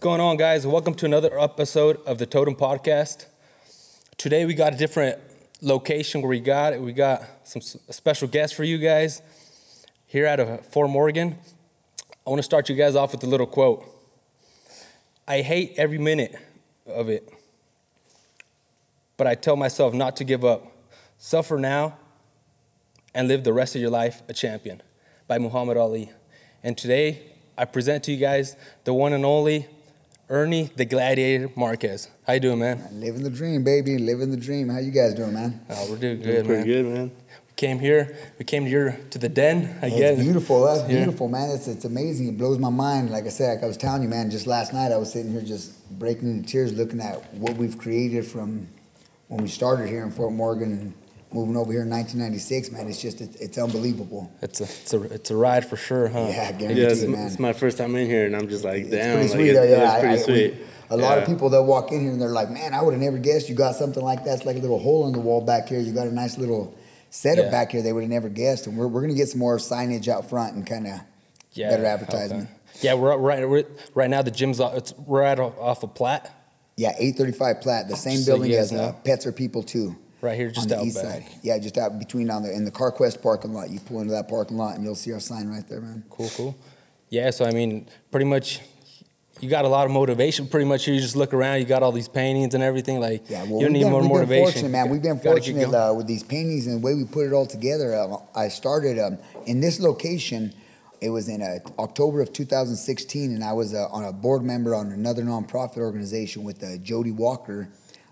going on, guys? Welcome to another episode of the Totem Podcast. Today we got a different location where we got it. We got some special guests for you guys here out of Fort Morgan. I want to start you guys off with a little quote. I hate every minute of it, but I tell myself not to give up. Suffer now and live the rest of your life a champion by Muhammad Ali. And today I present to you guys the one and only Ernie the Gladiator Marquez. How you doing, man? Living the dream, baby. Living the dream. How you guys doing, man? Oh, we're doing Doing good, pretty man. good, man. We came here. We came here to the den. I It's guess. beautiful. That's Yeah. beautiful, man. It's it's amazing. It blows my mind. Like I said, like I was telling you, man. Just last night, I was sitting here just breaking into tears, looking at what we've created from when we started here in Fort Morgan, moving over here in 1996. Man, it's just it's unbelievable. It's a it's a it's a ride for sure, huh? Yeah, I guarantee Yeah, you, it's, man. it's my first time in here, and I'm just like, damn, It's damn, pretty like, sweet. it- though, yeah, it's pretty I- sweet. we- a lot of people that walk in here and they're like, "Man, I would have never guessed you got something like that. It's like a little hole in the wall back here. You got a nice little setup Yeah. back here. They would have never guessed." And we're, we're gonna get some more signage out front and kind of Yeah, better okay. advertisement. Yeah, we're right. We're, right now the gym's off, it's we're right off, off of Platte, Yeah, 835 Platte, the same so building as uh. Pets or People too. Right here, just on the out east back. side. Yeah, just out between on the in the CarQuest parking lot. You pull into that parking lot and you'll see our sign right there, man. Cool, cool. Yeah, so I mean, pretty much, you got a lot of motivation. Pretty much, here you just look around. You got all these paintings and everything. Like, Yeah, well, you don't need been, more we've motivation. been fortunate, man. We've been fortunate uh, with these paintings and the way we put it all together. Uh, I started um, in this location. It was in uh, October of 2016, and I was uh, on a board member on another nonprofit organization with uh, Jody Walker,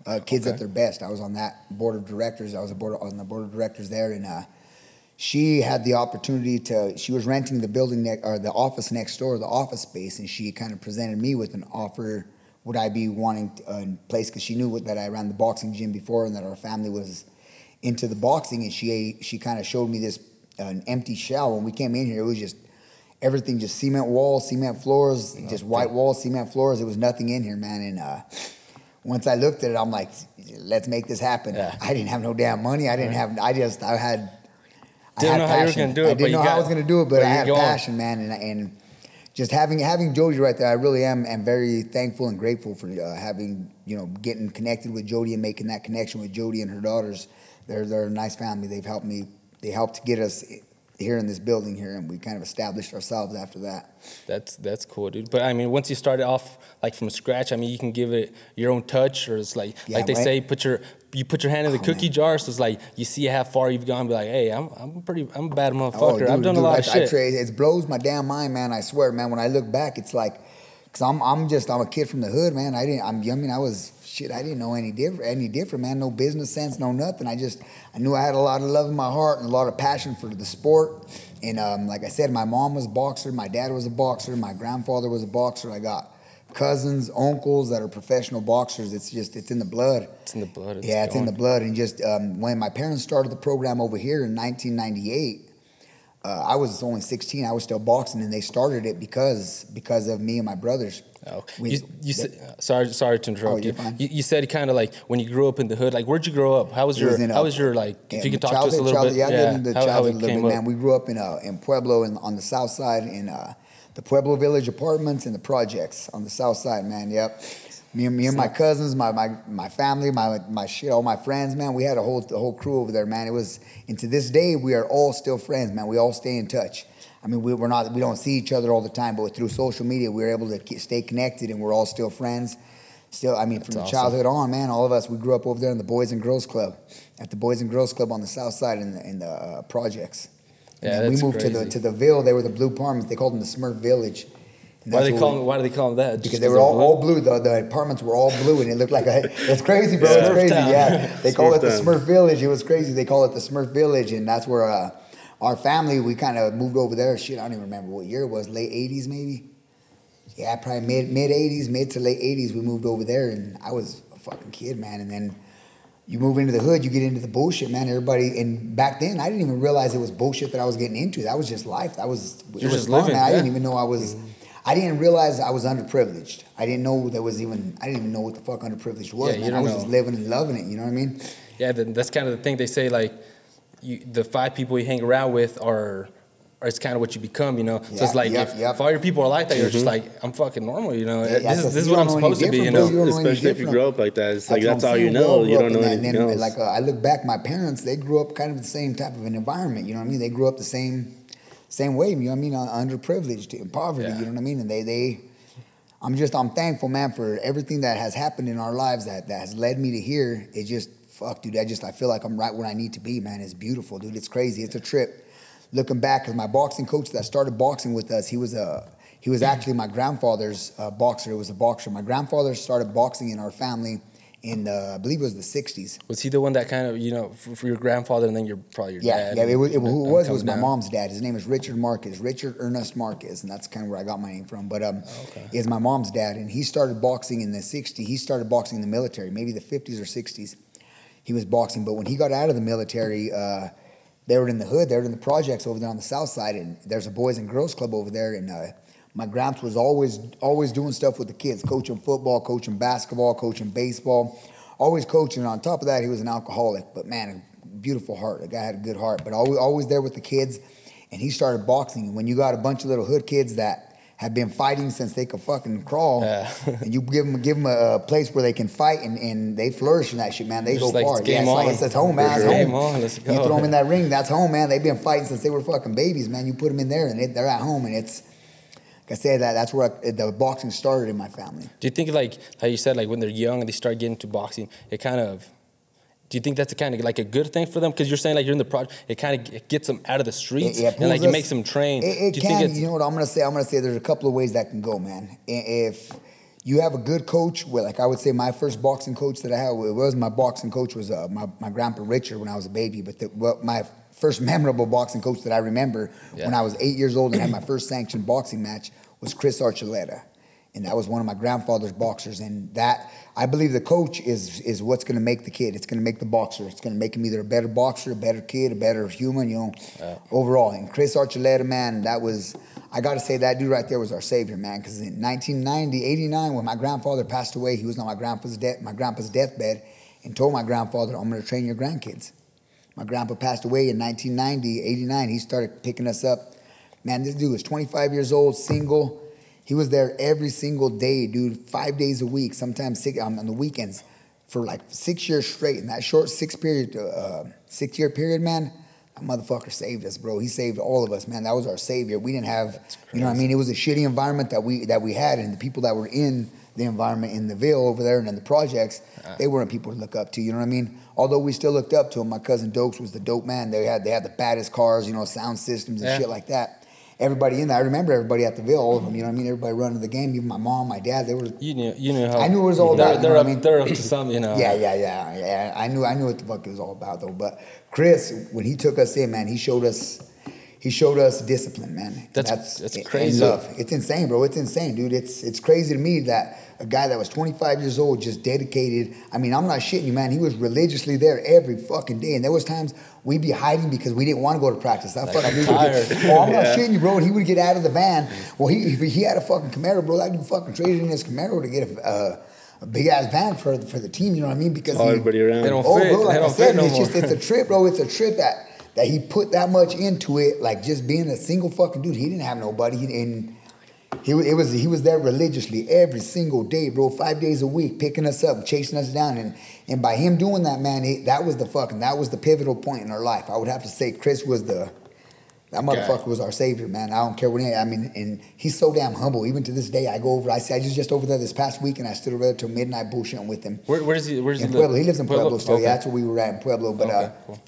uh, Kids Okay. at Their Best. I was on that board of directors. I was a board on the board of directors there, and uh, she had the opportunity to. She was renting the building or the office next door, the office space, and she kind of presented me with an offer. Would I be wanting a place because she knew that I ran the boxing gym before and that our family was into the boxing, and she she kind of showed me this uh, an empty shell. When we came in here, it was just everything, just cement walls, cement floors, just white walls, cement floors. There was nothing in here, man. And uh, once I looked at it, I'm like, let's make this happen. Yeah. I didn't have no damn money. I didn't have. I just I had. I Didn't had know how you were gonna do it, I didn't know how I was going to do it, but but I had going. passion, man, and and just having having Jody right there, I really am am very thankful and grateful for uh, having you know getting connected with Jody and making that connection with Jody and her daughters. They're they're a nice family. They've helped me. They helped get us here in this building here, and we kind of established ourselves after that. That's that's cool, dude. But I mean, once you start it off like from scratch, I mean, you can give it your own touch, or it's like Yeah, like they right. say, put your you put your hand in the Oh, cookie man. jar. So it's like you see how far you've gone. Be like, hey, I'm I'm pretty I'm a bad oh, motherfucker. Oh, I've dude, done a lot I, of shit. I trade, it blows my damn mind, man. I swear, man. When I look back, it's like, cause I'm I'm just I'm a kid from the hood, man. I didn't. I'm. I mean, I was shit. I didn't know any different. Any different, man. No business sense, no nothing. I just I knew I had a lot of love in my heart and a lot of passion for the sport. And um, like I said, my mom was a boxer. My dad was a boxer. My grandfather was a boxer. I got cousins, uncles that are professional boxers. It's just it's in the blood. it's in the blood. It's Yeah, it's in the blood. And just um, when my parents started the program over here in 1998, uh, I was only 16. I was still boxing, and they started it because because of me and my brothers. Oh, We- you, you said, sorry, sorry to interrupt Oh, you. you. You said kind of like when you grew up in the hood. Like, where'd you grow up? How was your was How uh, was your like? If you could talk to us a little bit, Yeah, get into how, how childhood it a came bit, up. man. We grew up in uh, in Pueblo in, on the south side in uh, the Pueblo Village apartments and the projects on the south side, man. Yep. Me and me and my cousins, my, my my family, my my shit, all my friends, man. We had a whole the whole crew over there, man. It was, and to this day, we are all still friends, man. We all stay in touch. I mean, we, we're not, we don't see each other all the time, but through social media, we're able to stay connected, and we're all still friends. Still, I mean, from the awesome. childhood on, man, all of us, we grew up over there in the Boys and Girls Club, at the Boys and Girls Club on the south side in the, in the uh, projects. And Yeah, then we that's moved to the to the Ville. They were the Blue Apartments. They called them the Smurf Village. And Why do they call them? Why do they call them that? Just because they 'cause were they're all, blue? all blue. The, the apartments were all blue, and it looked like a. It's crazy, bro. It's crazy. town. Yeah, they call it the Smurf town. Smurf Village. It was crazy. They call it the Smurf Village, and that's where uh, our family we kind of moved over there. Shit, I don't even remember what year it was. Late '80s, maybe. Yeah, probably mid mid '80s, mid to late '80s. We moved over there, and I was a fucking kid, man. And then you move into the hood, you get into the bullshit, man. Everybody, and back then, I didn't even realize it was bullshit that I was getting into. That was just life. That was it You're was just fun, living, man. I didn't even know I was. I didn't realize I was underprivileged. I didn't know there was even. I didn't even know what the fuck underprivileged was, Yeah, you man. I don't was just know. living and loving it. You know what I mean? Yeah, then that's kind of the thing they say. Like, you, the five people you hang around with are or it's kind of what you become, you know. so Yeah, it's like yep, if, yep. if all your people are like that, you're just like I'm fucking normal, you know. Yeah, this that's is this is what I'm don't know any supposed to be, you know. You don't know any Especially if you grow up like that, it's like what that's I'm all you know. You don't know anything and then, else. Like uh, I look back, my parents they grew up kind of the same type of an environment. You know what I mean? They grew up the same same way. You know what I mean? Underprivileged, in poverty. Yeah. You know what I mean? And they they. I'm just I'm thankful, man, for everything that has happened in our lives that that has led me to here. It just fuck, dude. I just I feel like I'm right where I need to be, man. It's beautiful, dude. It's crazy. It's a trip. Looking back, because my boxing coach that started boxing with us, he was a he was actually my grandfather's uh, boxer. It was a boxer. My grandfather started boxing in our family in the, I believe it was the '60s. Was he the one that kind of you know for, for your grandfather and then your probably your Yeah, dad? yeah. It was, it, who it was was my down? mom's dad. His name is Richard Marquez, Richard Ernest Marquez, and that's kind of where I got my name from. But um, Oh, okay. is my mom's dad, and he started boxing in the '60s. He started boxing in the military, maybe the '50s or '60s. He was boxing, but when he got out of the military, uh, they were in the hood. They were in the projects over there on the south side, and there's a boys and girls club over there. And uh, my gramps was always always doing stuff with the kids, coaching football, coaching basketball, coaching baseball, always coaching. And on top of that, he was an alcoholic, but man, a beautiful heart. The guy had a good heart, but always always there with the kids. And he started boxing. When you got a bunch of little hood kids that have been fighting since they could fucking crawl, Yeah. and you give them give them a, a place where they can fight and, and they flourish in that shit, man. They Just go like, far. it's game yeah, it's, like, it's, home, man. It's home. Game on, let's go. You throw them in that ring, that's home, man. They've been fighting since they were fucking babies, man. You put them in there and it, they're at home, and it's I say that that's where I, the boxing started in my family. Do you think like how you said like when they're young and they start getting into boxing, it kind of do you think that's a kind of like a good thing for them? Because you're saying like you're in the project, it kind of gets them out of the streets It- it and like pulls it makes them train. It, it you can. you know what I'm gonna say? I'm gonna say there's a couple of ways that can go, man. If you have a good coach, well, like I would say, my first boxing coach that I had it was my boxing coach was uh, my my grandpa Richard when I was a baby. But the, well, my first memorable boxing coach that I remember when I was eight years old and had my first sanctioned boxing match was Chris Archuleta. And that was one of my grandfather's boxers, and that I believe the coach is is what's going to make the kid. It's going to make the boxer. It's going to make him either a better boxer, a better kid, a better human. You know, overall. And Chris Archuleta, man, that was I got to say that dude right there was our savior, man. Because in 1990, 89, when my grandfather passed away, he was on my grandpa's death my grandpa's deathbed, and told my grandfather, "I'm going to train your grandkids." My grandpa passed away in 1990, 89. He started picking us up. Man, this dude was 25 years old, single. He was there every single day, dude, five days a week, sometimes six, um, on the weekends, for like six years straight. In that short six period, uh, six year period, man, that motherfucker saved us, bro. He saved all of us, man. That was our savior. We didn't have, you know, what I mean, it was a shitty environment that we that we had, and the people that were in the environment in the Ville over there and in the projects, they weren't people to look up to. You know what I mean? Although we still looked up to him. My cousin Dokes was the dope man. They had they had the baddest cars, you know, sound systems and Yeah. shit like that. Everybody in there, I remember everybody at the Ville, all of them. You know what I mean? Everybody running the game. Even my mom, my dad, they were. you knew you knew how I knew it was all they're, about, they're know up I mean? they're up to something, you know. Yeah, yeah, yeah, yeah. I knew, I knew what the fuck it was all about though. But Chris, when he took us in, man, he showed us, he showed us discipline, man. That's- that's and crazy. love. It's insane, bro. It's insane, dude. It's it's crazy to me that a guy that was 25 years old just dedicated. I mean, I'm not shitting you, man. He was religiously there every fucking day, and there was times we'd be hiding because we didn't want to go to practice. That fucking I'm dude would get, tired. oh, I'm not shitting you, bro. And he would get out of the van. Well, he he had a fucking Camaro, bro. That dude fucking traded in his Camaro to get a. Uh, a big ass van for for the team, you know what I mean? Because All he- everybody around. They don't Oh, fit. bro, like they I don't said, fit no it's more. just it's a trip, bro. It's a trip that that he put that much into it. Like just being a single fucking dude. He didn't have nobody, he, and he it was he was there religiously every single day, bro. Five days a week, picking us up, chasing us down, and and by him doing that, man, he, that was the fucking that was the pivotal point in our life. I would have to say, Chris was the. That motherfucker was our savior, man. I don't care what. He, I mean, and he's so damn humble. Even to this day, I go over. I see. I was just over there this past week, and I stood over there till midnight bullshitting with him. Where, where's he? Where's In he live? Pueblo. He lives in Pueblo, still. Okay. Yeah, that's where we were at in Pueblo. But Okay, uh, cool.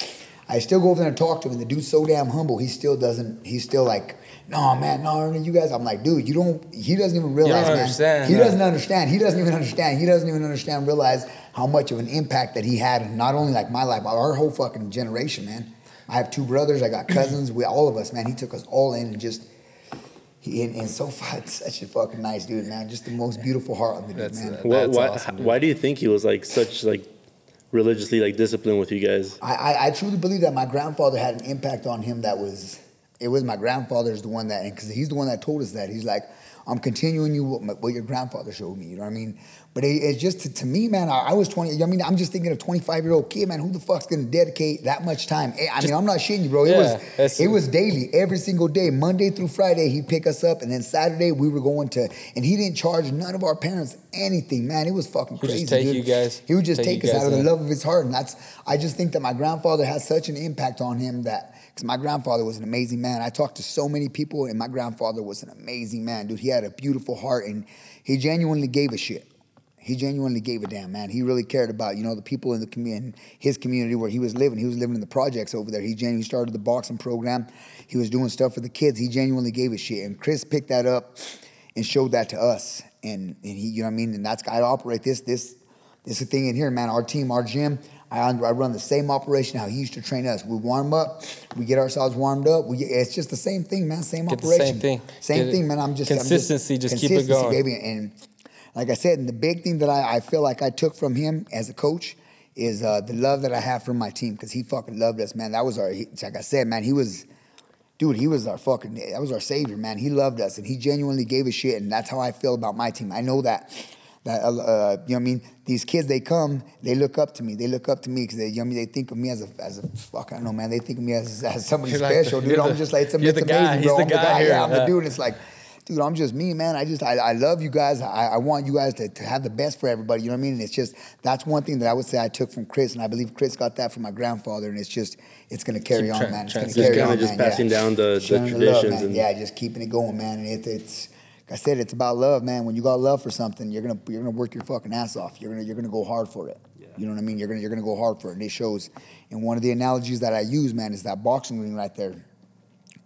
I still go over there and talk to him, and the dude's so damn humble. He still doesn't. He's still like, no, man, no, Ernie, you guys. I'm like, dude, you don't. He doesn't even realize, man. understand, he no. doesn't understand. He doesn't even understand. He doesn't even understand. Realize how much of an impact that he had, in not only like my life, but our whole fucking generation, man. I have two brothers. I got cousins. We all of us, man. He took us all in and just. He, and, and so far, such a fucking nice dude, man. Just the most beautiful heart on the dude, That's man. it. That's why, awesome, dude. why do you think he was like such like religiously like disciplined with you guys? I, I, I truly believe that my grandfather had an impact on him that was it was my grandfather's the one that because he's the one that told us that he's like I'm continuing you what, my, what your grandfather showed me. You know what I mean? But it, it's just to, to me, man. I, I was 20. I mean, I'm just thinking of 25 year old kid, man. Who the fuck's gonna dedicate that much time? Eh, I mean, I'm not shitting you, bro. It Yeah, was it was daily, every single day, Monday through Friday. He'd pick us up, and then Saturday we were going to, and he didn't charge none of our parents anything, man. It was fucking He'd just crazy. take dude. you guys- He would just take take, us out of the love of his heart, and that's. I just think that my grandfather has such an impact on him that because my grandfather was an amazing man. I talked to so many people, and my grandfather was an amazing man, dude. He had a beautiful heart, and he genuinely gave a shit. He genuinely gave a damn, man. He really cared about, you know, the people in the community, his community where he was living. He was living in the projects over there. He genuinely started the boxing program. He was doing stuff for the kids. He genuinely gave a shit. And Chris picked that up and showed that to us. And, and he, you know what I mean? And that's, how I operate this, this, this is the thing in here, man. Our team, our gym, I, I run the same operation how he used to train us. We warm up, we get ourselves warmed up. We it's just the same thing, man. Same Get operation. same thing. Same Get thing, man. I'm just I'm consistency, just keep it going. baby. And like I said, and the big thing that I, I feel like I took from him as a coach is uh, the love that I have for my team because he fucking loved us, man. That was our, he, like I said, man. He was, dude. He was our fucking, that was our savior, man. He loved us and he genuinely gave a shit, and that's how I feel about my team. I know that. That uh, uh, you know what I mean? These kids, they come, they look up to me. They look up to me because they, you know what I mean? They think of me as a, as a fuck. I don't know, man. They think of me as, as somebody You're like the- special, dude. I'm the- just like, it's, you're it's the guy. amazing, He's bro. the I'm the guy here, Yeah, I'm the yeah. dude. It's like, dude, I'm just me, man. I just, I, I love you guys. I, I want you guys to, to have the best for everybody. You know what I mean? And it's just, that's one thing that I would say I took from Chris, and I believe Chris got that from my grandfather, and it's just, it's gonna carry Keep on, tra- man. It's gonna trans- Just carry kinda on, just man. passing yeah. down the- the Sharing love, traditions and- yeah, just keeping it going, man. And it, it's, like I said, it's about love, man. When you got love for something, you're gonna, you're gonna work your fucking ass off. You're gonna, you're gonna go hard for it. You know what I mean? You're gonna, you're gonna go hard for it, and it shows. And one of the analogies that I use, man, is that boxing ring right there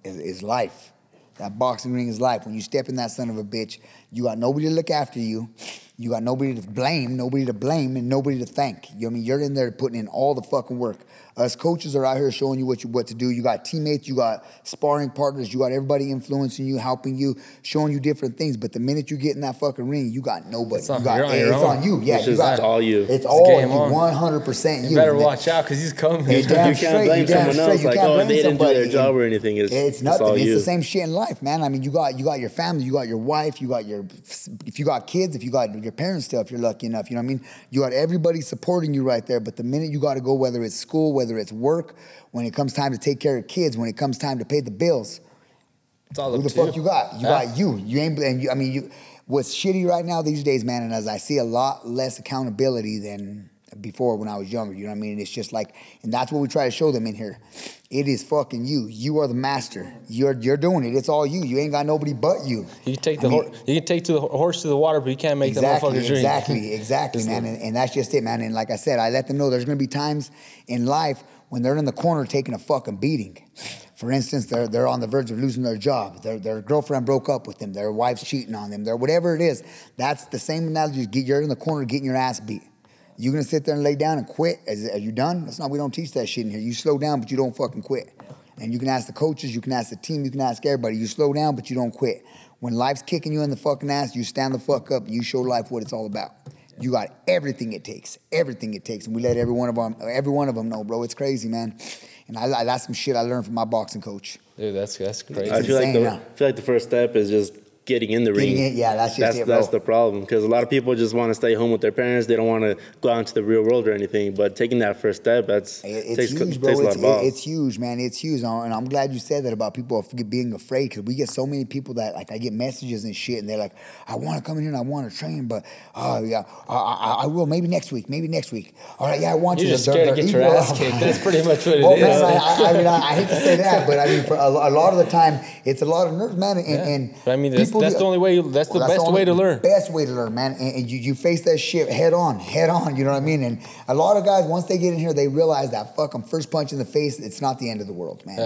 is, is life. That boxing ring is life. When you step in that son of a bitch, you got nobody to look after you. You got nobody to blame, nobody to blame, and nobody to thank. You know what I mean? You're in there putting in all the fucking work. Us coaches are out here showing you what you what to do. You got teammates, you got sparring partners, you got everybody influencing you, helping you, showing you different things. But the minute you get in that fucking ring, you got nobody. It's on- you got, you're on your it's own. on you. Yeah, It's you got all you. It's It's all you, one hundred percent you. You better watch out because he's coming. You're damn straight, can't blame you're someone straight. else. You Like, can't oh, blame they didn't do their job or anything. It's, It's it's nothing. all It's you. the same shit in life, man. I mean, you got you got your family, you got your wife, you got your if you got kids, if you got your parents still, if you're lucky enough, you know what I mean. You got everybody supporting you right there. But the minute you got to go, whether it's school, whether it's work, when it comes time to take care of kids, when it comes time to pay the bills, It's all who the fuck you got? You Yeah. got you. You ain't and you. I mean, you. What's shitty right now these days, man, and as I see a lot less accountability than before when I was younger. You know what I mean? It's just like, and that's what we try to show them in here. It is fucking you. You are the master. You're you're doing it. It's all you. You ain't got nobody but you. You can take I the mean, hor- you can take to the horse to the water, but you can't make exactly, the motherfucker drink. Exactly, exactly, man. And, and that's just it, man. And like I said, I let them know there's gonna be times in life when they're in the corner taking a fucking beating. For instance, they're they're on the verge of losing their job. Their their girlfriend broke up with them. Their wife's cheating on them. Their whatever it is. That's the same analogy. Get you're in the corner getting your ass beat. You gonna sit there and lay down and quit? Is, are you done? That's not. We don't teach that shit in here. You slow down, but you don't fucking quit. And you can ask the coaches, you can ask the team, you can ask everybody. You slow down, but you don't quit. When life's kicking you in the fucking ass, you stand the fuck up. You show life what it's all about. You got everything it takes, everything it takes, and we let every one of them, every one of them know, bro. It's crazy, man. And I, I that's some shit I learned from my boxing coach. Dude, that's that's crazy. I feel like the I feel like the first step is just getting in the Getting ring. in- yeah, that's just that's, it, bro. that's the problem because a lot of people just want to stay home with their parents. They don't want to go out into the real world or anything. But taking that first step, that's It- It's takes, huge, takes bro. a lot It's, of balls. it- it's huge, man. It's huge, and I'm glad you said that about people being afraid because we get so many people that like I get messages and shit, and they're like, "I want to come in here and I want to train, but oh yeah, I, I, I will maybe next week, maybe next week. All right, yeah, I want You're to." just scared to get your eager. ass kicked. That's pretty much what it well, is. man, I, I, I mean, I, I hate to say that, but I mean, for a, a lot of the time, it's a lot of nerves, man. And, Yeah. and But I mean, that's- people- that's the only way you- that's the best way to learn. Best way to learn, man. And, and you, you face that shit head on, head on. You know what I mean? And a lot of guys, once they get in here, they realize that fucking first punch in the face, it's not the end of the world, man.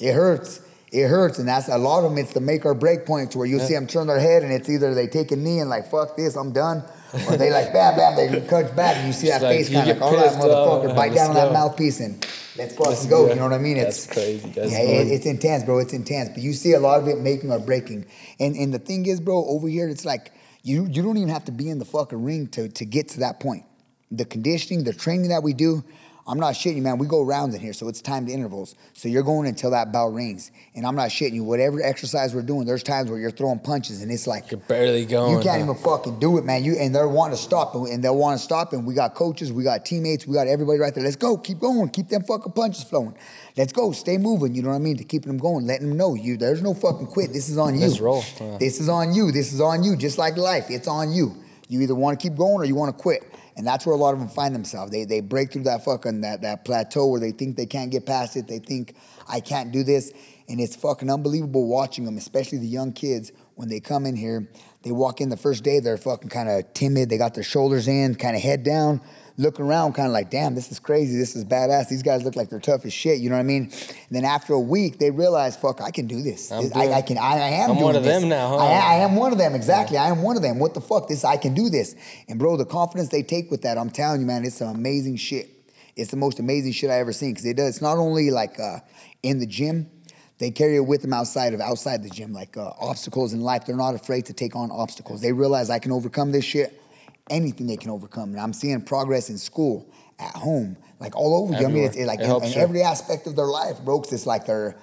Yeah. It hurts. It hurts, and that's a lot of them. It's the make or break point to where you see them turn their head, and it's either they take a knee and like fuck this, I'm done, or they like bam, bam, they cut back, and you see that like face kind of like, all right, motherfucker, bite down on that mouthpiece and let's fucking go. go. You know what I mean? That's crazy. That's yeah, it, it's intense, bro. It's intense. But you see a lot of it making or breaking. And and the thing is, bro, over here, it's like you you don't even have to be in the fucking ring to to get to that point. The conditioning, the training that we do, I'm not shitting you, man. We go rounds in here, so it's timed intervals. So you're going until that bell rings. And I'm not shitting you. Whatever exercise we're doing, there's times where you're throwing punches and it's like You're barely going. you can't huh? even fucking do it, man. You and they're wanting to stop, and- they'll want to stop. And we got coaches, we got teammates, we got everybody right there. Let's go, keep going, keep them fucking punches flowing. Let's go, stay moving. You know what I mean? To keeping them going, letting them know you. There's no fucking quit. This is on you. Let's roll. Yeah. This is on you. This is on you. Just like life, it's on you. You either want to keep going or you want to quit. And that's where a lot of them find themselves. They they break through that fucking that that plateau where they think they can't get past it. They think I can't do this, and it's fucking unbelievable watching them, especially the young kids when they come in here. They walk in the first day, they're fucking kind of timid. They got their shoulders in, kind of head down, looking around, kind of like, damn, this is crazy. This is badass. These guys look like they're tough as shit. You know what I mean? And then after a week, they realize, fuck, I can do this. I, I can. I, I am. I'm doing one of this. them now, huh? I, I am one of them. Exactly. I am one of them. What the fuck? This I can do this. And bro, the confidence they take with that, I'm telling you, man, it's some amazing shit. It's the most amazing shit I ever seen because it does. It's not only like uh, in the gym. They carry it with them outside of outside the gym, like uh, obstacles in life. They're not afraid to take on obstacles. They realize I can overcome this shit. Anything they can overcome, and I'm seeing progress in school, at home, like all over. you. I mean, it's it, like It in, in every aspect of their life, bro. 'cause it's like they're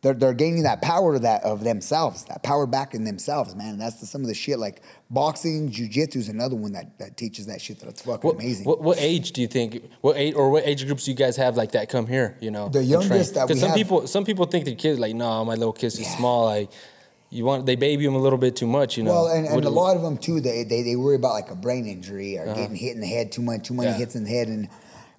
they're they're gaining that power that of themselves, that power back in themselves, man. And that's the, some of the shit like boxing, jujitsu is another one that, that teaches that shit. That's fucking What, amazing. what what age do you think? What age or what age groups do you guys have like that come here? You know, The youngest that we some have- people some people think their kids like, no, my little kid's too small. Like, you want they baby them a little bit too much. You know. Well, and, and a lot of them too, they, they they worry about like a brain injury or getting hit in the head too much, too many Uh-huh. Yeah. hits in the head, and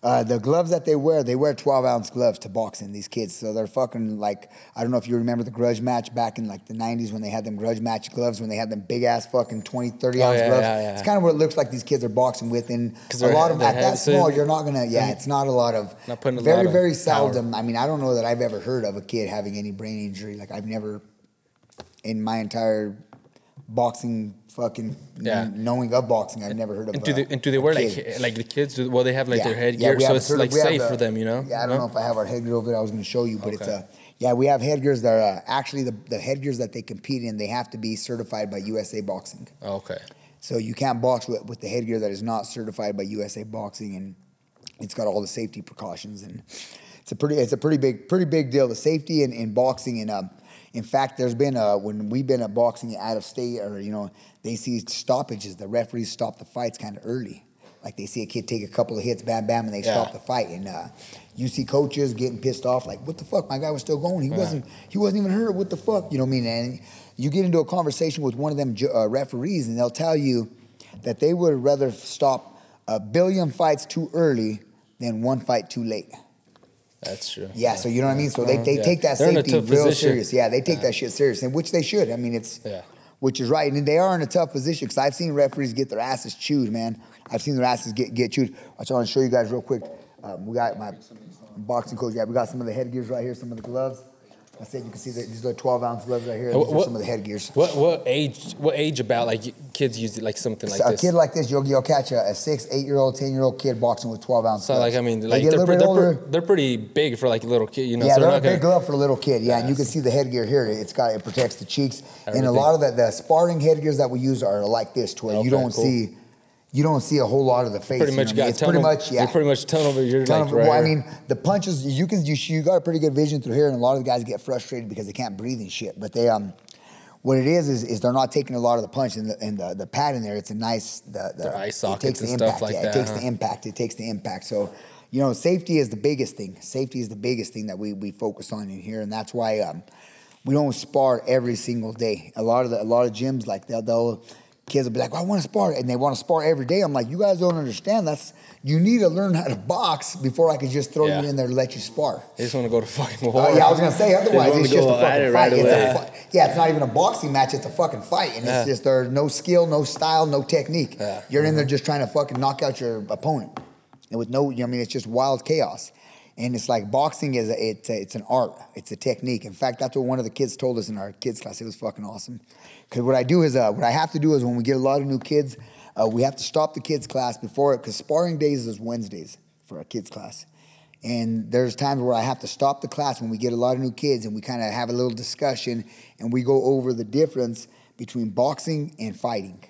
uh, the gloves that they wear, they wear twelve ounce gloves to boxing. These kids, so they're fucking like I don't know if you remember the grudge match back in like the '90s when they had them grudge match gloves when they had them big ass fucking 20, 30 Oh, ounce yeah, gloves. yeah, yeah. It's kind of what it looks like these kids are boxing with, and a lot of at that small, you- you're not gonna. Yeah, it's not a lot of. Not putting very very power. seldom. I mean, I don't know that I've ever heard of a kid having any brain injury. Like I've never in my entire boxing fucking Yeah. kn- knowing of boxing, I've never heard of. and do uh, they and do they wear kid. like like the kids? Do, well, they have like their headgear, yeah, so it's like safe for them. You know. Yeah, I don't No? know if I have our headgear over there. I was going to show you, but it's Okay. uh, yeah, we have headgears that are uh, actually the the headgears that they compete in. They have to be certified by USA Boxing. Oh, okay. So you can't box with, with the headgear that is not certified by USA Boxing, and it's got all the safety precautions, and it's a pretty it's a pretty big pretty big deal. The safety in, in boxing, and um, in fact, there's been uh, when we've been at boxing out of state, or you know, they see stoppages. The referees stop the fights kind of early. Like they see a kid take a couple of hits, bam, bam, and they Yeah. stop the fight. And uh, you see coaches getting pissed off, like, "What the fuck? My guy was still going. He wasn't. He wasn't even hurt. What the fuck? You know what I mean?" And you get into a conversation with one of them uh, referees, and they'll tell you that they would rather stop a billion fights too early than one fight too late. That's true. Yeah, so you know what I mean. So they, they Yeah. take that They're safety real position. serious. Yeah, they take that shit serious, and which they should. I mean, it's Yeah. which is right, and they are in a tough position because I've seen referees get their asses chewed, man. I've seen their asses get get chewed. I just want to show you guys real quick. Um, we got my boxing coach. Yeah, we got some of the headgears right here, some of the gloves. I said you can see that these are 12 ounce gloves right here. What- some of the headgears. What what age? What age about like kids use it like something like So a this? kid like this, you'll, you'll catch a, a six, eight year old, 10 year old kid boxing with 12 ounce so gloves. like I mean, They like a they're, pre- they're, pre- they're pretty big for like a little kid. You know, yeah, so they're, they're a not gonna. big glove for a little kid. Yeah, and you can see the headgear here. It's got it protects the cheeks, and a lot of the, the sparring headgears that we use are like this, to where Okay, you don't cool. see, you don't see a whole lot of the face. Pretty you much know what I got mean? It's tunnel. pretty much yeah. You're pretty much tunnel. but You're like right well, I mean, the punches you can you, you got a pretty good vision through here, and a lot of the guys get frustrated because they can't breathe and shit. But they um, what it is is, is they're not taking a lot of the punch and the and the, the pad in there. It's a nice the, the Their eye it sockets takes the and stuff impact. like yeah, that, It takes huh? the impact. It takes the impact. So. You know, safety is the biggest thing. Safety is the biggest thing that we, we focus on in here, and that's why um, we don't spar every single day. A lot of the, a lot of gyms like they'll, they'll kids will be like, well, I want to spar, and they want to spar every day. I'm like, you guys don't understand. That's you need to learn how to box before I can just throw Yeah. you in there and let you spar. They just want to go to fucking uh, war. Oh, yeah, I was gonna say otherwise it's just a fucking fight. right It's a fi- yeah, it's not even a boxing match. It's a fucking fight, and Yeah. it's just there's no skill, no style, no technique. Yeah. You're in there mm-hmm. just trying to fucking knock out your opponent, and with no, I mean, it's just wild chaos. And it's like boxing is a, it's a, it's an art. It's a technique. In fact, that's what one of the kids told us in our kids class. It was fucking awesome. Because what I do is uh, what I have to do is when we get a lot of new kids, uh, we have to stop the kids class before it because sparring days is Wednesdays for our kids class. And there's times where I have to stop the class when we get a lot of new kids and we kind of have a little discussion and we go over the difference between boxing and fighting.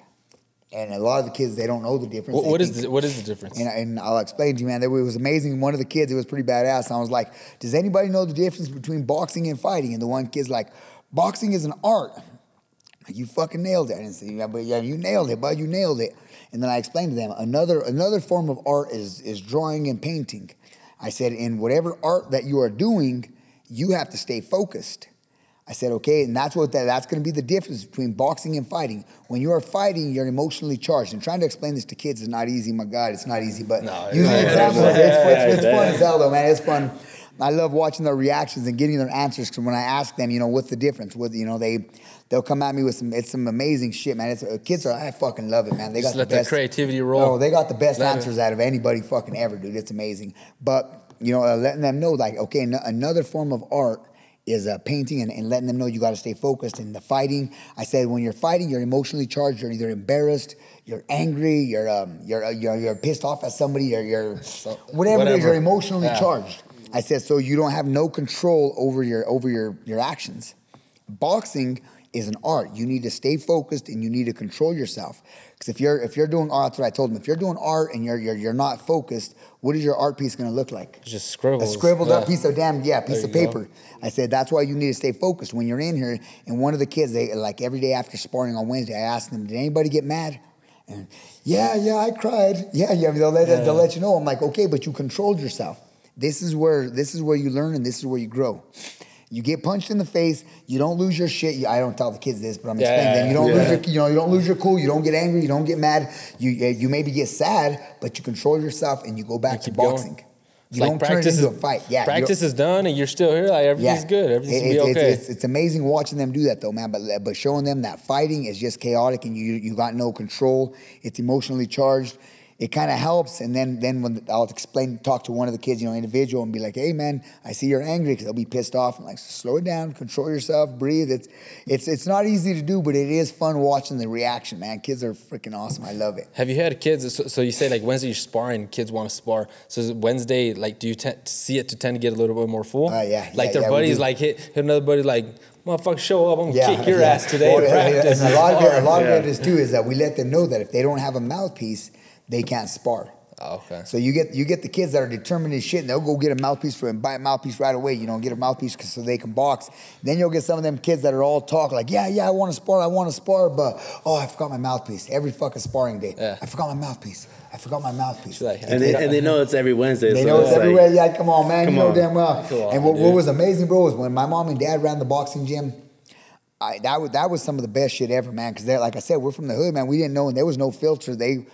and a lot of the kids they don't know the difference. What, what is the, what is the difference? and, and I'll explain to you, man. That it was amazing. One of the kids, it was pretty badass. And I was like, "Does anybody know the difference between boxing and fighting?" And the one kid's like, "Boxing is an art." You fucking nailed it. I didn't say, yeah, but yeah, you nailed it, bud. You nailed it. And then I explained to them another another form of art is is drawing and painting. I said, in whatever art that you are doing, you have to stay focused. I said, okay, and that's what that, that's going to be the difference between boxing and fighting. When you are fighting, you're emotionally charged. And trying to explain this to kids is not easy. My God, it's not easy. But No, using examples, it's, it's, it's fun as hell, though, man. It's fun. I love watching their reactions and getting their answers. Because when I ask them, you know, what's the difference? What you know, they they'll come at me with some it's some amazing shit, man. It's uh, kids are I fucking love it, man. They Just got let the their best creativity roll. Oh, they got the best Let it- answers out of anybody fucking ever, dude. It's amazing. But you know, uh, letting them know like, okay, an- another form of art is uh, painting and, and letting them know you got to stay focused. in the fighting, I said, when you're fighting, you're emotionally charged. You're either embarrassed, you're angry, you're um, you're, uh, you're you're pissed off at somebody, you're, you're whatever, it is. whatever. You're emotionally Yeah. charged. I said, so you don't have no control over your over your your actions. Boxing is an art. You need to stay focused and you need to control yourself. Because if you're if you're doing art, that's what I told them. If you're doing art and you're you're, you're not focused, what is your art piece going to look like? It's just A scribbles. scribbled up piece of damn yeah piece There of you go. paper. I said that's why you need to stay focused when you're in here. And one of the kids, they like every day after sparring on Wednesday, I asked them, did anybody get mad? And yeah, yeah, I cried. Yeah, yeah. They'll let they'll let you know. I'm like, okay, but you controlled yourself. This is where this is where you learn and this is where you grow. You get punched in the face. You don't lose your shit. You, I don't tell the kids this, but I'm Yeah, explaining them. You don't yeah. lose your, you know, you don't lose your cool. You don't get angry. You don't get mad. You you maybe get sad, but you control yourself and you go back to keep going. boxing. You like don't turn it practice into a fight. Yeah, Practice is done and you're still here. Like everything's good. Everything's It- it- okay. It's, it's, it's amazing watching them do that though, man. But but showing them that fighting is just chaotic and you you got no control. It's emotionally charged. It kind of helps, and then then when I'll explain, talk to one of the kids, you know, individual, and be like, "Hey, man, I see you're angry," because they'll be pissed off. I'm like, "Slow it down, control yourself, breathe." It's it's it's not easy to do, but it is fun watching the reaction, man. Kids are freaking awesome. I love it. Have you had kids? So, so you say like Wednesday you're sparring, kids want to spar. So is it Wednesday, like, do you te- see it to tend to get a little bit more full? Uh, yeah, Like yeah, their yeah, buddies like hit, hit another buddy like, motherfucker, show up. I'm gonna kick your yeah. ass today. Well, and- And a lot of it, a lot of it is too is that we let them know that if they don't have a mouthpiece, they can't spar. Oh, okay. So you get you get the kids that are determined as shit, and they'll go get a mouthpiece for and buy a mouthpiece right away. You know, get a mouthpiece 'cause- so they can box. Then you'll get some of them kids that are all talk like, yeah, yeah, I want to spar, I want to spar, but oh, I forgot my mouthpiece. Every fucking sparring day, Yeah. I forgot my mouthpiece. I forgot my mouthpiece. She's like, And they, and they know it's every Wednesday. They so know it's like- everywhere. Yeah, come on, man. Come you know on. damn well. Come on, and what, what was amazing, bro, was when my mom and dad ran the boxing gym. I, that was that was some of the best shit ever, man. Because like I said, we're from the hood, man. We didn't know, and there was no filter. They, we-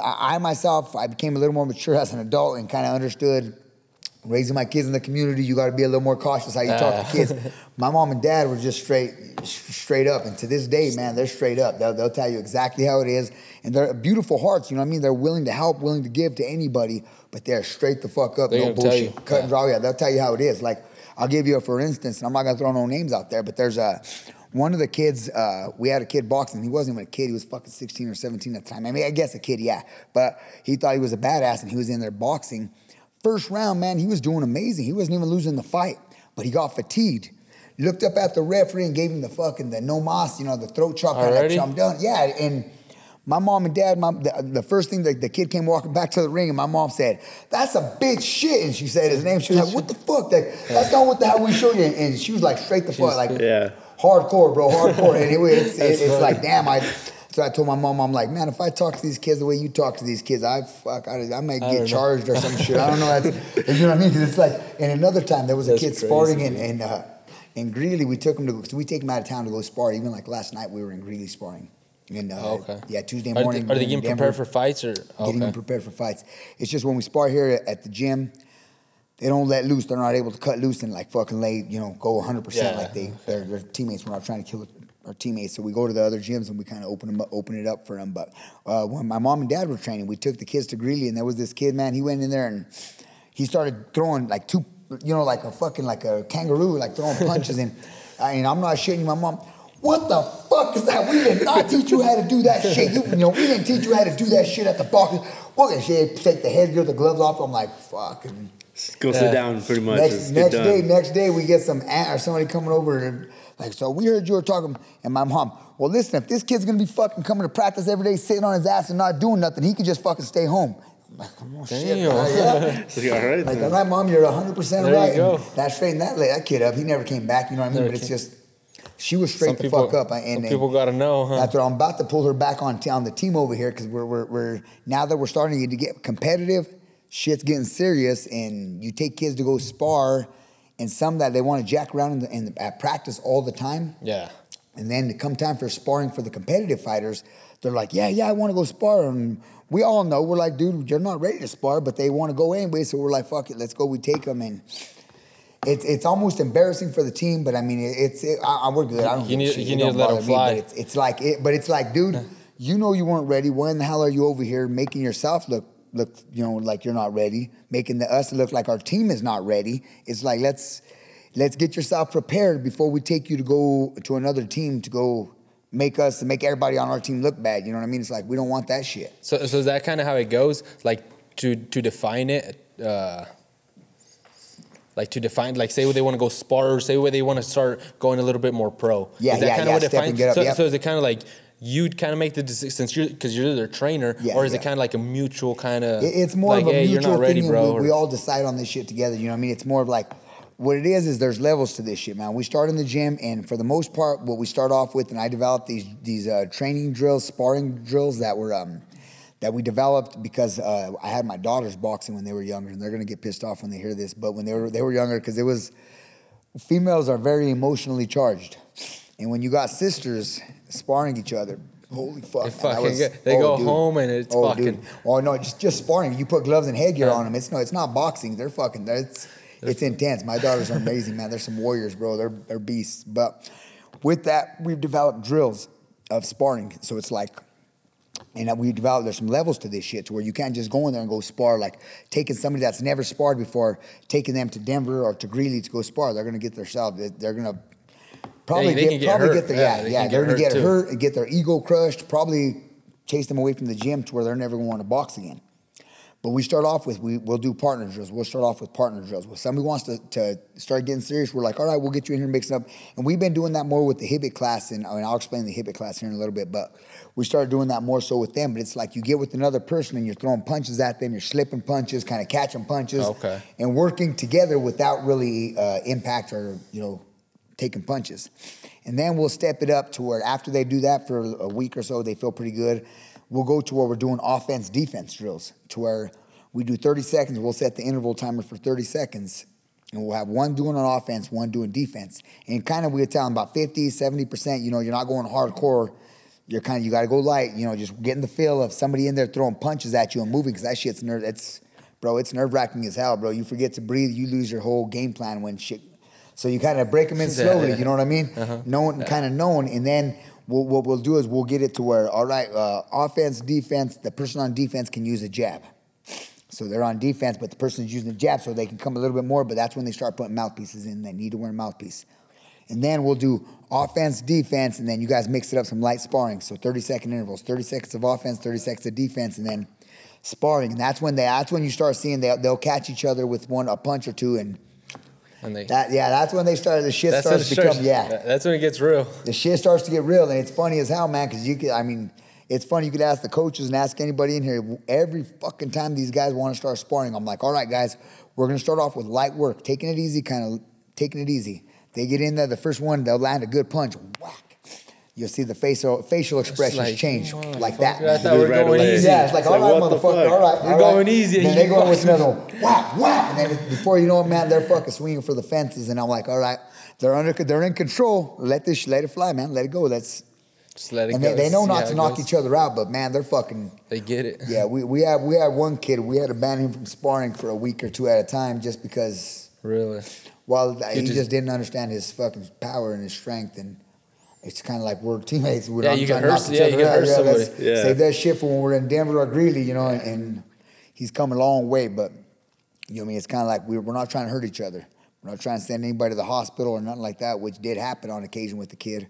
I, I myself, I became a little more mature as an adult and kind of understood. Raising my kids in the community, you got to be a little more cautious how you talk to kids. My mom and dad were just straight, straight up, and to this day, man, they're straight up. They'll, they'll tell you exactly how it is, and they're beautiful hearts. You know what I mean? They're willing to help, willing to give to anybody, but they're straight the fuck up, They're no bullshit, you. cut and Yeah. draw. Yeah, they'll tell you how it is. Like I'll give you a for instance, and I'm not gonna throw no names out there, but there's a one of the kids. Uh, we had a kid boxing. He wasn't even a kid. He was fucking 16 or 17 at the time. I mean, I guess a kid, yeah. But he thought he was a badass, and he was in there boxing. First round, man, he was doing amazing. He wasn't even losing the fight, but he got fatigued. Looked up at the referee and gave him the fucking the no mas, you know, the throat chop. Already? I'm done. Yeah, and my mom and dad, my, the, the first thing that the kid came walking back to the ring, and my mom said, "That's a bitch shit," and she said his name. She was like, "What the fuck? That, that's not what the hell we showed you." And she was like, straight the fuck, like, Yeah. Hardcore, bro, hardcore. anyway, it's, That's it's, like, damn, I. So I told my mom, I'm like, man, if I talk to these kids the way you talk to these kids, I fuck, I, I might get know. charged or some shit. I don't know. That's, you know what I mean? 'Cause it's like, and another time there was a kid crazy, sparring in, man. in, uh, in Greeley. We took him to, so we take him out of town to go spar. Even like last night, we were in Greeley sparring. And, uh, Oh, okay. Yeah, Tuesday Are morning. they, are they getting Denver prepared for fights or? getting okay. them prepared for fights. It's just when we spar here at the gym, they don't let loose. They're not able to cut loose and like fucking lay, you know, go 100% Yeah, like they, their, their teammates. We're not trying to kill our teammates. So we go to the other gyms and we kind of open them up, open it up for them. But uh, when my mom and dad were training, we took the kids to Greeley and there was this kid, man, he went in there and he started throwing like two, you know, like a fucking, like a kangaroo, like throwing punches. and, and I'm not shitting you, my mom. What the fuck is that? We did not teach you how to do that shit. You, you know, we didn't teach you how to do that shit at the boxing. What and she take the headgear, the gloves off. I'm like, fucking Just go sit down, pretty much. next next day, next day we get some aunt or somebody coming over and like, so we heard you were talking, and my mom. Well, listen, if this kid's gonna be fucking coming to practice every day, sitting on his ass and not doing nothing, he could just fucking stay home. I'm like, oh, shit, Damn. man, yeah. It's like, all right. Like, then. all right, mom, you're 100 percent There you right. go. And that straightened that that kid up. He never came back. You know what I mean? Never but it's came- just she was straight Some the people, fuck up. And, some and people got to know, huh? that's what I'm about to pull her back on, t- on the team over here because we're, we're, we're now that we're starting to get competitive, shit's getting serious, and you take kids to go spar, and some that they want to jack around in, the, in the, at practice all the time, Yeah. and then to come time for sparring for the competitive fighters, they're like, yeah, yeah, I want to go spar, and we all know we're like, dude, you're not ready to spar, but they want to go anyway, so we're like, fuck it, let's go. We take them and. It's, it's almost embarrassing for the team, but I mean, it, it's it, I, I, we're good. I don't. You need- shit. you need to let 'em bother me, fly. but it's, it's like it, but it's like, dude, you know you weren't ready. When the hell are you over here making yourself look look you know like you're not ready, making the us look like our team is not ready? It's like let's let's get yourself prepared before we take you to go to another team to go make us make everybody on our team look bad. You know what I mean? It's like we don't want that shit. So, so is that kind of how it goes? Like to to define it, uh, like to define, like say where they want to go spar, or say where they want to start going a little bit more pro. Yeah, is that yeah, kind yeah, of what step defines? so, yep. so is it kind of like you'd kind of make the decision since you're because you're their trainer, Yeah, or is it kind of like a mutual kind of? It- It's more like, of a hey, mutual you're not ready, thing, bro. we, or- we all decide on this shit together. You know what I mean? It's more of like what it is is there's levels to this shit, man. We start in the gym, and for the most part, what we start off with, and I developed these these uh, training drills, sparring drills that were um, that we developed because uh, I had my daughters boxing when they were younger, and they're gonna get pissed off when they hear this. But when they were they were younger, because it was females are very emotionally charged, and when you got sisters sparring each other. Holy fuck! They fucking was- get- they go oh, home and it's oh, fucking- Dude. Oh no, just just sparring. You put gloves and headgear Yeah. on them. It's no, it's not boxing. They're fucking. It's it's intense. My daughters are amazing, man. They're some warriors, bro. They're they're beasts. But with that, we've developed drills of sparring. So it's like. And we developed, there's some levels to this shit to where you can't just go in there and go spar. Like taking somebody that's never sparred before, taking them to Denver or to Greeley to go spar. They're going to get themselves, they're going to probably they get, get probably hurt. get their, Yeah, yeah, yeah they're to get hurt and get their ego crushed, probably chase them away from the gym to where they're never going to want to box again. But we start off with we we'll do partner drills. We'll start off with partner drills. When somebody wants to, to start getting serious, we're like, all right, we'll get you in here mixing up. And we've been doing that more with the Hibbit class, and I mean, I'll explain the Hibbit class here in a little bit. But we started doing that more so with them. But it's like you get with another person and you're throwing punches at them, you're slipping punches, kind of catching punches, Okay. and working together without really uh, impact or you know taking punches. And then we'll step it up to where after they do that for a week or so, they feel pretty good. We'll go to where we're doing offense defense drills to where we do 30 seconds. We'll set the interval timer for 30 seconds. And we'll have one doing on offense, one doing defense. And kind of we'll tell them about 50, 70%, you know, you're not going hardcore. You're kind of, you got to go light, you know, just getting the feel of somebody in there throwing punches at you and moving because that shit's nerve, it's, bro, it's nerve wracking as hell, bro. You forget to breathe, you lose your whole game plan when shit. So you kind of break them in slowly, you know what I mean? Knowing, kind of known, And then we'll, what we'll do is we'll get it to where, all right, uh, offense, defense, the person on defense can use a jab. So they're on defense, but the person's using the jab so they can come a little bit more, but that's when they start putting mouthpieces in. They need to wear a mouthpiece. And then we'll do offense, defense, and then you guys mix it up some light sparring. So 30 second intervals, 30 seconds of offense, 30 seconds of defense, and then sparring. And that's when they that's when you start seeing they they'll catch each other with one a punch or two and and they, that yeah, that's when they start the shit starts to become yeah that- That's when it gets real. the shit starts to get real, and it's funny as hell, man. Because you could, I mean, it's funny. You could ask the coaches and ask anybody in here. Every fucking time these guys want to start sparring, I'm like, all right, guys, we're gonna start off with light work, taking it easy, kind of taking it easy. They get in there, the first one, they'll land a good punch, whack. You'll see the facial facial expressions like, change come on, like that. I thought we were Right going away. easy. Yeah, it's like, It's all like, right, motherfucker, all right. We're all going right. easy, Then and they you go with fucking- another whack, whack, and then before you know it, man, they're fucking swinging for the fences, and I'm like, all right, they're under, they're in control. Let this, let it fly, man. Let it go. Let's, Just let it and go. they, they know not to knock goes. each other out, but man, they're fucking. They get it. Yeah, we, we have we had one kid. We had to ban him from sparring for a week or two at a time just because. Really. Well, he just- just, didn't understand his fucking power and his strength, and it's kind of like we're teammates. We're Yeah, you can hurt- yeah, you can hurt Yeah, somebody. Yeah. Save that shit for when we're in Denver or Greeley, you know. And, and he's come a long way, but you know, what I mean, it's kind of like we're, we're not trying to hurt each other. We're not trying to send anybody to the hospital or nothing like that, which did happen on occasion with the kid,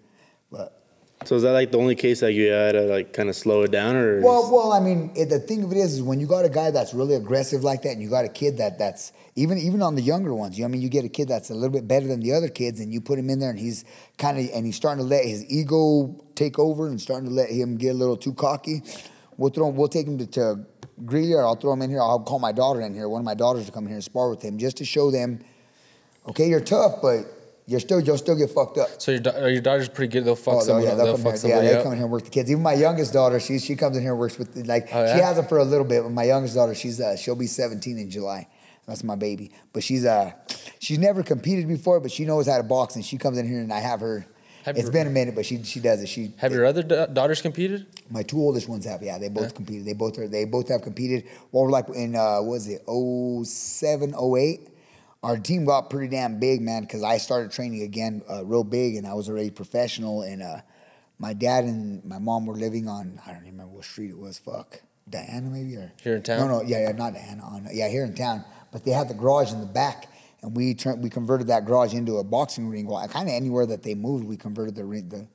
but. So is that like the only case that you had to like kind of slow it down, or Well, well, I mean, it, the thing of it is, is when you got a guy that's really aggressive like that, and you got a kid that that's even even on the younger ones. You know, I mean, you get a kid that's a little bit better than the other kids, and you put him in there, and he's kind of and he's starting to let his ego take over, and starting to let him get a little too cocky. We'll throw him, we'll take him to, to Greeley, or I'll throw him in here. I'll call my daughter in here, one of my daughters to come here and spar with him, just to show them, okay, you're tough, but you're still you'll still get fucked up. So your your daughter's pretty good. They'll fuck Oh, yeah, they'll They'll come here. Yeah, they come in here and work the kids. Even my youngest daughter, she she comes in here and works with like Oh, she has them for a little bit. But my youngest daughter, she's uh, she'll be 17 in July. That's my baby. But she's uh she's never competed before, but she knows how to box, and she comes in here and I have her. Have it's your- been a minute, but she she does it. She Have your other da- daughters competed? my two oldest ones have. Yeah, they both competed. They both are. They both have competed. Well, like in uh, what was it 07, 08? Our team got pretty damn big, man. Because I started training again, uh, real big, and I was already professional. And uh, my dad and my mom were living on. I don't even remember what street it was. Fuck, Diana maybe or Here in town? No, no, yeah, yeah, not Diana. On yeah, here in town. But they had the garage in the back. And we turned, we converted that garage into a boxing ring. Well, kind of anywhere that they moved, we converted the ring, the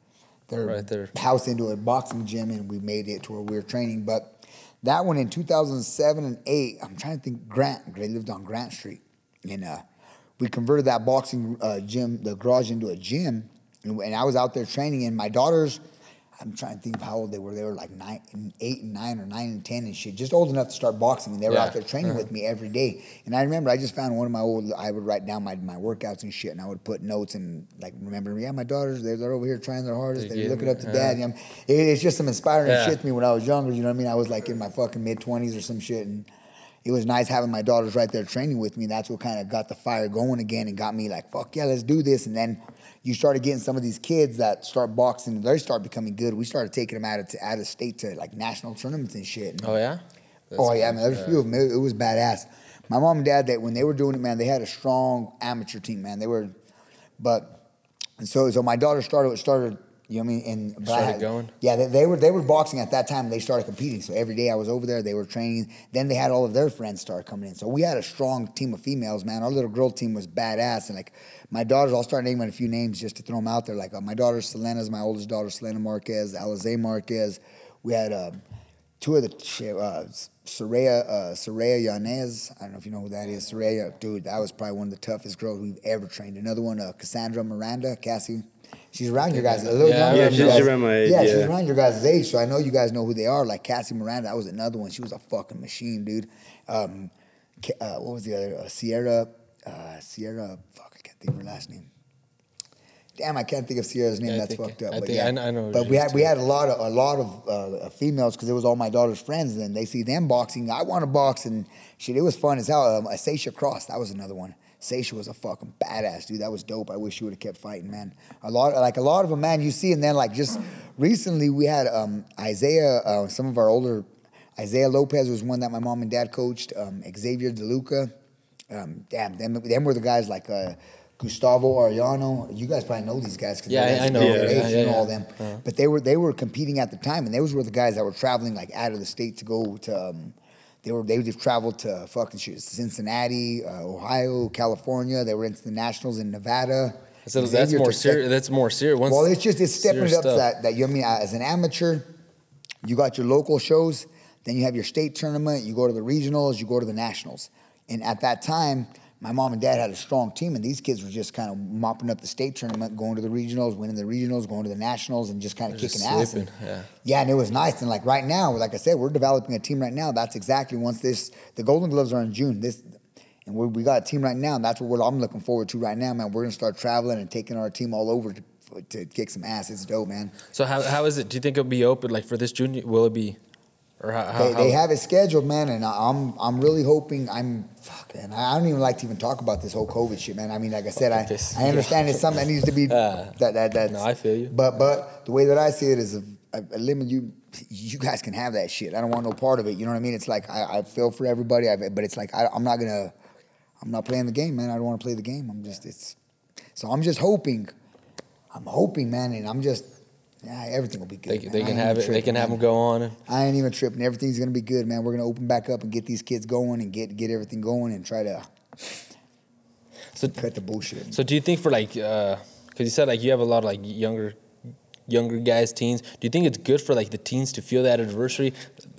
their Right house into a boxing gym and we made it to where we were training. But that one in 2007 and 8, I'm trying to think, Grant, they lived on Grant Street. And uh, we converted that boxing uh, gym, the garage into a gym. And, and I was out there training, and my daughters, I'm trying to think of how old they were. They were like nine, and eight and nine, or nine and ten, and shit. Just old enough to start boxing, and they were Yeah. out there training with me every day. And I remember I just found one of my old. I would write down my, my workouts and shit, and I would put notes and like remember. Yeah, my daughters, they're, they're over here trying their hardest. They They're looking up to yeah. dad. You know, it, it's just some inspiring Yeah. shit to me when I was younger. You know what I mean? I was like in my fucking mid twenties or some shit, and it was nice having my daughters right there training with me. That's what kind of got the fire going again and got me like, fuck yeah, let's do this. And then you started getting some of these kids that start boxing, they start becoming good. We started taking them out of out of state to like national tournaments and shit. And Oh yeah. oh yeah, man, there's a few of them. It, it was badass. My mom and dad, that when they were doing it, man, they had a strong amateur team, man. They were, but and so so my daughter started started. You know what I mean? And but I Started had- going? Yeah, they, they were they were boxing at that time. They started competing. So every day I was over there. They were training. Then they had all of their friends start coming in. So we had a strong team of females, man. Our little girl team was badass. And like my daughters, I'll start naming a few names just to throw them out there. Like uh, my daughter Selena's my oldest daughter, Selena Marquez, Alize Marquez. We had um, two of the uh, Soraya uh, Soraya Yanez. I don't know if you know who that is. Soraya, dude, that was probably one of the toughest girls we've ever trained. Another one, uh, Cassandra Miranda, Cassie. She's around your guys, a little Yeah, younger yeah, she's guys. around my age, Yeah, she's around your guys' age, so I know you guys know who they are. Like Cassie Miranda, that was another one. She was a fucking machine, dude. Um, uh, what was the other? Uh, Sierra, uh, Sierra. Fuck, I can't think of her last name. Damn, I can't think of Sierra's name. Yeah, That's think- fucked up. I but think- yeah, I I know But we is, had we had a lot of a lot of uh, females because it was all my daughter's friends. And they see them boxing. I want to box, and shit, it was fun as hell. Um, Sasha Cross, that was another one. Sasha was a fucking badass dude. That was dope. I wish she would have kept fighting, man. A lot, like a lot of them, man. You see, and then like just recently we had um, Isaiah. Uh, some of our older Isaiah Lopez was one that my mom and dad coached. Um, Xavier DeLuca. Um, damn, them, them were the guys like uh, Gustavo Arellano. You guys probably know these guys. 'cause Yeah, I- know. Yeah, age, yeah, you know all them. But they were they were competing at the time, and those were the guys that were traveling like out of the state to go to. Um, they were they would have traveled to fucking shit, Cincinnati, uh, Ohio, California. They were into the nationals in Nevada. So that's more took sec- serious. That's more serious. Once well, it's just it's stepping it up stuff. that that you know I mean as an amateur, you got your local shows, then you have your state tournament, you go to the regionals, you go to the nationals. And at that time, my mom and dad had a strong team, and these kids were just kind of mopping up the state tournament, going to the regionals, winning the regionals, going to the nationals, and just kind of kicking ass. And- yeah. yeah, and it was nice. And like right now, like I said, we're developing a team right now. That's exactly once this the Golden Gloves are in June. This and we we got a team right now. And that's what we're, I'm looking forward to right now, man. We're gonna start traveling and taking our team all over to, to kick some ass. It's dope, man. So how, how is it? Do you think it'll be open like for this junior? Will it be, or how? how, They, they how- have it scheduled, man, and I'm I'm really hoping. I'm fuck, man. I don't even like to even talk about this whole COVID shit, man. I mean, like I said, I, This- I understand it's something that needs to be Uh, that that that's, no, I feel you. But but the way that I see it is a, a, a limit. You you guys can have that shit. I don't want no part of it. You know what I mean? It's like I, I feel for everybody, I, but it's like I, I'm not gonna. I'm not playing the game, man. I don't want to play the game. I'm just it's. So I'm just hoping. I'm hoping, man, and I'm just. Yeah, everything will be good. they, they can have it. They can tripping, have man. them go on. And, I ain't even tripping. Everything's gonna be good, man. We're gonna open back up and get these kids going and get get everything going and try to so cut the bullshit. So do you think for like, uh, because you said like you have a lot of like younger younger guys, teens. Do you think it's good for like the teens to feel that adversity,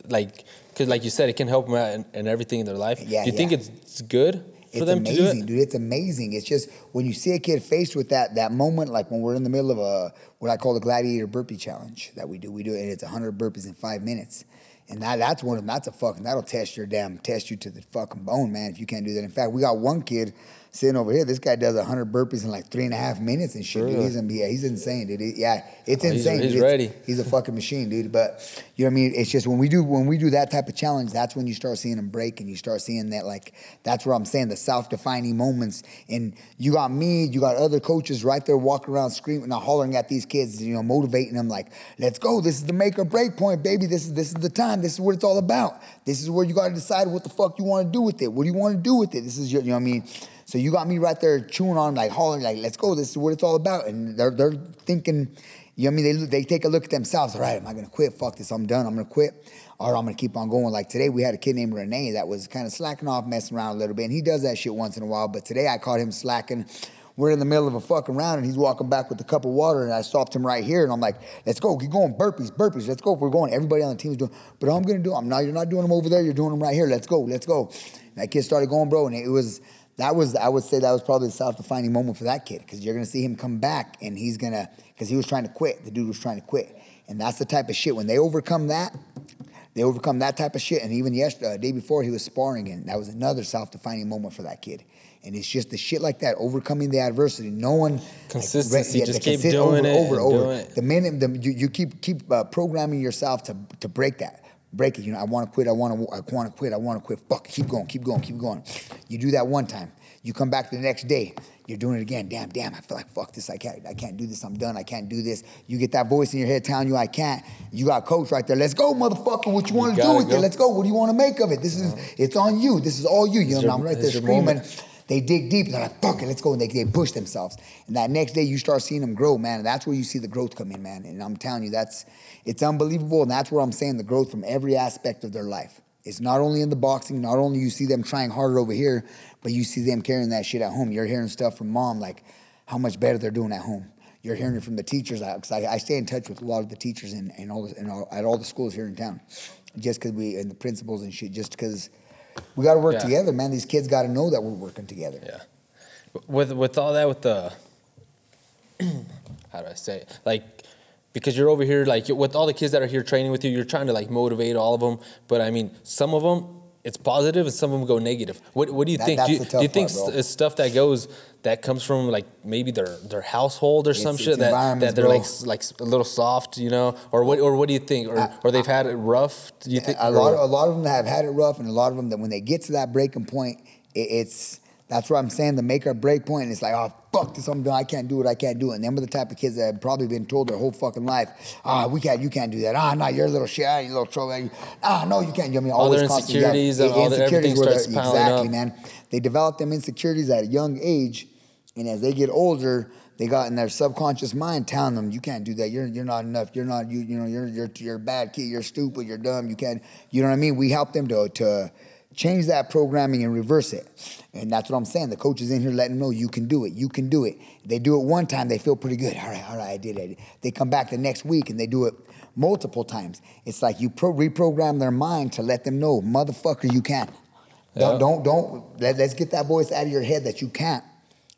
like because like you said, it can help them out in, in everything in their life. Yeah, Do you think yeah. it's, it's good It's them to do amazing, it? dude. It's amazing. It's just when you see a kid faced with that that moment, like when we're in the middle of a what I call the gladiator burpee challenge that we do. We do it. and It's hundred burpees in five minutes, and that that's one of them. That's a fucking that'll test your damn test you to the fucking bone, man. If you can't do that. In fact, we got one kid sitting over here. This guy does hundred burpees in like three and a half minutes and shit. Dude. Really? He's yeah, he's insane, dude. He- yeah, oh, it's Oh, he's- insane. he's dude. It's- ready. He's a fucking machine, dude. But you know what I mean? It's just when we do when we do that type of challenge, that's when you start seeing them break and you start seeing that like that's where I'm saying the self-defining moments. And you got me, you got other coaches right there walking around screaming, and hollering at these kids, you know, motivating them like, "Let's go! This is the make or break point, baby. This is this is the time. This is what it's all about. This is where you got to decide what the fuck you want to do with it. What do you want to do with it? This is your, you know what I mean." So you got me right there chewing on, like hollering, like, "Let's go! This is what it's all about." And they're they're thinking. You know what I mean? They, they take a look at themselves. All right, am I going to quit? Fuck this. I'm done. I'm going to quit. Or I'm going to keep on going. Like today, we had a kid named Renee that was kind of slacking off, messing around a little bit. And he does that shit once in a while. But today, I caught him slacking. We're in the middle of a fucking round, and he's walking back with a cup of water. And I stopped him right here. And I'm like, let's go. Keep going. Burpees, burpees. Let's go. We're going. Everybody on the team is doing. But I'm to do them. No, you're not doing them over there. You're doing them right here. Let's go. Let's go. And that kid started going, bro. And it was that was I would say that was probably the self-defining moment for that kid because you're gonna see him come back and he's gonna because he was trying to quit. The dude was trying to quit, and that's the type of shit when they overcome that. They overcome that type of shit, and even yesterday, uh, day before, he was sparring, and that was another self-defining moment for that kid. And it's just the shit like that, overcoming the adversity, knowing Consistency, just the keep consi- doing over, it over, and over. it. The minute the, you, you keep keep uh, programming yourself to to break that, break it. You know, I want to quit. I want to. I want to quit. I want to quit. Fuck. Keep going. Keep going. Keep going. You do that one time. You come back the next day. You're doing it again. Damn. Damn. I feel like fuck this. I can't. I can't do this. I'm done. I can't do this. You get that voice in your head telling you I can't. You got a coach right there. Let's go, motherfucker. What you want to do with go. it? Let's go. What do you want to make of it? This is. It's on you. This is all you. You know. I'm right there screaming. moment. They dig deep. They're like, fuck it, let's go. And they, they push themselves. And that next day, you start seeing them grow, man. And that's where you see the growth come in, man. And I'm telling you, that's it's unbelievable. And that's where I'm saying the growth from every aspect of their life. It's not only in the boxing, not only you see them trying harder over here, but you see them carrying that shit at home. You're hearing stuff from mom, like how much better they're doing at home. You're hearing it from the teachers, because I, I stay in touch with a lot of the teachers in, in all, the, in all at all the schools here in town, just because we and the principals and shit, just because we got to work Yeah. together, man. These kids got to know that we're working together. Yeah. With with all that, with the how do I say it? Like because you're over here, like with all the kids that are here training with you, you're trying to like motivate all of them. But I mean, some of them it's positive, and some of them go negative. What what do you That- think? Do you, do you think part, stuff that goes that comes from like maybe their their household or some It's- shit that, that they're bro. like like a little soft, you know, or what or what do you think, or or they've had it rough? Do you think a lot, of, a lot of them have had it rough, and a lot of them that when they get to that breaking point, it, it's that's what I'm saying. The make or break point, and it's like, oh fuck this, I'm done. I can't do it. I can't do it. And them are the type of kids that have probably been told their whole fucking life, ah, we can't, you can't do that. Ah, no, you're a little shit. Ah, you little trouble. Ah, no, you can't. You know, I mean, All always their insecurities and all their- insecurities everything starts piling exactly, up. man. They develop them insecurities at a young age, and as they get older, they got in their subconscious mind telling them, "You can't do that. You're you're not enough. You're not you. You know, you're you're you're a bad kid. You're stupid. You're dumb. You can't. You know what I mean? We help them to to change that programming and reverse it. And that's what I'm saying. The coach is in here letting them know you can do it. You can do it. They do it one time, they feel pretty good. All right, all right, I did it. They come back the next week and they do it multiple times. It's like you pro- reprogram their mind to let them know, motherfucker, you can. Don't, don't don't let, let's get that voice out of your head that you can't.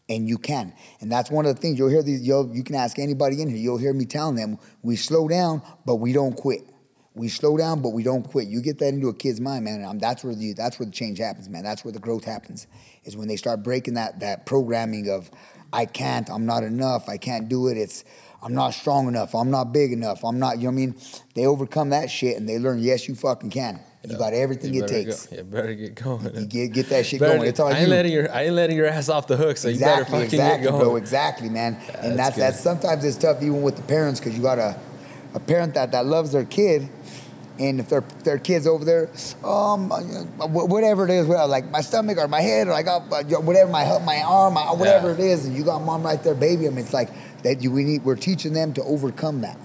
And you can. And that's one of the things you'll hear these you'll, you can ask anybody in here. You'll hear me telling them we slow down, but we don't quit. We slow down, but we don't quit. You get that into a kid's mind, man. And that's where the that's where the change happens, man. That's where the growth happens. Is when they start breaking that that programming of I can't, I'm not enough, I can't do it. It's I'm not strong enough, I'm not big enough, I'm not. You know what I mean? They overcome that shit and they learn. Yes, you fucking can. You got everything you it takes. Go, you better get going. You get get that shit Better going. It's all I ain't you. letting your I ain't letting your ass off the hook. So exactly, you better fucking exactly, get going. bro. Exactly, man. and that's that's that's sometimes it's tough even with the parents because you got a a parent that that loves their kid, and if their their kid's over there, um, whatever it is, whatever, like my stomach or my head or I got uh, whatever my my arm, my, whatever Yeah. it is, and you got mom right there, baby. I mean, it's like that. You we need we're teaching them to overcome that.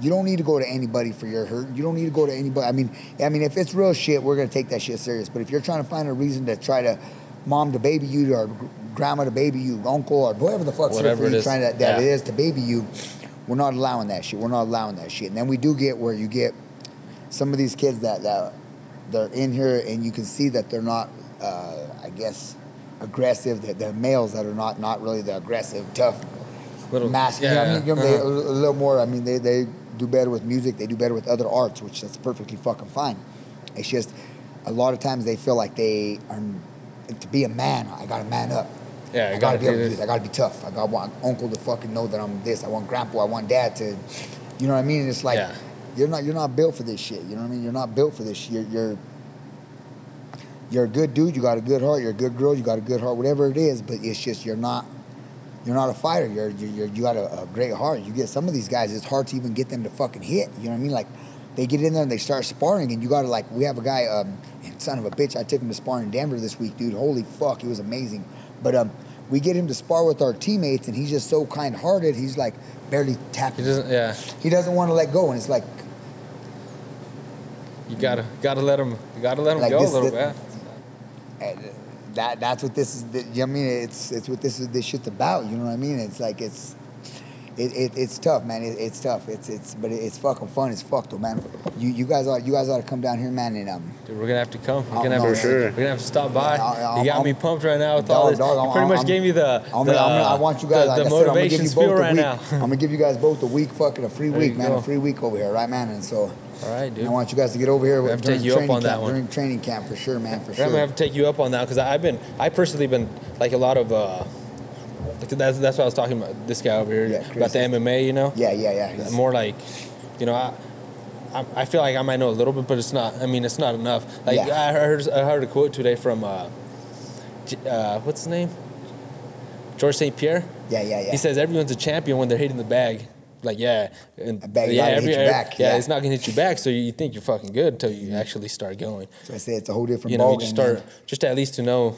You don't need to go to anybody for your hurt. You don't need to go to anybody. I mean, I mean, if it's real shit, we're gonna take that shit serious. But if you're trying to find a reason to try to mom to baby you or grandma to baby you, uncle or whoever the fuck's here Whatever for you is, trying to, that yeah. it is to baby you, we're not allowing that shit. We're not allowing that shit. And then we do get where you get some of these kids that that they're in here and you can see that they're not, uh, I guess, aggressive. The, the males that are not not really the aggressive, tough, Little- mask. yeah, you know I mean? yeah. Give 'em they- Uh-huh. a, little more. I mean, they they do better with music. They do better with other arts, which that's perfectly fucking fine. It's just a lot of times they feel like they are to be a man. I got to man up. Yeah, you I gotta, gotta be able to do this. this. I gotta be tough. I got want uncle to fucking know that I'm this. I want grandpa. I want dad to, you know what I mean? And it's like Yeah. You're not you're not built for this shit. You know what I mean? You're not built for this. You're you're you're a good dude. You got a good heart. You're a good girl. You got a good heart. Whatever it is, but it's just you're not. You're not a fighter. You're, you're, you got a, a great heart. You get some of these guys. It's hard to even get them to fucking hit. You know what I mean? Like they get in there and they start sparring, and you got to like. We have a guy, um, son of a bitch. I took him to spar in Denver this week, dude. Holy fuck, he was amazing. But um, we get him to spar with our teammates, and he's just so kind-hearted. He's like barely tapping. He doesn't. Yeah. He doesn't want to let go, and it's like You gotta gotta let him. You gotta let him Like go this- a little this- bit. uh, that that's what this is. The, you know what I mean, it's it's what this is. This shit's about. You know what I mean? It's like it's. It, it, it's tough, man. It, it's tough. It's it's, but it's fucking fun. It's fucked, though, man. You you guys are you guys ought to come down here, man, and um, Dude, we're gonna have to come. We're Oh, gonna have no, to, sure. We're gonna have to stop by. Yeah, I- you got I'm- me pumped right now with Dog, all this. dog, you I'm- pretty much I'm- gave me the. I'm the, gonna, I'm I want you guys. the, like the I said, I'm motivation give you spiel both a right week. now. I'm gonna give you guys both a week, fucking a free There week, man. go. A free week over here, right, man? And so. all right, dude. I want you guys to get over here We have to take you up training on that camp. one. During training camp, for sure, man, for sure. I'm gonna have to take you up on that because I've been, I personally been like a lot of, uh, that's that's what I was talking about. This guy over here Yeah, about the MMA, you know. Yeah, yeah, yeah. He's- More like, you know, I, I, I feel like I might know a little bit, but it's not. I mean, it's not enough. Like Yeah. I heard, I heard a quote today from, uh, uh, what's his name? Georges St-Pierre. Yeah, yeah, yeah. He says everyone's a champion when they're hitting the bag. Like yeah, and A bag yeah, not gonna hit you back, yeah, yeah. it's not gonna hit you back. So you think you're fucking good until you actually start going. So I say it's a whole different You know, you just man. start just at least to know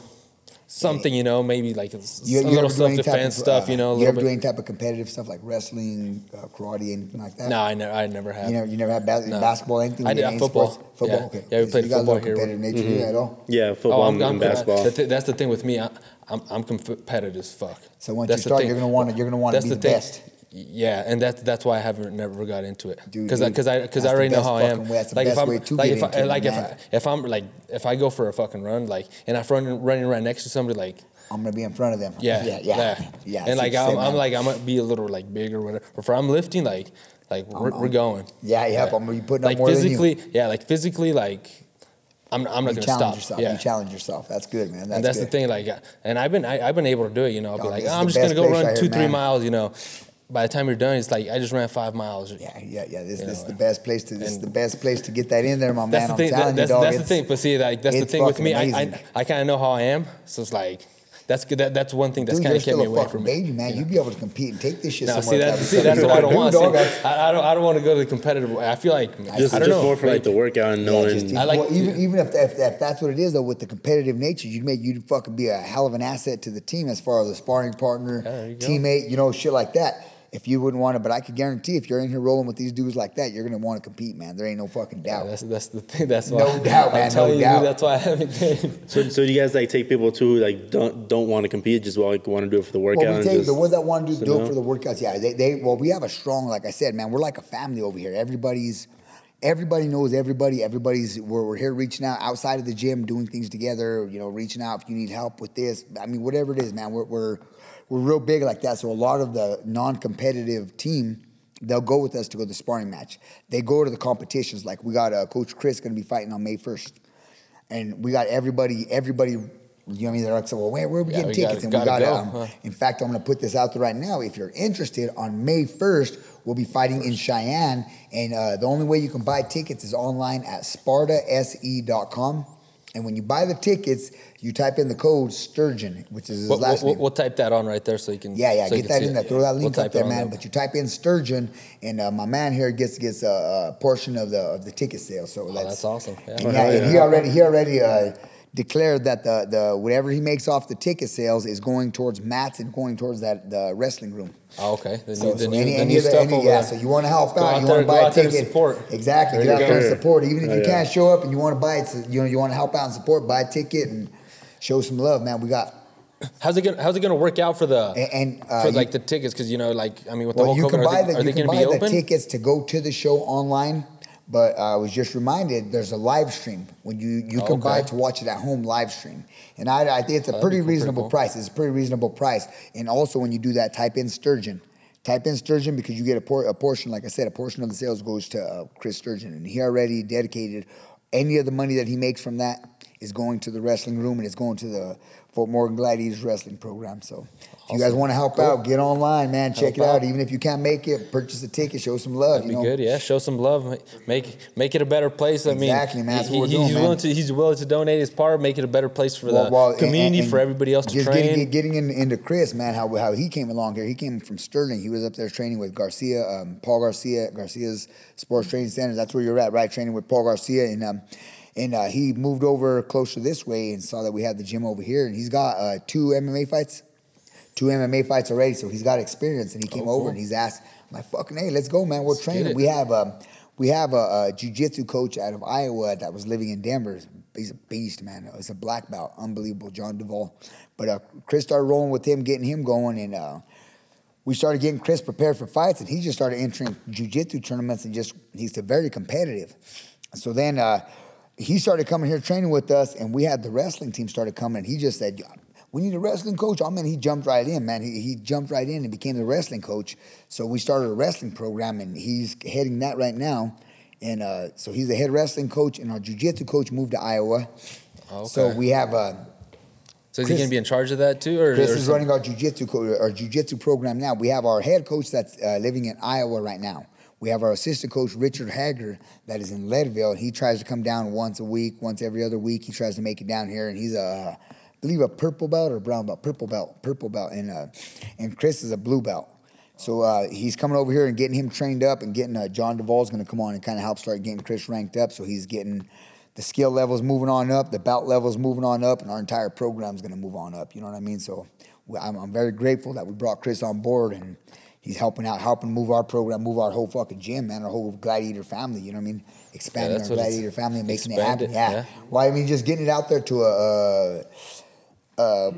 something. You know, maybe like You, a you little self defense of, stuff. uh, You know, a you little ever do any type of competitive stuff like wrestling, uh, karate, anything like that? No, I never, I never have. You never, you never had bas- No. basketball, anything? I You did, any football. sports? Football, Yeah. okay. Yeah, we So played you got a football here. competitive nature Mm-hmm. at all? Yeah, football and, and basketball. the thi- that's the thing with me. I, I'm, I'm competitive as fuck. So once That's you start, you're gonna want to, you're gonna want to be the the, best. Yeah, and that's that's why I haven't never got into it. Dude, Because because I because I the already know how I am. way- like if I'm like if I, like if. I, if I'm like if I go for a fucking run like and I'm running running right next to somebody like I'm gonna be in front of them. yeah yeah, yeah, yeah. and like I'm, I'm like I'm gonna be a little like bigger or whatever. Or if I'm lifting like like we're, we're going. Yeah, yeah, I'm gonna be putting up like more than you. physically yeah like physically like I'm I'm not you gonna challenge stop. yourself. Yeah. You challenge yourself. That's good, man. That's and that's good. the thing, like, and I've been, I, I've been able to do it. You know, I'll be like, "Oh, I'm just gonna go run right two, here, three miles. You know, by the time you're done, it's like I just ran five miles. Yeah, yeah, yeah. This, You this is the best place to. This is the best place to get that in there, my That's man. the I'm thing. telling That, that's you, dog. that's the thing. But see, like, that's the thing with me. I, amazing. I, I kind of know how I am. So it's like, that's good. That, that's one thing that's kind you're of kept still me a away fucking from baby, it. man. you know? You'd be able to compete and take this shit Now, somewhere. see, else. that's, see, that's You what I don't want. dog. See, I, I don't, I don't want to go to the competitive. I feel like just I don't just know. more for like the workout and Yeah, knowing. just, I like- well, even even if, if if that's what it is though, with the competitive nature, you'd make you'd fucking be a hell of an asset to the team as far as a sparring partner, Yeah, you teammate, you know, shit like that. If you wouldn't want to, but I could guarantee if you're in here rolling with these dudes like that, you're gonna want to compete, man. There ain't no fucking doubt. That's that's the thing. That's No doubt, man, I'm no telling you, doubt. dude, that's why I haven't. Gained. so, so you guys like take people too who like don't don't want to compete, just like want to do it for the workout? Well, we and take just, the ones that want to do, so do no? it for the workouts. Yeah, they, they well, we have a strong, like I said, man. We're like a family over here. Everybody's, everybody knows everybody. Everybody's we're, we're here reaching out outside of the gym, doing things together. You know, reaching out if you need help with this. I mean, whatever it is, man. We're we're we're real big like that. So a lot of the non-competitive team. They'll go with us to go to the sparring match. They go to the competitions. Like we got uh, Coach Chris going to be fighting on May first, and we got everybody. Everybody, you know what I mean? They're like, so well, where, where are we Yeah, getting we tickets? gotta- and we got gotta um, huh? in fact, I'm going to put this out there right now. If you're interested, on May 1st, we'll be fighting in Cheyenne. And uh, the only way you can buy tickets is online at spartase.com. And when you buy the tickets, you type in the code Sturgeon, which is his We'll, last we'll, name. we'll type that on right there so you can. Yeah, yeah, so get that in there. Throw that We'll link up there, man. But you type in Sturgeon, and uh, my man here gets gets a, a portion of the of the ticket sale. So Oh, that's awesome. Yeah. and yeah, and he already he already uh, declared that the the whatever he makes off the ticket sales is going towards mats and going towards that the wrestling room. Oh, okay. The So, new, the so new, any, the any new of stuff any, over yeah, so you want to help out, out you want to buy a out there to ticket. support. Exactly, There get you out there and support. Even if Oh, you yeah. can't show up and you want to buy it, so, you know you want to help out and support, buy a ticket and show some love, man. We got How's it gonna How's it gonna work out for the And- and, uh, for you- like the tickets? Because you know, like I mean, with the Well, whole you COVID, can are buy they, the are they you can gonna buy be the open? tickets to go to the show online. But I was just reminded there's a live stream when you you can buy Okay. to watch it at home live stream, and I, I think it's a That'd pretty reasonable cool. price. It's a pretty reasonable price, and also when you do that, type in Sturgeon. Type in Sturgeon because you get a, por- a portion, like I said, a portion of the sales goes to uh, Chris Sturgeon, and he already dedicated any of the money that he makes from that is going to the wrestling room and it's going to the Fort Morgan Gladiators wrestling program. So if you guys want to help out, get online, man. Check Help it out. out. Even if you can't make it, purchase a ticket, show some love. That'd you be know, good. Yeah, show some love. Make make it a better place. I mean, Exactly, man. That's he- what we're he- doing, he's man. willing to he's willing to donate his part, make it a better place for Well- the well, and- community, and- for everybody else to train. Getting, getting in, into Chris, man, how how he came along here. He came from Sterling. He was up there training with Garcia, um, Paul Garcia, Garcia's Sports Training Center. That's where you're at, right? Training with Paul Garcia, and um, and uh, he moved over closer this way and saw that we had the gym over here, and he's got uh, two MMA fights. Two MMA fights already, so he's got experience, and he came Oh, over and he's asked, "I'm like, fucking hey, let's go, man. We're get training. it. We have um, we have a, a jujitsu coach out of Iowa that was living in Denver. He's a beast, man. He's a black belt, unbelievable, John Duvall. But uh, Chris started rolling with him, getting him going, and uh, we started getting Chris prepared for fights, and he just started entering jujitsu tournaments, and just he's very competitive. So then uh, he started coming here training with us, and we had the wrestling team started coming, and he just said. We need a wrestling coach. I mean, he jumped right in, man. He, he jumped right in and became the wrestling coach. So we started a wrestling program, and he's heading that right now. And uh, so he's the head wrestling coach, and our jujitsu coach moved to Iowa. Okay. So we have uh, so is Chris- he gonna be in charge of that too, or, Chris or is running our jujitsu co- our jujitsu program now. We have our head coach that's uh, living in Iowa right now. We have our assistant coach Richard Hager that is in Leadville. He tries to come down once a week, once every other week. He tries to make it down here, and he's a, I believe a purple belt or brown belt, purple belt, purple belt, and uh, and Chris is a blue belt. So uh, he's coming over here and getting him trained up, and getting uh, John Duvall's going to come on and kind of help start getting Chris ranked up. So he's getting the skill levels moving on up, the belt levels moving on up, and our entire program's going to move on up. You know what I mean? So I'm, I'm very grateful that we brought Chris on board, and he's helping out, helping move our program, move our whole fucking gym, man, our whole Gladiator family. You know what I mean? Expanding that's our Gladiator family and making it happen. it, yeah. yeah. Well, I mean, just getting it out there to a. a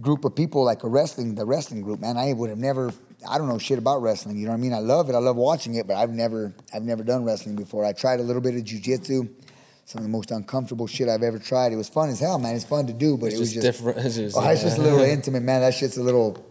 group of people like a wrestling, the wrestling group, man. I would have never, I don't know shit about wrestling. You know what I mean? I love it. I love watching it, but I've never, I've never done wrestling before. I tried a little bit of jujitsu. Some of the most uncomfortable shit I've ever tried. It was fun as hell, man. It's fun to do, but It's it was just just different. It's just- oh, it's just a little intimate, man. That shit's a little.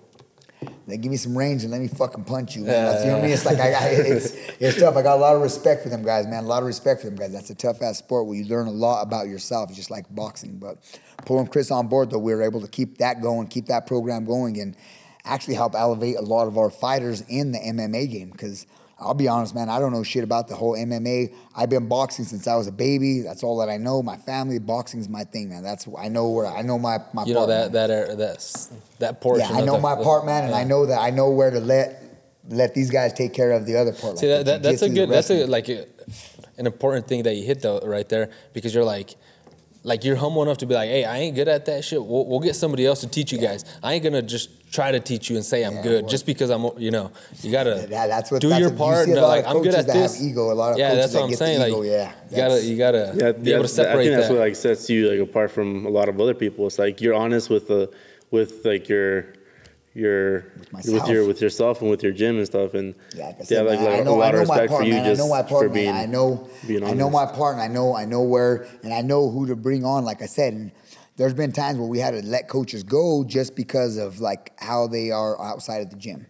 They give me some range and let me fucking punch you, man. That's, you know what I mean? It's like I, I it's it's tough. I got a lot of respect for them guys, man. A lot of respect for them guys. That's a tough ass sport where you learn a lot about yourself, just like boxing. But pulling Chris on board, though, we were able to keep that going, keep that program going, and actually help elevate a lot of our fighters in the MMA game. Because I'll be honest, man, I don't know shit about the whole MMA. I've been boxing since I was a baby. That's all that I know. My family, boxing's my thing, man. That's I know where I know my my. you know part, that man. that area, that that portion. Yeah, I know the- my the- part, man, and yeah. I know that I know where to let let these guys take care of the other part. See like that, that that's a good that's a like a, an important thing that you hit though right there because you're like like you're humble enough to be like hey I ain't good at that shit. We'll, we'll get somebody else to teach you guys. I ain't gonna just try to teach you and say I'm Yeah, good well- just because I'm you know you gotta That- that's what- do that's your what- you part see a no, lot like of I'm good coaches at that have this. ego, a lot of yeah coaches that's that what I'm get the saying ego, like yeah, you gotta you gotta Yeah, be able to that's- I separate think that's that. what like sets you like apart from a lot of other people. It's like you're honest with the with like your your with, myself. your with yourself and with your gym and stuff. And Yeah, like I said, man, like I know, a lot I of know respect part, for you man. I just know my part, for man. being I know, being I know my part, and I know, I know where, and I know who to bring on. Like I said, and there's been times where we had to let coaches go just because of like how they are outside of the gym.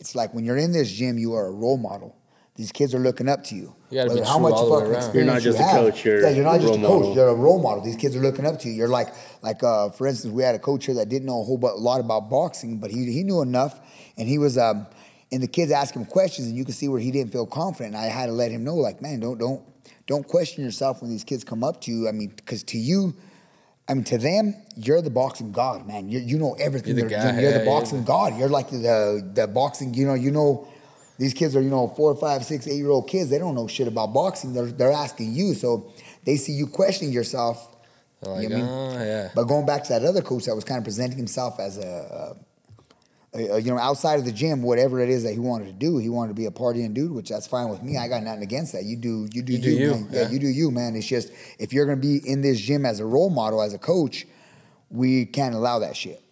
It's like when you're in this gym, you are a role model. These kids are looking up to you. You gotta be Whether how true much all the way fucking around. experience You're not just you a have. coach, you're yeah, you're not a just a role coach. model. You're a role model. These kids are looking up to you. You're like, like uh, for instance, we had a coach here that didn't know a whole bu- lot about boxing, but he he knew enough, and he was um, and the kids asked him questions, and you could see where he didn't feel confident. And I had to let him know, like, man, don't don't don't question yourself when these kids come up to you. I mean, because to you. I mean, to them, you're the boxing god, man. You you know everything. You're the They're- guy, You're yeah, the you're boxing the- god. You're like the the boxing. You know, you know. These kids are, you know, four, five, six, eight year old kids. They don't know shit about boxing. They're they're asking you, so they see you questioning yourself. They're you like know what I mean? oh yeah But going back to that other coach that was kind of presenting himself as a, a, a- you know, outside of the gym, whatever it is that he wanted to do, he wanted to be a partying dude, which that's fine with me. I got nothing against that. You do, you do, You you, do you, man. Yeah. yeah. you do you, man. It's just if you're gonna be in this gym as a role model, as a coach, we can't allow that shit.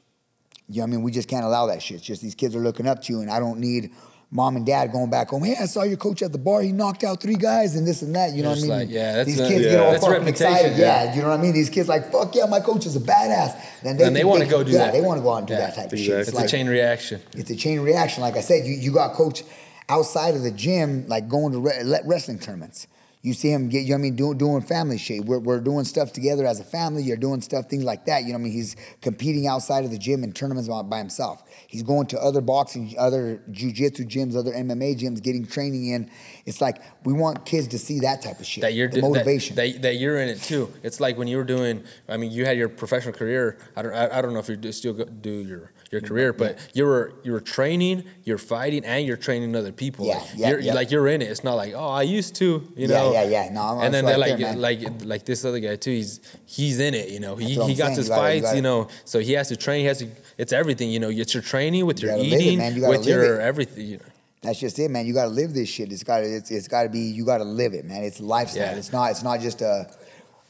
You know what I mean? We just can't allow that shit. It's just these kids are looking up to you, and I don't need mom and dad going back home. Hey, I saw your coach at the bar. He knocked out three guys and this and that. You know Just what I mean? like, yeah, that's these a- kids yeah. get all That's fucking excited. yeah. Yeah. you know what I mean? These kids like, fuck yeah, my coach is a badass. Then they And they think wanna go do yeah, that. they want to go out and do that type of shit. It's like- a chain reaction. it's a chain reaction. Like I said, you, you got coach outside of the gym, like going to re- wrestling tournaments. You see him get, you know what I mean, doing, doing family shit. We're, we're doing stuff together as a family. You're doing stuff, things like that. You know what I mean? He's competing outside of the gym in tournaments by, by himself. He's going to other boxing, other jujitsu gyms, other MMA gyms, getting training in. It's like we want kids to see that type of shit. that you're the motivation. that, that, you're in it too. It's like when you were doing. I mean, you had your professional career. I don't. I, I don't know if you do, still go, do your your career, but you were you were training, you're fighting, and you're training other people. Yeah, like, yeah, you're, yeah. Like you're in it. It's not like oh, I used to. You know. yeah, yeah. Yeah. No, I'm- and then they're right like there, like like this other guy too. He's he's in it. You know. He he got saying. his You gotta- you fights. You, know. So he has to train. He has to. It's everything. You know. It's your training with You your it, eating, man. You with your it. everything. You know. That's just it, man. You got to live this shit. It's got. It's, it's got to be. You got to live it, man. It's lifestyle. It's not. It's not just a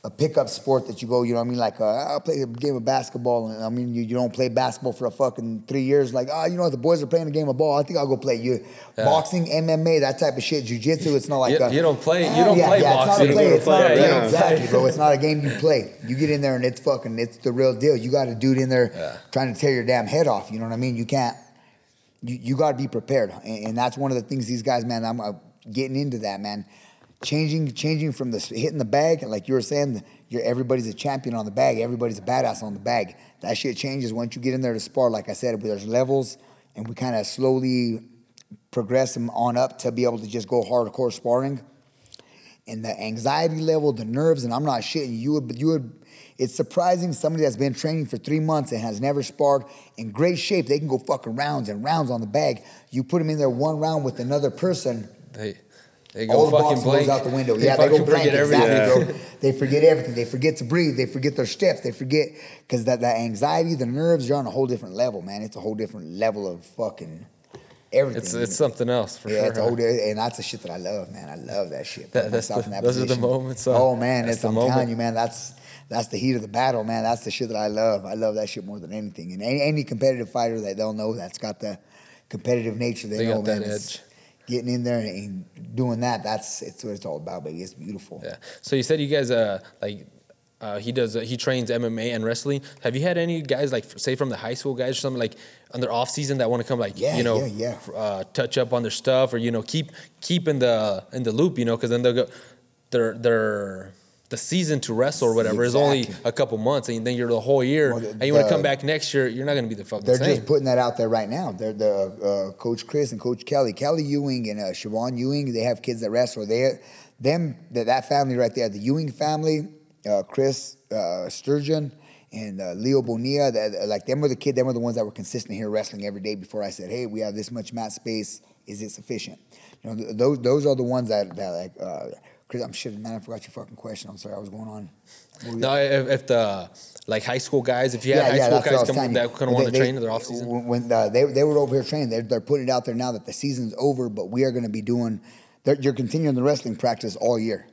a pickup sport that you go. You know what I mean? Like uh, I'll play a game of basketball, and I mean you, you don't play basketball for a fucking three years. Like oh, you know what? The boys are playing a game of ball. I think I'll go play. You boxing, MMA, that type of shit. Jiu-jitsu. It's not like You- a, you don't play- you don't yeah, play yeah, boxing. It's not a play. It's not a play, play. yeah. Exactly, bro. It's not a game you play. You get in there and it's fucking. It's the real deal. You got a dude in there trying to tear your damn head off. You know what I mean? You can't you, you got to be prepared and, and that's one of the things these guys man i'm uh, getting into that man changing changing from the hitting the bag like you were saying you're everybody's a champion on the bag everybody's a badass on the bag that shit changes once you get in there to spar like i said there's levels and we kind of slowly progress them on up to be able to just go hardcore sparring and the anxiety level, the nerves, and I'm not shitting you would, you would. It's surprising somebody that's been training for three months and has never sparred in great shape. They can go fucking rounds and rounds on the bag. You put them in there one round with another person, They they all go the fucking boxing blank. goes out the window. They yeah, they go fucking blank. forget everything. Exactly, Yeah. bro. They forget everything. They forget to breathe. They forget their steps. They forget because that, that anxiety, the nerves, you're on a whole different level, man. It's a whole different level of fucking everything. It's it's something else for yeah, sure. it's a whole and that's the shit that I love, man. I love that shit. That- Put that's the- in that those are the moments, huh? Oh man, That's it's, the I'm moment. telling you, man. That's that's the heat of the battle, man. That's the shit that I love. I love that shit more than anything. And any, any competitive fighter that they'll know that's got the competitive nature, they, They know, got that man. it's edge. Getting in there and doing that, that's it's what it's all about, baby. It's beautiful. Yeah. So you said you guys uh like uh, he does uh, he trains MMA and wrestling. Have you had any guys like say from the high school guys or something like on their off season that want to come like Yeah, you know yeah, yeah. Uh, touch up on their stuff or you know keep keep in the in the loop you know because then they'll go their their the season to wrestle or whatever is only a couple months and then you're the whole year Well, the- and you want to come back next year you're not gonna be the fucking They're same. just putting that out there right now. They're the uh, Coach Chris and Coach Kelly, Kelly Ewing and uh, Siobhan Ewing. They have kids that wrestle. They, them, that, that family right there, the Ewing family, uh, Chris uh, Sturgeon and uh, Leo Bonilla. That, like them were the kid. Them were the ones that were consistent here wrestling every day. Before I said, "Hey, we have this much mat space. Is it sufficient?" You know, th- those those are the ones that that like. Uh, I'm shit, man. I forgot your fucking question. I'm sorry. I was going on. What were you- no, if, if the like high school guys, if you had high school that's what I guys come that kind of want to train in their off season, When, when, uh, they, they were over here training, they're, they're putting it out there now that the season's over, but we are going to be doing, they're- you're continuing the wrestling practice all year.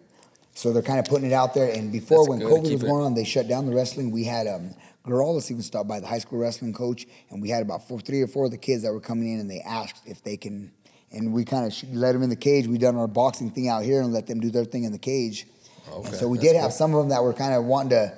So they're kind of putting it out there. And before, That's when COVID was it- going on, they shut down the wrestling. We had um, Girallis even stopped by the high school wrestling coach, and we had about four, three or four of the kids that were coming in, and they asked if they can, and we kind of let them in the cage. We done our boxing thing out here and let them do their thing in the cage. And so we did have good. some of them that were kind of wanting to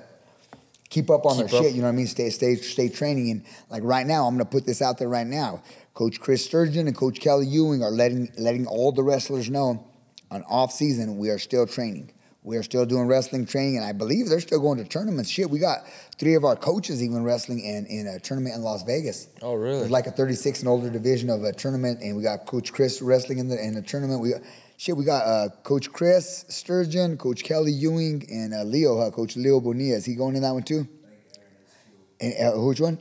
keep up on Keep their up. shit. You know what I mean? Stay, stay, stay training. And like right now, I'm gonna put this out there right now. Coach Chris Sturgeon and Coach Kelly Ewing are letting letting all the wrestlers know on off season we are still training. We are still doing wrestling training, and I believe they're still going to tournaments. Shit, we got three of our coaches even wrestling in, in a tournament in Las Vegas. Oh, really? There's like a 36 and older division of a tournament, and we got Coach Chris wrestling in the in the tournament. We got shit. We got uh, Coach Chris Sturgeon, Coach Kelly Ewing, and uh, Leo. Uh, Coach Leo Bonilla. Is he going in that one too? And uh, which one?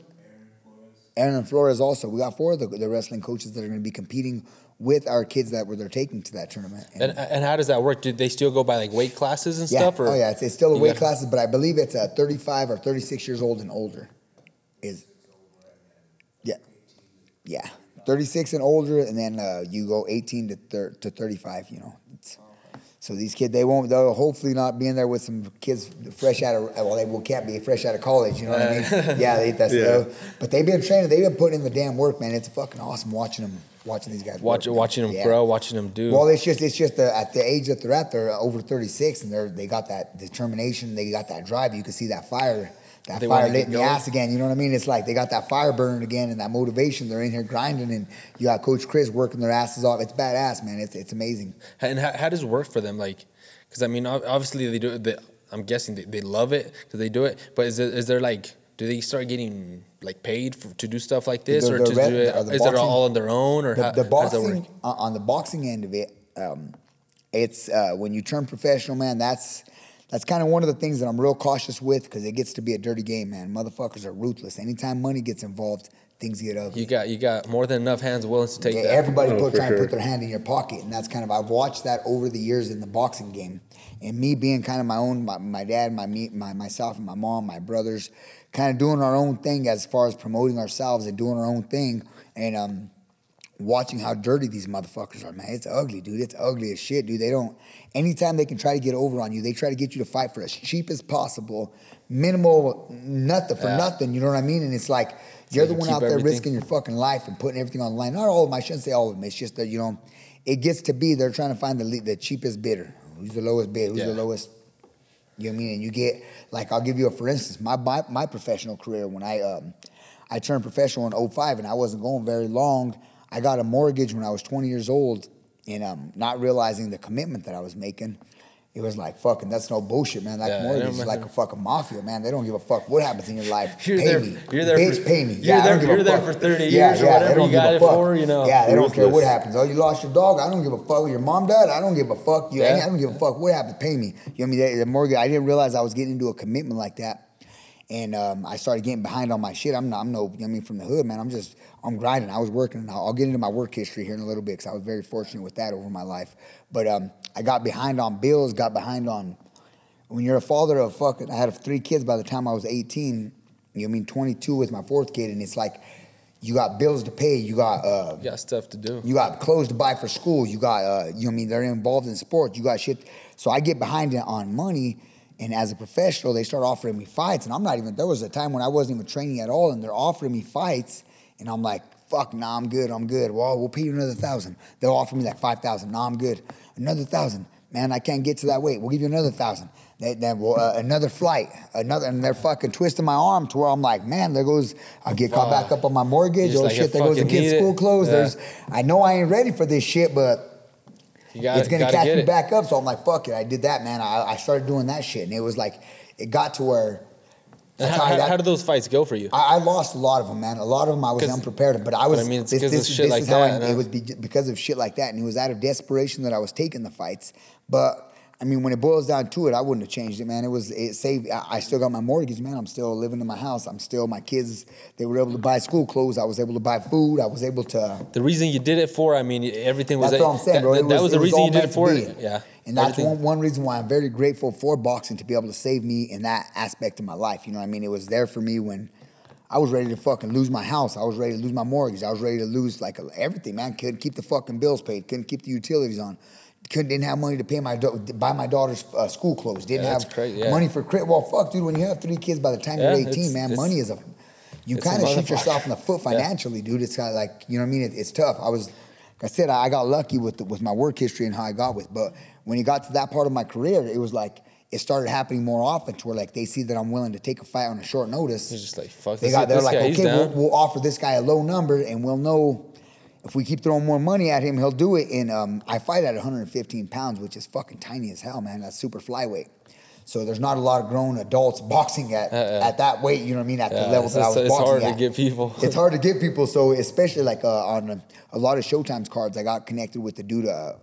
Aaron and Flores also. We got four of the, the wrestling coaches that are going to be competing with our kids that were they're taking to that tournament. and, and how does that work? Do they still go by like weight classes and yeah, stuff? Or oh yeah, it's, it's still a weight gotta- classes, but I believe it's uh, 35 or 36 years old and older. Is yeah, yeah, 36 and older, and then uh, you go 18 to thir- to 35. You know, it's So these kids, they won't. They'll hopefully not be in there with some kids fresh out of. Well, they will can't be fresh out of college. You know what I mean? Yeah, they, that's Yeah. the. But they've been training. They've been putting in the damn work, man. It's fucking awesome watching them, watching these guys. Watch, work, watching them Yeah. grow, watching them do. Well, it's just it's just the, at the age that they're at, they're over thirty six, and they're they got that determination, they got that drive. You can see that fire, that They fire lit in the ass again. You know what I mean? It's like they got that fire burning again, and that motivation. They're in here grinding, and you got Coach Chris working their asses off. It's badass, man. It's it's amazing. And how, how does it work for them? Like, because I mean, obviously they do it. They, I'm guessing they, they love it because they do it. But is there, is there like, do they start getting like paid for, to do stuff like this, The- or to red- do it? uh, the Is it all on their own, or the, how, the how does that work? boxing on on the boxing end of it, um, it's uh, when you turn professional, man. That's that's kind of one of the things that I'm real cautious with because it gets to be a dirty game, man. Motherfuckers are ruthless. Anytime money gets involved, things get ugly. You got you got more than enough hands willing to take Yeah, that. everybody Oh, put for trying to sure. put their hand in your pocket, and that's kind of I've watched that over the years in the boxing game, and me being kind of my own, my, my dad, my me, my myself, and my mom, my brothers, kind of doing our own thing as far as promoting ourselves and doing our own thing, and um, watching how dirty these motherfuckers are, man. It's ugly, dude. It's ugly as shit, dude. They don't. Anytime they can try to get over on you, they try to get you to fight for as cheap as possible, minimal, nothing for Yeah. nothing. You know what I mean? And it's like you're the you one out there everything. risking your fucking life and putting everything on the line. Not all of them. I shouldn't say all of them. It's just that you know, it gets to be they're trying to find the le- the cheapest bidder. Who's the lowest bid? Who's the Yeah. lowest? You know what I mean? And you get like I'll give you a for instance. My my, my professional career when I um I turned professional in 05 and I wasn't going very long. I got a mortgage when I was 20 years old and um not realizing the commitment that I was making. It was like fucking that's no bullshit, man. That Yeah, mortgage is like a fucking mafia, man. They don't give a fuck what happens in your life. You're pay there- me. you're there Bitch, for- pay me. you're Yeah, there- don't give a you're there for 30 Yeah, years or yeah, whatever they don't you give got a it fuck. for, you know. Yeah, they don't care what happens. Oh, you lost your dog. I don't give a fuck. Your mom died. I don't give a fuck. You, Yeah. I don't give a fuck what happened. Pay me. You know what I mean? The, the mortgage. I didn't realize I was getting into a commitment like that, and um, I started getting behind on my shit. I'm not. I'm no. You know what I mean, from the hood, man. I'm just. I'm grinding. I was working. And I'll, I'll get into my work history here in a little bit because I was very fortunate with that over my life. But um, I got behind on bills. Got behind on. When you're a father of fucking, I had three kids by the time I was 18. You know I mean? 22 with my fourth kid, and it's like. You got bills to pay. You got uh, You got stuff to do. you got clothes to buy for school. You got, uh, you know, what I mean, they're involved in sports. You got shit. So I get behind on money, and as a professional, they start offering me fights, and I'm not even. There was a time when I wasn't even training at all, and they're offering me fights, and I'm like, fuck, nah, I'm good, I'm good. Well, we'll pay you another thousand. They'll offer me like five thousand. Nah, I'm good. Another thousand. Man, I can't get to that weight. We'll give you another thousand. They, then well, uh, another flight, another, and they're fucking twisting my arm to where I'm like, man, there goes. I get caught back up on my mortgage. Oh like, shit, there goes the kids' school clothes. Yeah. There's I know I ain't ready for this shit, but You got it's gonna catch me it. back up. So I'm like, fuck it. I did that, man. I, I started doing that shit, and it was like, it got to where. How, how how, got- how did those fights go for you? I, I lost a lot of them, man. A lot of them I was unprepared, but I was. I mean, it's this, this, shit this like is how I, it was be, because of shit like that, and it was out of desperation that I was taking the fights. But I mean, when it boils down to it, I wouldn't have changed it, man. It was it saved. I, I still got my mortgage, man. I'm still living in my house. I'm still my kids. They were able to buy school clothes. I was able to buy food. I was able to. the reason you did it for, I mean, everything was. That's what I'm saying, that, bro. That, It that was, the it reason you did it for. Yeah. And that's one, one reason why I'm very grateful for boxing to be able to save me in that aspect of my life. You know what I mean? It was there for me when I was ready to fucking lose my house. I was ready to lose my mortgage. I was ready to lose like everything, man. Couldn't keep the fucking bills paid. Couldn't keep the utilities on. Couldn't didn't have money to pay my buy my daughter's uh, school clothes. Didn't Yeah, have crazy, yeah. money for credit. Well, fuck, dude. When you have three kids by the time Yeah, you're 18, it's- man, it's- money is a you kind of shoot yourself in the foot financially, dude. It's kind of like you know what I mean. It, it's tough. I was, like I said, I I got lucky with the, with my work history and how I got with. But when it got to that part of my career, it was like it started happening more often to where like they see that I'm willing to take a fight on a short notice. They're just like, fuck They this- got they're like, guy, okay, we'll, we'll offer this guy a low number, and we'll know if we keep throwing more money at him, he'll do it. And um, I fight at 115 pounds, which is fucking tiny as hell, man. That's super flyweight. So there's not a lot of grown adults boxing at, Uh-uh. at that weight. You know what I mean? At Yeah, the level it's- that I was it's boxing hard to at. get people. It's hard to get people. So especially like uh, on a, a lot of Showtime's cards, I got connected with the dude. Uh,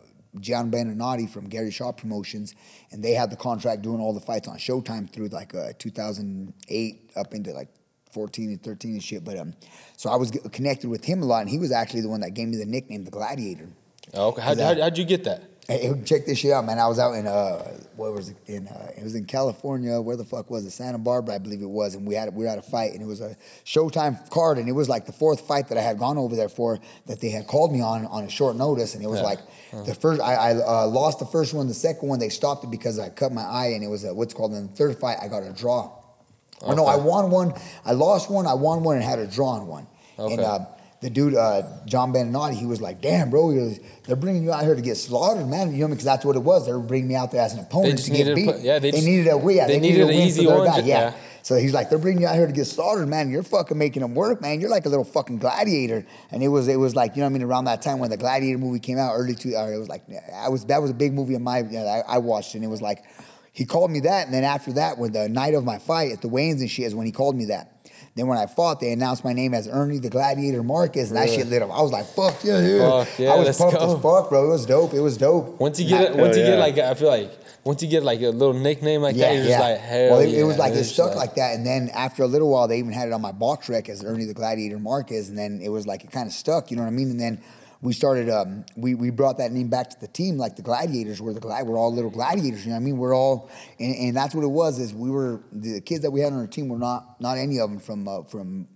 Gian Benanati from Gary Shaw Promotions, and they had the contract doing all the fights on Showtime through like uh, 2008 up into like 14 and 13 and shit. But um, so I was connected with him a lot, and he was actually the one that gave me the nickname the Gladiator. Oh, okay. How, that- how, how'd you get that? Hey, check this shit out, man. I was out in uh, what was it in? Uh, it was in California. Where the fuck was it? Santa Barbara, I believe it was. And we had we were at a fight, and it was a Showtime card, and it was like the fourth fight that I had gone over there for that they had called me on on a short notice, and it was Yeah. like the first I, I uh, lost the first one, the second one they stopped it because I cut my eye, and it was a, what's called in the third fight I got a draw. Or no, I won one, I lost one, I won one, and had a drawn on one. And Okay. uh, the dude, uh, John Beninati, he was like, "Damn, bro, goes, they're bringing you out here to get slaughtered, man." You know, because that's what it was. They were bringing me out there as an opponent to get needed beat. yeah, they just- needed a win. Yeah, they they, needed a an win easy for their guy. Yeah. yeah. So he's like, "They're bringing you out here to get slaughtered, man. You're fucking making them work, man. You're like a little fucking gladiator." And it was, it was like, you know, what I mean, around that time when the Gladiator movie came out, early two, or it was like, I was that was a big movie in my, you know, I, I watched, it and it was like, he called me that, and then after that, when the night of my fight at the Waynes and shit is when he called me that. Then when I fought, they announced my name as Ernie the Gladiator Marquez, and that shit lit up. I was like, "Fuck yeah, yeah!" Fuck yeah, I was pumped go. as fuck, bro. It was dope. It was dope. Once you get it, once you get like, I feel like once you get like a little nickname like that, you're just like, hell well, it, yeah. it was like it It's stuck like that, and then after a little while, they even had it on my BoxRec as Ernie the Gladiator Marquez, and then it was like it kind of stuck. You know what I mean? And then we started. Um, we we brought that name back to the team, like the Gladiators were the glad. We're all little gladiators. You know what I mean? We're all, and, and that's what it was. Is we were the kids that we had on our team were not not any of them from uh, from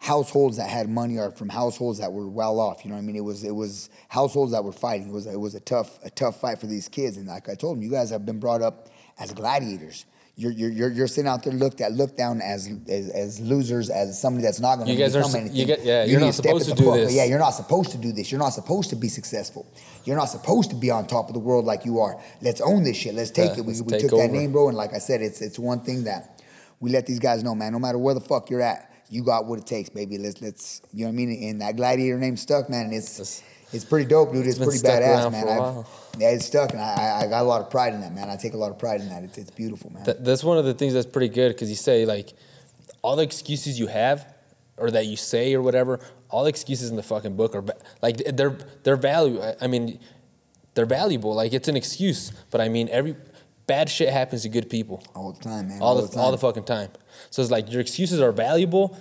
households that had money or from households that were well off. You know what I mean? It was it was households that were fighting. It was it was a tough a tough fight for these kids. And like I told them, you guys have been brought up as gladiators. You're you're you're, you're sitting out there looked at looked down as as, as losers as somebody that's not going to You guys are become anything. you get- yeah, You you're not supposed to do this. Yeah, you're not supposed to do this. You're not supposed to be successful. You're not supposed to be on top of the world like you are. Let's own this shit. Let's take Yeah, it. We, we took that name, bro. And like I said, it's it's one thing that we let these guys know, man. No matter where the fuck you're at, you got what it takes, baby. Let's let's you know what I mean. And that gladiator name stuck, man. And it's It's- it's pretty dope, dude. It's, been pretty badass, man. For a I've- while. yeah, it's stuck, and I, I got a lot of pride in that, man. I take a lot of pride in that. It's it's beautiful, man. Th- that's one of the things that's pretty good because you say like all the excuses you have or that you say or whatever, all the excuses in the fucking book are like they're they're value. I- mean, they're valuable. Like it's an excuse, but I mean every bad shit happens to good people all the time, man. all, the, time. all the fucking time. So it's like your excuses are valuable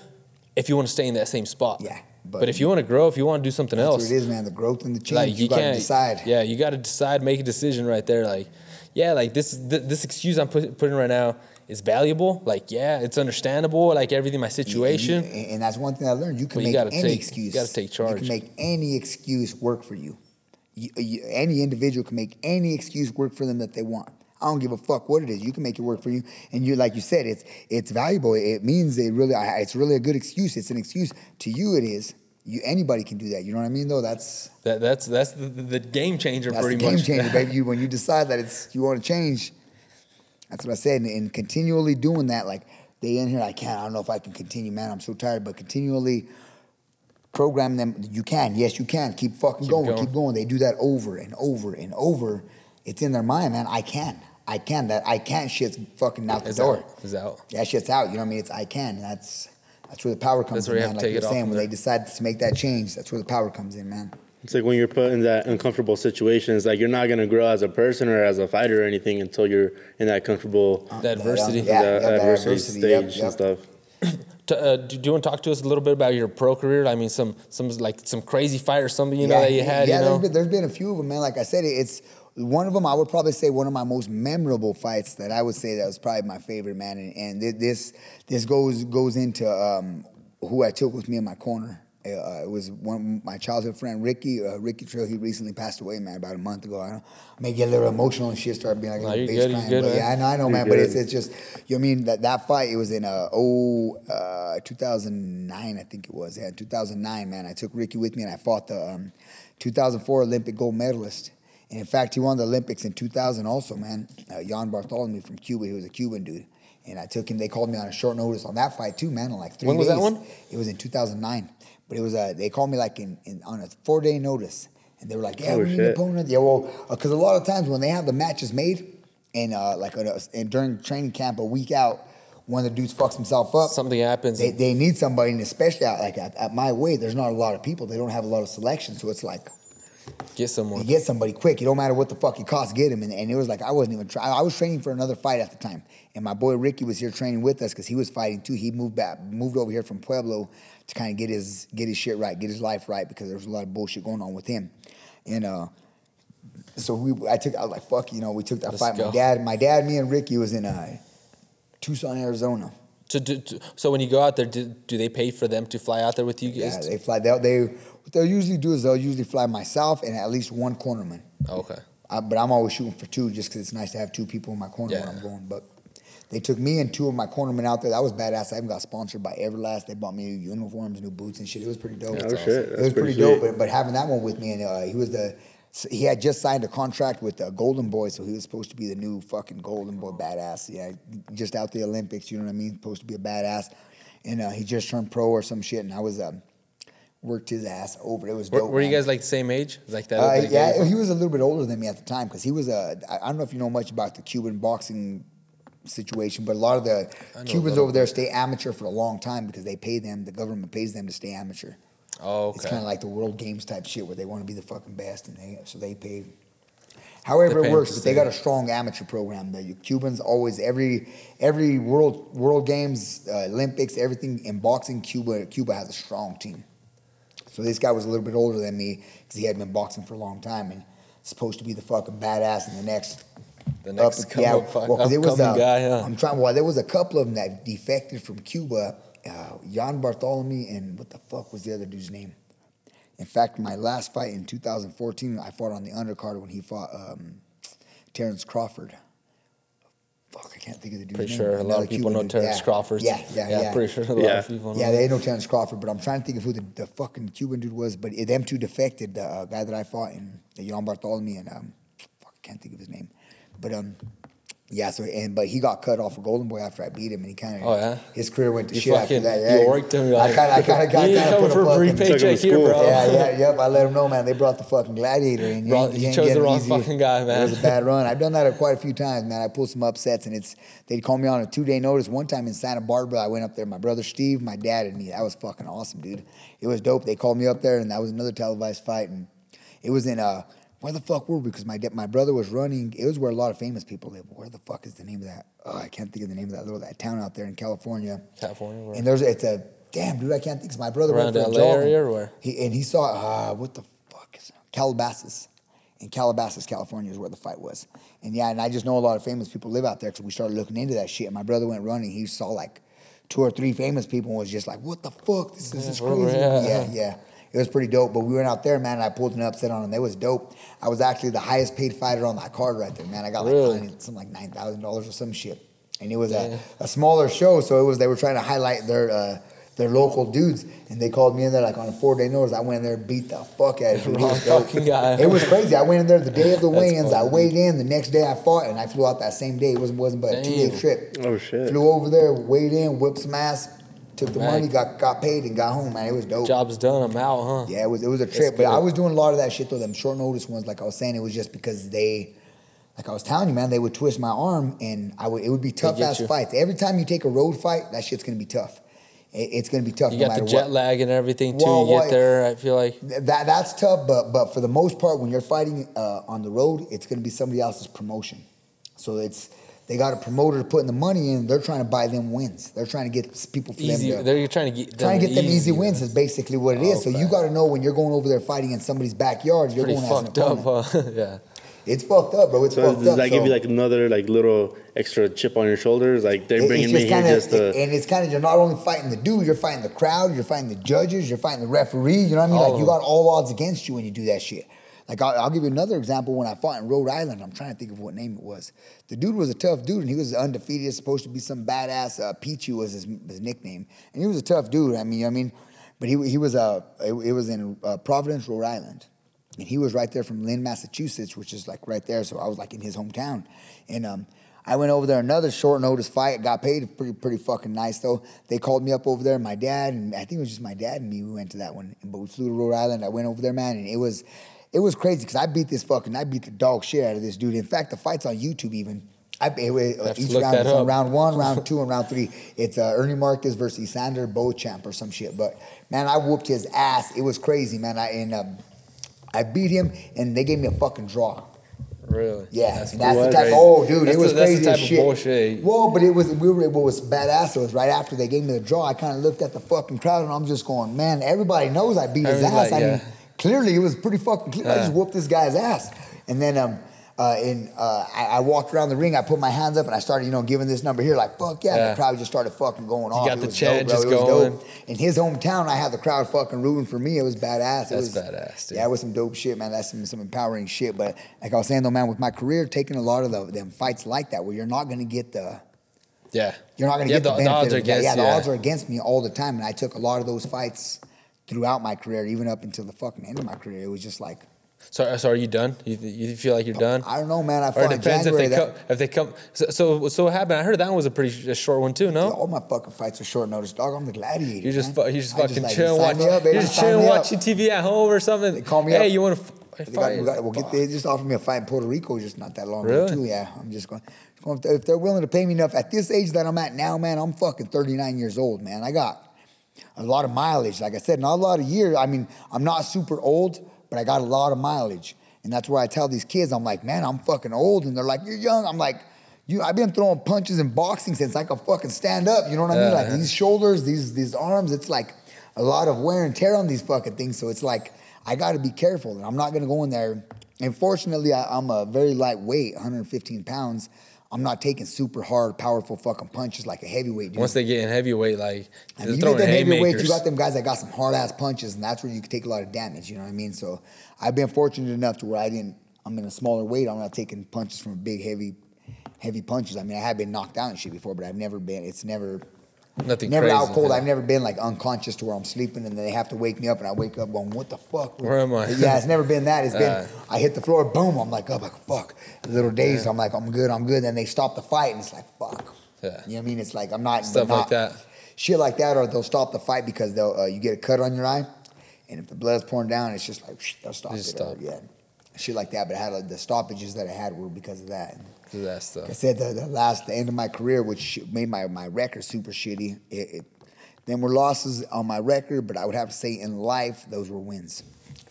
if you want to stay in that same spot. Yeah, But, but- if you want to grow, if you want to do something That's else, what it is, man. The growth and the change. like you, you, got to decide. Yeah, you got to decide, make a decision right there. Like, yeah, like this th- this excuse I'm put, putting right now is valuable. Like, yeah, it's understandable. Like everything, my situation. And, and that's one thing I learned. You can you make gotta any take- you excuse. gotta take charge. You can make any excuse work for you. You- you- Any individual can make any excuse work for them that they want. I don't give a fuck what it is. You can make it work for you, and you, like you said, it's it's valuable. It means it really, it's really a good excuse. It's an excuse to you. It is. You anybody can do that. You know what I mean? Though that's That, that's that's the, the game changer that's the game much. changer, baby. You, when you decide that it's you want to change, that's what I said. And, and continually doing that, like they in here, I can't. I don't know if I can continue, man. I'm so tired. But continually program them. You can. Yes, you can. Keep fucking Keep going, going. Keep going. They do that over and over and over. It's in their mind, man. I can. I can. That I can. Shit's fucking out the It's door. out. It's out. That shit's out. You know what I mean? It's I can. That's that's where the power comes That's where in, you man. have to Like you're saying, from when they decide to make that change, that's where the power comes in, man. It's like when you're put in that uncomfortable situation, it's like you're not gonna grow as a person or as a fighter or anything until you're in that comfortable The adversity. Yeah, that yeah, the adversity adversity, stage yep, yep. and stuff. T- uh, do, do you want to talk to us a little bit about your pro career? I mean, some some like some crazy fight or something you know that you had. Yeah, you know, there's, been, there's been a few of them, man. Like I said, it's one of them. I would probably say one of my most memorable fights that I would say that was probably my favorite, man. And, and this this goes goes into um, who I took with me in my corner. Uh, it was one my childhood friend Ricky. Uh, Ricky Trail. He recently passed away, man, about a month ago. I, don't, I may get a little emotional and shit. Start being like, No, a you're good, crying, good, but man. yeah, I know, I know, You're man. But it's it's just you know what I mean that that fight. It was in uh, oh uh, 2009, I think it was. Yeah, 2009, man. I took Ricky with me and I fought the um, 2004 Olympic gold medalist. And in fact, he won the Olympics in 2000 also, man. Uh, Yan Barthelemy from Cuba. He was a Cuban dude. And I took him. They called me on a short notice on that fight too, man. In like three When was days. that one? It was in 2009. But it was uh, they called me like in, in on a four day notice, and they were like, "Yeah, Oh, we need an opponent." Yeah, well, because a lot of times when they have the matches made, and uh, like uh, and during training camp a week out, one of the dudes fucks himself up. something happens. They, they need somebody, and especially at, like at, at my weight, there's not a lot of people. They don't have a lot of selection, so it's like get someone. you get somebody quick. It don't matter what the fuck it costs, get him. And, and it was like I wasn't even trying. I was training for another fight at the time, and my boy Ricky was here training with us because he was fighting too. He moved back, moved over here from Pueblo to kind of get his get his shit right, get his life right because there was a lot of bullshit going on with him. And uh, so we, I took, I was like, fuck, you know, we took that Let's fight. My dad, my dad, me and Ricky was in uh, Tucson, Arizona. So, do, so when you go out there, do, do they pay for them to fly out there with you Yeah, they fly. They, they what they'll usually do is they'll usually fly myself and at least one cornerman. okay. Uh, but I'm always shooting for two just because it's nice to have two people in my corner when I'm going. But they took me and two of my cornermen out there. That was badass. I even got sponsored by Everlast. They bought me new uniforms, new boots and shit. It was pretty dope. Oh, shit. It was pretty, pretty dope. But, but having that one with me, and uh, he was the he had just signed a contract with the Golden Boy, so he was supposed to be the new fucking Golden Boy badass. Yeah, just out the Olympics. You know what I mean? Supposed to be a badass. And uh, he just turned pro or some shit, and I was um, worked his ass over. It was Were, dope. were you guys like the same age? Like that? Uh, yeah, he was a little bit older than me at the time because he was a. I don't know if you know much about the Cuban boxing situation, but a lot of the I know a Cubans over there stay amateur for a long time because they pay them. The government pays them to stay amateur. Oh, It's kind of like the World Games type shit where they want to be the fucking best, and they so they pay. However it works, but they got a strong amateur program. The Cubans always every every world World Games, uh, Olympics, everything in boxing, Cuba Cuba has a strong team. So this guy was a little bit older than me because he had been boxing for a long time and supposed to be the fucking badass in the next. The next up, yeah, up, well, it was, uh, guy, huh? I'm trying. Well, there was a couple of them that defected from Cuba. Uh, Yan Barthelemy and what the fuck was the other dude's name? In fact, my last fight in 2014, I fought on the undercard when he fought um, Terrence Crawford. Fuck, I can't think of the dude's Pretty name. sure a lot of people know dude. Terrence yeah. Crawford. Yeah, yeah, yeah. Pretty sure a lot Yeah. of people know. Yeah, they know Terrence Crawford, but I'm trying to think of who the, the fucking Cuban dude was. But them two defected. The uh, guy that I fought in, the Yan Barthelemy, and um, fuck, I can't think of his name. But um, yeah. So and but he got cut off of Golden Boy after I beat him, and he kind of Oh, yeah? his career went to You shit after that. Yeah, you worked him, you're I kind of, I kind of, got kind of put for a a free fucking. Took him to paycheck here, bro. Yeah, yeah, yep. I let him know, man. They brought the fucking gladiator, and you, Wrong- you you chose the wrong easy. fucking guy, man. It was a bad run. I've done that quite a few times, man. I pulled some upsets, and it's they'd call me on a two day notice. One time in Santa Barbara, I went up there. My brother Steve, my dad, and me. That was fucking awesome, dude. It was dope. They called me up there, and that was another televised fight, and it was in uh. Where the fuck were we? Because my my brother was running. It was where a lot of famous people live. Where the fuck is the name of that? Oh, I can't think of the name of that little that town out there in California. California, where? And there's it's a damn dude. I can't think. 'cause my brother Around went for a jog. area or where? He and he saw uh, what the fuck is it? Calabasas. In Calabasas, California is where the fight was. And yeah, and I just know a lot of famous people live out there because we started looking into that shit. And my brother went running. He saw like two or three famous people and was just like, "What the fuck? This, this is crazy." Yeah, yeah. It was pretty dope. But we went out there, man. And I pulled an upset on them. They was dope. I was actually the highest paid fighter on that card right there, man. I got like Really? nine- something like nine thousand dollars or some shit. And it was Yeah. a, a smaller show, so it was they were trying to highlight their uh, their local dudes, and they called me in there like on a four day notice. I went in there, beat the fuck out of you. It was dope. fucking guy. It was crazy. I went in there the day of the That's weigh-ins. I weighed in. The next day I fought, and I flew out that same day. It wasn't wasn't but a two day trip. Oh, shit. Flew over there, weighed in, whipped some ass, took the money, got got paid, and got home. Man, it was dope. Job's done. I'm out, huh? Yeah, it was it was a trip, but I was doing a lot of that shit though. Them short notice ones, like I was saying, it was just because they, like I was telling you, man, they would twist my arm, and I would it would be tough ass you. fights. Every time you take a road fight, that shit's gonna be tough. It- it's gonna be tough. You no got the jet what. lag and everything too. Well, you get there, I feel like. That that's tough, but but for the most part, when you're fighting uh, on the road, it's gonna be somebody else's promotion. So it's they got a promoter putting the money in. They're trying to buy them wins. They're trying to get people for Easy. them to, They're trying to get trying to get them easy wins wins. is basically what it is. So you got to know when you're going over there fighting in somebody's backyard, you're Pretty going as an fucked up, huh? yeah. It's fucked up, bro. It's So fucked does up. that give you like another like little extra chip on your shoulders? Like they're it- bringing me just here kinda, just to. and it's kind of you're not only fighting the dude, you're fighting the crowd, you're fighting the judges, you're fighting the referee. You know what I mean? All like you oh. got all odds against you when you do that shit. Like I'll, I'll give you another example. When I fought in Rhode Island, I'm trying to think of what name it was. The dude was a tough dude, and he was undefeated. Supposed to be some badass. Uh, Peachy was his, his nickname, and he was a tough dude. I mean, I mean, but he he was uh, it, it was in uh, Providence, Rhode Island. And he was right there from Lynn, Massachusetts, which is like right there. So I was like in his hometown. And um, I went over there, another short notice fight, got paid pretty pretty fucking nice though. They called me up over there, my dad, and I think it was just my dad and me We went to that one. But we flew to Rhode Island. I went over there, man, and it was it was crazy because I beat this fucking, I beat the dog shit out of this dude. In fact, the fight's on YouTube even. I, it, it, each round is on round one, round two, and round three. It's uh, Ernie Marquez versus Sander Beauchamp or some shit. But man, I whooped his ass. It was crazy, man. I and um, I beat him, and they gave me a fucking draw. Really? Yeah, That's that's the type. Oh, dude, That's it was the- that's the crazy type of shit. bullshit. Well, but it was we were what was badass. It was right after they gave me the draw. I kind of looked at the fucking crowd, and I'm just going, man. Everybody knows I beat his Everybody's ass. like, I yeah. Clearly it was pretty fucking clear. I just whooped this guy's ass, and then um. Uh, and uh, I, I walked around the ring. I put my hands up and I started, you know, giving this number here, like "fuck yeah!" And Yeah. the crowd just started fucking going off. You got It the chant just It going. dope. In his hometown, I had the crowd fucking rooting for me. It was badass. It That's was badass, dude. Yeah, it was some dope shit, man. That's some, some empowering shit. But like I was saying though, man, with my career, taking a lot of the, them fights like that, where you're not gonna get the Yeah. you're not going to Yeah, get the, the- the odds are of that. Yeah, against the odds are against me all the time, and I took a lot of those fights throughout my career, even up until the fucking end of my career. It was just like So, so are you done? You, you feel like you're done? I don't know, man. I Or fought it in depends if they that, come. If they come. So, so, so what happened? I heard that one was a pretty sh- a short one too. No. all my fucking fights are short notice, dog. I'm the gladiator. You're just, man. you're just fucking like, chilling, sign me watching. up, baby, you're just chilling, watching TV at home or something. They call me hey, up. Hey, you want to They, got, we got, well, get, they just offered me a fight in Puerto Rico just not that long Really? ago, too. Yeah, I'm just going- If they're willing to pay me enough at this age that I'm at now, man, I'm fucking 39 years old, man. I got a lot of mileage. Like I said, not a lot of years. I mean, I'm not super old, but I got a lot of mileage. And that's where I tell these kids, I'm like, man, I'm fucking old. And they're like, you're young. I'm like, you, I've been throwing punches in boxing since I could fucking stand up. You know what I mean? Like these shoulders, these these arms, it's like a lot of wear and tear on these fucking things. So it's like I got to be careful, and I'm not gonna go in there. And fortunately, I, I'm a very lightweight, 115 pounds. I'm not taking super hard, powerful fucking punches like a heavyweight. Dude. Once they get in heavyweight, like I mean, you get them heavyweights, you got them guys that got some hard ass punches, and that's where you can take a lot of damage. You know what I mean? So I've been fortunate enough to where I didn't. I'm in a smaller weight. I'm not taking punches from big, heavy, heavy punches. I mean, I have been knocked out and shit before, but I've never been. It's never. Nothing Never crazy. out cold. yeah. I've never been like unconscious to where I'm sleeping and they have to wake me up and I wake up going, what the fuck? Where am I? Yeah, it's never been that. It's Uh. been I hit the floor, boom. I'm like, oh, like fuck. A little dazed. I'm like, I'm good. I'm good. Then they stop the fight and it's like, fuck. Yeah. You know what I mean? It's like I'm not Stuff not- like that. Shit like that, or they'll stop the fight because they'll uh, you get a cut on your eye, and if the blood's pouring down, it's just like they'll stop Just it. or- stop. yeah, shit like that. But I had like, the stoppages that I had were because of that. Do that Like I said, the, the last, the end of my career, which made my, my record super shitty. It, it, them were losses on my record, but I would have to say in life, those were wins.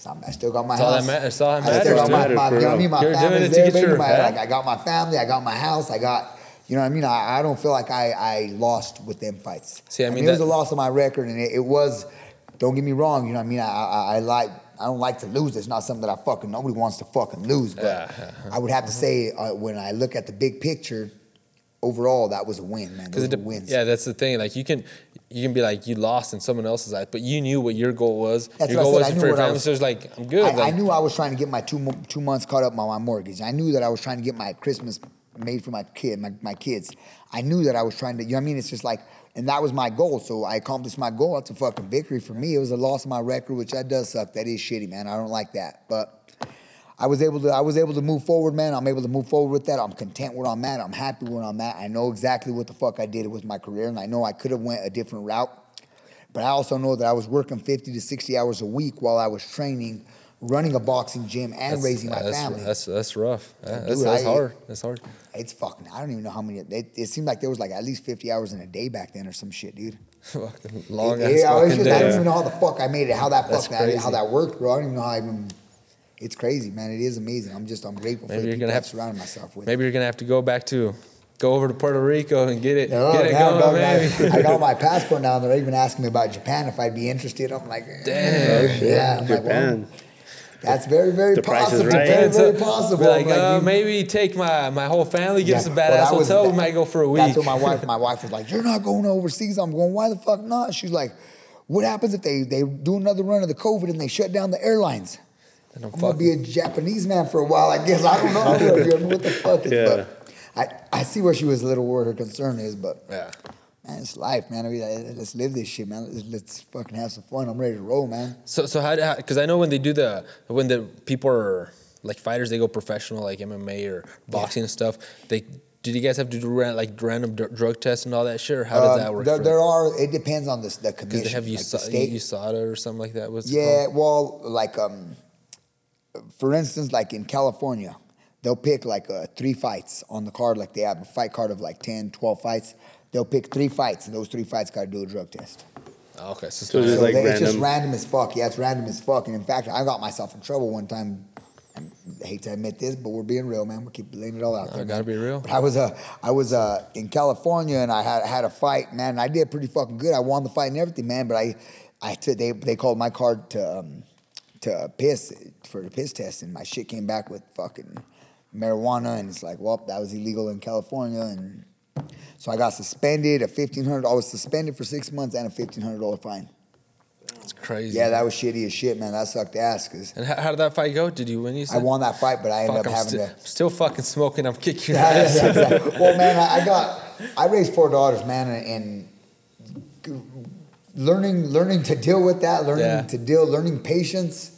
I still got my That's all that house. ma- that's all that I still got matters, my, dude. my, you know I mean? My family's there, baby. My, like, I got my family, I got my house, I got, you know what I mean? I, I don't feel like I, I lost with them fights. See, I mean, it was a loss of my record, and it, it was, don't get me wrong, you know what I mean? I, I, I like, I don't like to lose. It's not something that I fucking, nobody wants to fucking lose, but Yeah. I would have to say, uh, when I look at the big picture, overall, that was a win, man. Those Because were wins. yeah, that's the thing. Like you can, you can be like you lost in someone else's eyes, but you knew what your goal was. That's your what I goal was knew for your family. was- So it's like I'm good. I, I knew I was trying to get my two mo- two months caught up on my mortgage. I knew that I was trying to get my Christmas made for my kid, my, my kids. I knew that I was trying to, you know what I mean? It's just like, and that was my goal. So I accomplished my goal. That's a fucking victory for me. It was a loss of my record, which that does suck. That is shitty, man. I don't like that. But I was able to I was able to move forward, man. I'm able to move forward with that. I'm content where I'm at. I'm happy where I'm at. I know exactly what the fuck I did with my career, and I know I could have went a different route. But I also know that I was working 50 to 60 hours a week while I was training, running a boxing gym, and that's- raising my that's, family. That's that's rough. Yeah, Dude, that's, that's I- hard. That's hard. it's fucking. I don't even know how many. It, it seemed like there was like at least 50 hours in a day back then or some shit, dude. Fucking Long yeah, ass I, was fucking just, I don't day. even know how the fuck I made it. How that That's fuck that, how that worked, bro. I don't even know how I even. It's crazy, man. It is amazing. I'm just I'm grateful Maybe for the you're people gonna I've have surrounded myself with. Maybe you're gonna have to go back to, go over to Puerto Rico and get it, Oh, get it damn, going, dog, I- I got my passport now, and they're even asking me about Japan if I'd be interested. I'm like, Damn. Oh, yeah. I'm like, well, Japan. That's very, very The price is possible. right. Very, very possible. Be like, uh, you- maybe take my, my whole family, get us a Yeah, badass well, that hotel. we might go for a week. That's what my wife. My wife was like, "You're not going overseas." I'm going. Why the fuck not? She's like, "What happens if they they do another run of the COVID and they shut down the airlines?" And I'm I'm gonna be a Japanese man for a while, I guess. I don't know. I don't know what the fuck is, Yeah. but I, I see where she was a little where her concern is, but yeah. Man, it's life, man. I mean, let's live this shit, man. Let's, let's fucking have some fun. I'm ready to roll, man. So so how because I know when they do the when the people are like fighters they go professional like MMA or boxing and stuff they did you guys have to do like random dr- drug tests and all that shit or how does Um, that work? There, there are. It depends on this the Because commission. they have like the USADA, or something like that. It Yeah, well, like um, for instance, like in California, they'll pick like uh, three fights on the card. Like they have a fight card of like 10, 12 fights. They'll pick three fights, and those three fights got to do a drug test. Oh, okay, so, it's So It's So like they- it's just random. random as fuck. Yeah, it's random as fuck. And in fact, I got myself in trouble one time. I hate to admit this, but we're being real, man. We keep laying it all out there. I there. gotta man. be real. But I was uh, I was uh, in California and I had had a fight, man. And I did pretty fucking good. I won the fight and everything, man. But I, I they they called my card to um, to piss for the piss test, and my shit came back with fucking marijuana, and it's like, well, that was illegal in California, and so I got suspended. A 1,500. I was suspended for six months and a fifteen hundred dollar fine. That's crazy. Yeah, that was shitty as shit, man. That sucked ass because And how, how did that fight go? Did you win? You I won that fight, but I ended Fuck, up I'm having sti- to. still fucking smoking. I'm kicking your ass. yeah, exactly. well, man, I, I got I raised four daughters, man, and, and learning learning to deal with that, learning Yeah. to deal, learning patience.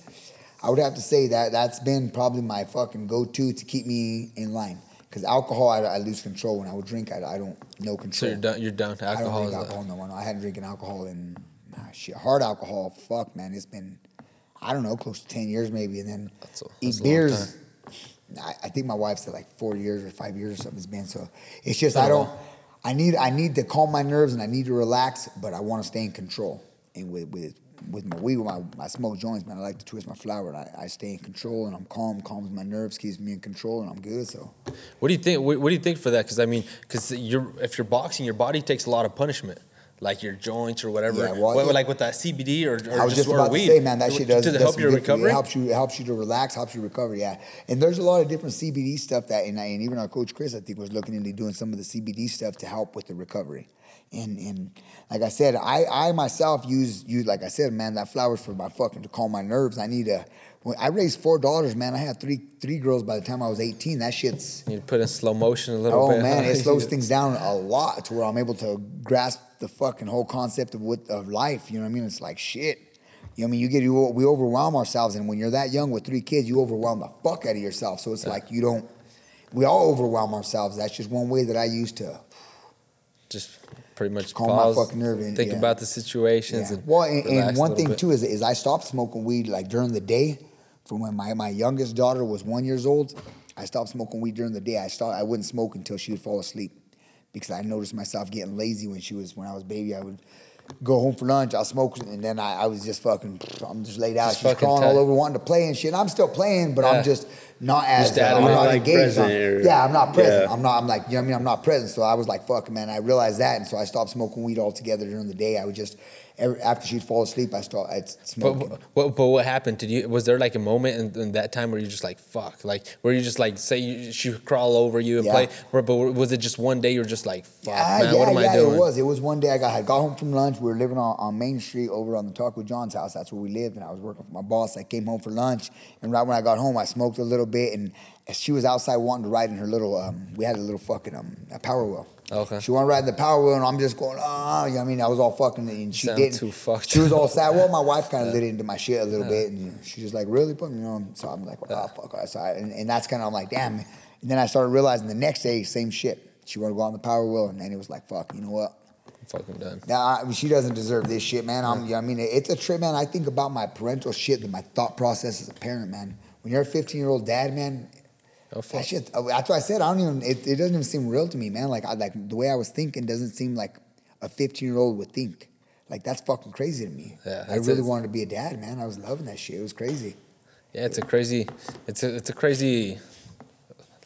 I would have to say that that's been probably my fucking go-to to keep me in line. Because alcohol, I, I lose control. When I would drink, I, I don't know control. So you're down. You're down to I don't alcohol. drink alcohol no more. No, I hadn't drinking alcohol in ah, shit hard alcohol. Fuck, man, it's been I don't know close to ten years maybe, and then That's a- eat that's beers. I, I think my wife said like four years or five years or something. It's been so. It's just I don't. I need I need to calm my nerves and I need to relax, but I want to stay in control. And with with with my weed, with my, my smoke joints, man, I like to twist my flower. I, I stay in control and I'm calm, calms my nerves, keeps me in control, and I'm good. So What do you think? What, what do you think for that? Because I mean, because you're if you're boxing, your body takes a lot of punishment, like your joints or whatever. Yeah, well, What- yeah. like with that CBD or, or I was just or about weed. to say, man, that shit does, does it help your good for you. recovery? It helps you. It helps you to relax. Helps you recover. Yeah, and there's a lot of different CBD stuff that, and, I, and even our coach Chris, I think, was looking into doing some of the CBD stuff to help with the recovery. And and like I said, I I myself use use like I said, man, that flowers for my fucking to calm my nerves. I need a. I raised four daughters, man. I had three three girls by the time I was 18. That shit's You put in slow motion a little Oh bit. man, huh? it slows things down a lot to where I'm able to grasp the fucking whole concept of what of life. You know what I mean? It's like shit. You know what I mean? You get you we overwhelm ourselves, and when you're that young with three kids, you overwhelm the fuck out of yourself. So it's like you don't. We all overwhelm ourselves. That's just one way that I use to. Just pretty much Calm my fucking nerve and- think yeah. about the situations. Yeah. And Well, and, and one thing bit. too is, is I stopped smoking weed like during the day. From when my, my youngest daughter was one years old, I stopped smoking weed during the day. I stopped. I wouldn't smoke until she would fall asleep, because I noticed myself getting lazy when she was when I was baby. I would go home for lunch. I'll smoke, and then I, I was just fucking. I'm just laid out. Just She's crawling tight. all over, wanting to play and shit. I'm still playing, but Yeah. I'm just not as uh, I'm not Like engaged. I'm- present or- yeah, I'm not present. Yeah. I'm not. I'm like you know what I mean. I'm not present. So I was like, fuck, man. I realized that, and so I stopped smoking weed altogether during the day. I would just every, after she'd fall asleep, I start I'd smoke. But, but but what happened? Did you was there like a moment in, in that time where you just like fuck, like where you just like say you, she would crawl over you and Yeah. play, or, but was it just one day you were just like fuck, Ah, man, yeah, what am yeah, I doing? it was. It was one day I got I got home from lunch. We were living on, on Main Street over on the Talk with John's house. That's where we lived, and I was working for my boss. I came home for lunch, and right when I got home, I smoked a little bit, and she was outside wanting to ride in her little. Um, we had a little fucking um, a power wheel. Okay. She wanted to ride in the power wheel, and I'm just going, ah, you know what I mean? I was all fucking, and she Sound didn't. too fucked She was all sad. Well, my wife kind of lit into my shit a little bit, and she's just like, really? Put me on. So I'm like, oh, fuck. all right. So I, and, and that's kind of, I'm like, damn. And then I started realizing the next day, same shit. She wanted to go on the power wheel, and then it was like, fuck, you know what? I'm fucking done. Nah, I- she doesn't deserve this shit, man. I'm, you know what I mean, it's a trip, man. I think about my parental shit, and my thought process as a parent, man. When you're a 15 year old dad, man, Oh, fuck. that shit. uh, That's why I said I don't even. It, it doesn't even seem real to me, man. Like I like the way I was thinking doesn't seem like a 15 year old would think. Like that's fucking crazy to me. Yeah, I really wanted to be a dad, man. I was loving that shit. It was crazy. Yeah, it's a crazy, it's a it's a crazy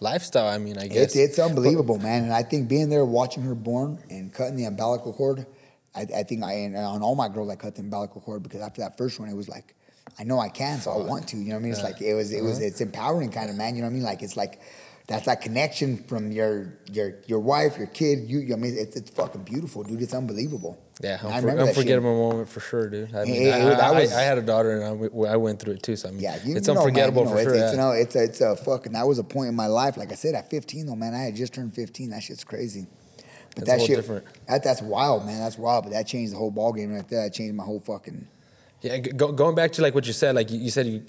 lifestyle. I mean, I guess It's it's unbelievable, man. And I think being there, watching her born, and cutting the umbilical cord, I, I think I and on all my girls I cut the umbilical cord because after that first one, it was like, I know I can, so I want to. You know what I mean? It's like it was it was Uh-huh. it's empowering, kind of man. You know what I mean? Like it's like. That's that connection from your your your wife, your kid. You, I mean, it's, it's fucking beautiful, dude. It's unbelievable. Yeah, And I unfor- remember that shit. unforgettable moment for sure, dude. I mean, It- I, it- I- was- I, had a daughter and I, w- I went through it too. So I mean, Yeah, you, it's you know, man, unforgettable you know, for it's, sure. It's, yeah. you know, it's a, it's a fucking. That was a point in my life. Like I said, at 15, though, man, I had just turned 15. That shit's crazy. But a that shit, different- that, that's wild, man. That's wild. But that changed the whole ball game right there. That changed my whole fucking. Yeah, go, going back to like what you said, like you, you said you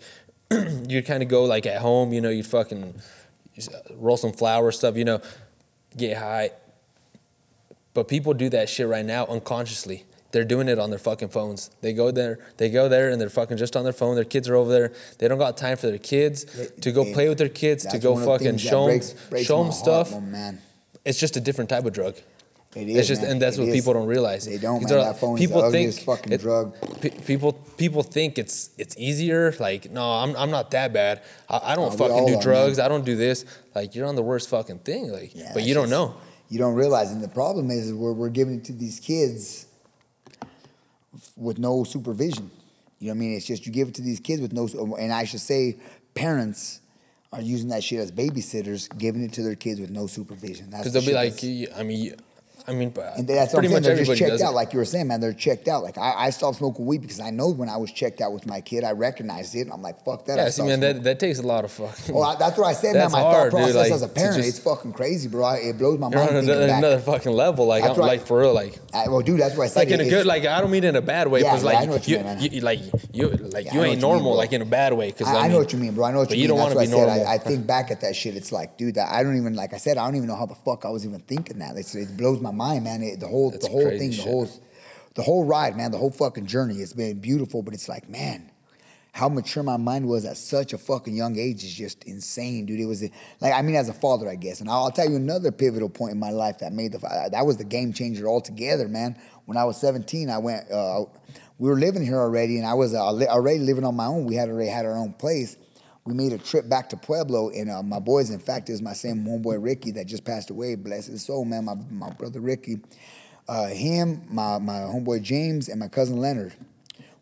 you'd kind of go like at home, you know, you'd fucking uh, roll some flower stuff, you know, get high. But people do that shit right now unconsciously. They're doing it on their fucking phones. They go there, they go there, and they're fucking just on their phone. Their kids are over there. They don't got time for their kids to go play with their kids, to go one of the fucking show them, show them stuff. oh, man. It's just a different type of drug. It It's just, man. and that's It what is. people don't realize. They don't, man. That phone is the ugliest fucking drug. pe- people people think it's it's easier. Like, no, I'm I'm not that bad. I, I don't No, fucking do are, drugs. I don't do this. Like, you're on the worst fucking thing. Like, Yeah, but you don't shit's- know. You don't realize, and the problem is, is we're we're giving it to these kids with no supervision. You know what I mean? It's just you give it to these kids with no, and I should say, parents are using that shit as babysitters, giving it to their kids with no supervision. Because the they'll be like, I mean, I mean, but and that's pretty much They're just everybody checked does out, it. like you were saying, man. They're checked out. Like I, I stopped smoking weed because I know when I was checked out with my kid, I recognized it. I'm like, fuck that. I Yeah, see, man, smoking. that, that takes a lot of fucking. Well, I, that's what I said, That's man. My hard, thought dude, process like, as a parent, just- it's fucking crazy, bro. I, it blows my You're mind on another, another fucking level. Like, I'm, like for real, like. I, well, dude, that's what I said. Like in a good, like I don't mean in a bad way, Yeah, I like know what you you, you, like you, like you ain't normal, like in a bad way. Because I, I, I know what you mean, bro. I know what but you you mean. don't want to be I normal. I, I think back at that shit. It's like, dude, that I don't even like I said. I don't even know how the fuck I was even thinking that. It blows my mind, man. It, the whole That's the whole thing, the whole the whole ride, man. The whole fucking journey. It's been beautiful, but it's like, man. How mature my mind was at such a fucking young age is just insane, dude. It was like I mean, as a father, I guess. And I'll tell you another pivotal point in my life that made the that was the game changer altogether, man. When I was 17, I went. Uh, we were living here already, and I was uh, already living on my own. We had already had our own place. We made a trip back to Pueblo, and uh, my boys, in fact, was my same homeboy Ricky that just passed away. Bless his soul, man. My my brother Ricky, uh, him, my my homeboy James, and my cousin Leonard.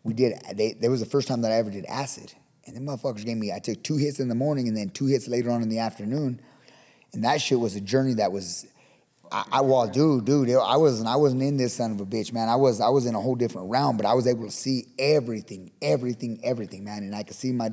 We did. They, that was the first time that I ever did acid, and them motherfuckers gave me. I took two hits in the morning, and then two hits later on in the afternoon, and that shit was a journey that was. I, I well, dude, dude, I wasn't, I wasn't in this son of a bitch, man. I was, I was in a whole different realm, but I was able to see everything, everything, everything, man, and I could see my.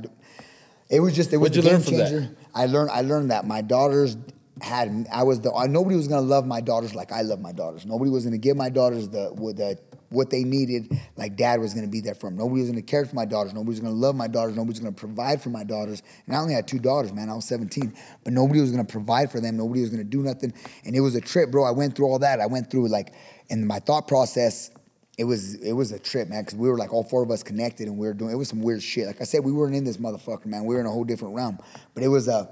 It was just, it was What'd the game learn from that? changer. I learned, I learned that my daughters had, I was the, nobody was gonna love my daughters like I love my daughters. Nobody was gonna give my daughters the, the, what they needed, like dad was gonna be there for them. Nobody was gonna care for my daughters. Nobody was gonna love my daughters. Nobody was gonna provide for my daughters. And I only had two daughters, man. I was 17, but nobody was gonna provide for them. Nobody was gonna do nothing. And it was a trip, bro. I went through all that. I went through like, and my thought process it was it was a trip, man, because we were like all four of us connected and we were doing it was some weird shit. Like I said, we weren't in this motherfucker, man. We were in a whole different realm. But it was uh,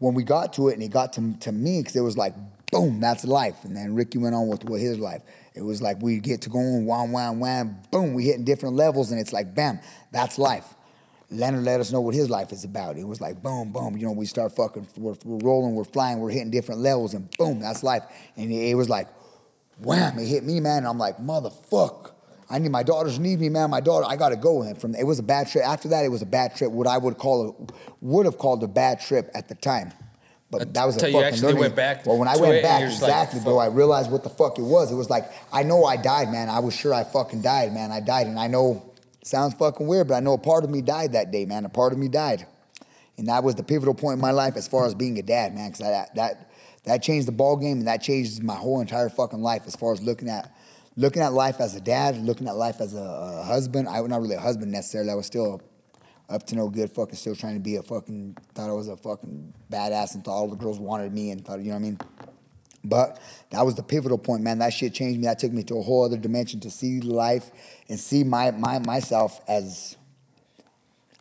when we got to it and it got to, to me, because it was like, boom, that's life. And then Ricky went on with, with his life. It was like we get to going wham, wham, wham, boom, we hitting different levels, and it's like, bam, that's life. Leonard let us know what his life is about. It was like boom, boom. You know, we start fucking, we're, we're rolling, we're flying, we're hitting different levels, and boom, that's life. And it, it was like, wham, it hit me, man. And I'm like, motherfuck. I need my daughters need me, man. My daughter, I gotta go. And from it was a bad trip. After that, it was a bad trip. What I would call a, would have called a bad trip at the time. But that was a fucking actually learning- went back Well, when I went back, you're like, exactly, bro, I realized what the fuck it was. It was like I know I died, man. I was sure I fucking died, man. I died, and I know sounds fucking weird, but I know a part of me died that day, man. A part of me died, and that was the pivotal point in my life as far as being a dad, man. Because that that that changed the ball game, and that changed my whole entire fucking life as far as looking at looking at life as a dad, looking at life as a, a husband. I was not really a husband necessarily. I was still up to no good, fucking still trying to be a fucking thought I was a fucking badass and thought all the girls wanted me and thought you know what I mean. But that was the pivotal point, man. That shit changed me. That took me to a whole other dimension to see life and see my my myself as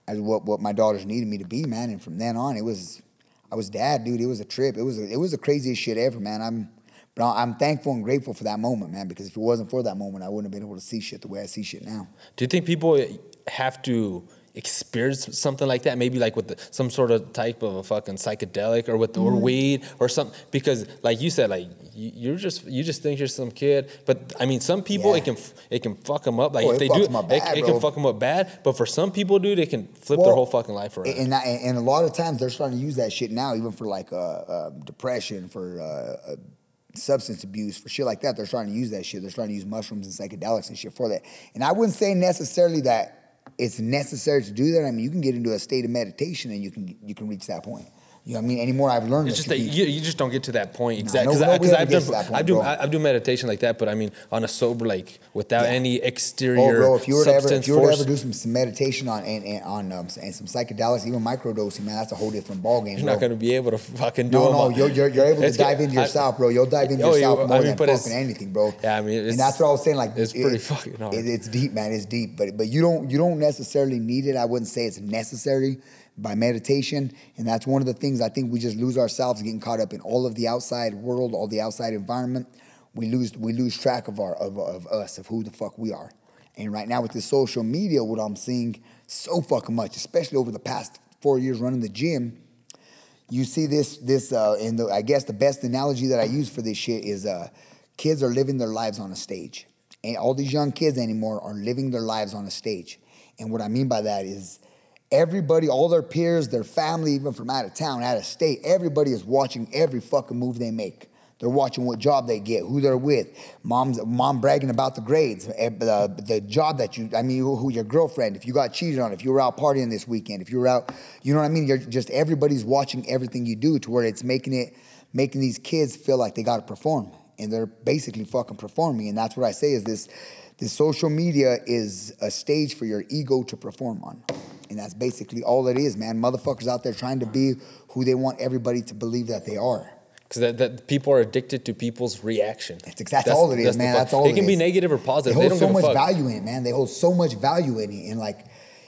as what what my daughters needed me to be, man. And from then on, it was I was dad, dude. It was a trip. It was it was the craziest shit ever, man. I'm but I'm thankful and grateful for that moment, man. Because if it wasn't for that moment, I wouldn't have been able to see shit the way I see shit now. Do you think people have to experience something like that? Maybe like with the, some sort of type of a fucking psychedelic or with or Mm-hmm. weed or something? Because like you said, like you, you're just you just think you're some kid. But I mean, some people Yeah. it can it can fuck them up. Like Oh, if they do, it, bad, it bro. can fuck them up bad. But for some people, dude, it can flip Well, their whole fucking life around. And, and, and a lot of times they're starting to use that shit now, even for like uh, uh, depression, for uh, uh, substance abuse, for shit like that. They're starting to use that shit. They're starting to use mushrooms and psychedelics and shit for that. And I wouldn't say necessarily that it's necessary to do that. I mean, you can get into a state of meditation and you can you can reach that point. You know what I mean? Anymore I've learned It's just that you you, just don't get to that point exactly. no- Because nobody ever I've done point, I do bro. I, I do meditation like that, but I mean on a sober like without Yeah. any exterior Oh, bro! If you were to ever, if you were to ever do some, some meditation on and, and on um, and some psychedelics, even microdosing, man, that's a whole different ballgame. You're bro. not going to be able to fucking do No, no, you're, you're, you're able to dive into I- yourself, bro. You'll dive into Oh, yeah, yourself I more mean, than fucking anything, bro. Yeah, I mean, it's- and that's what I was saying. Like, it's it- pretty fucking hard. it- it's deep, man. It's deep, but but you don't you don't necessarily need it. I wouldn't say it's necessary by meditation, and that's one of the things I think we just lose ourselves getting caught up in all of the outside world, all the outside environment. We lose we lose track of our of, of us of who the fuck we are. And right now with the social media, what I'm seeing so fucking much, especially over the past four years running the gym, you see this this uh in the I guess the best analogy that I use for this shit is uh kids are living their lives on a stage. And all these young kids anymore are living their lives on a stage. And what I mean by that is everybody, all their peers, their family, even from out of town, out of state, everybody is watching every fucking move they make. They're watching what job they get, who they're with. Mom's mom bragging about the grades, eh, the, the job that you, I mean, who, who your girlfriend, if you got cheated on, if you were out partying this weekend, if you were out, you know what I mean? You're just everybody's watching everything you do to where it's making it, making these kids feel like they got to perform, and they're basically fucking performing. And that's what I say is this, this social media is a stage for your ego to perform on. And that's basically all it is, man. Motherfuckers out there trying to be who they want everybody to believe that they are. Because that, that people are addicted to people's reaction. That's exactly all it is, that's man. That's all It it can be negative or positive. They They hold don't so much value in it, man. They hold so much value in it, and like,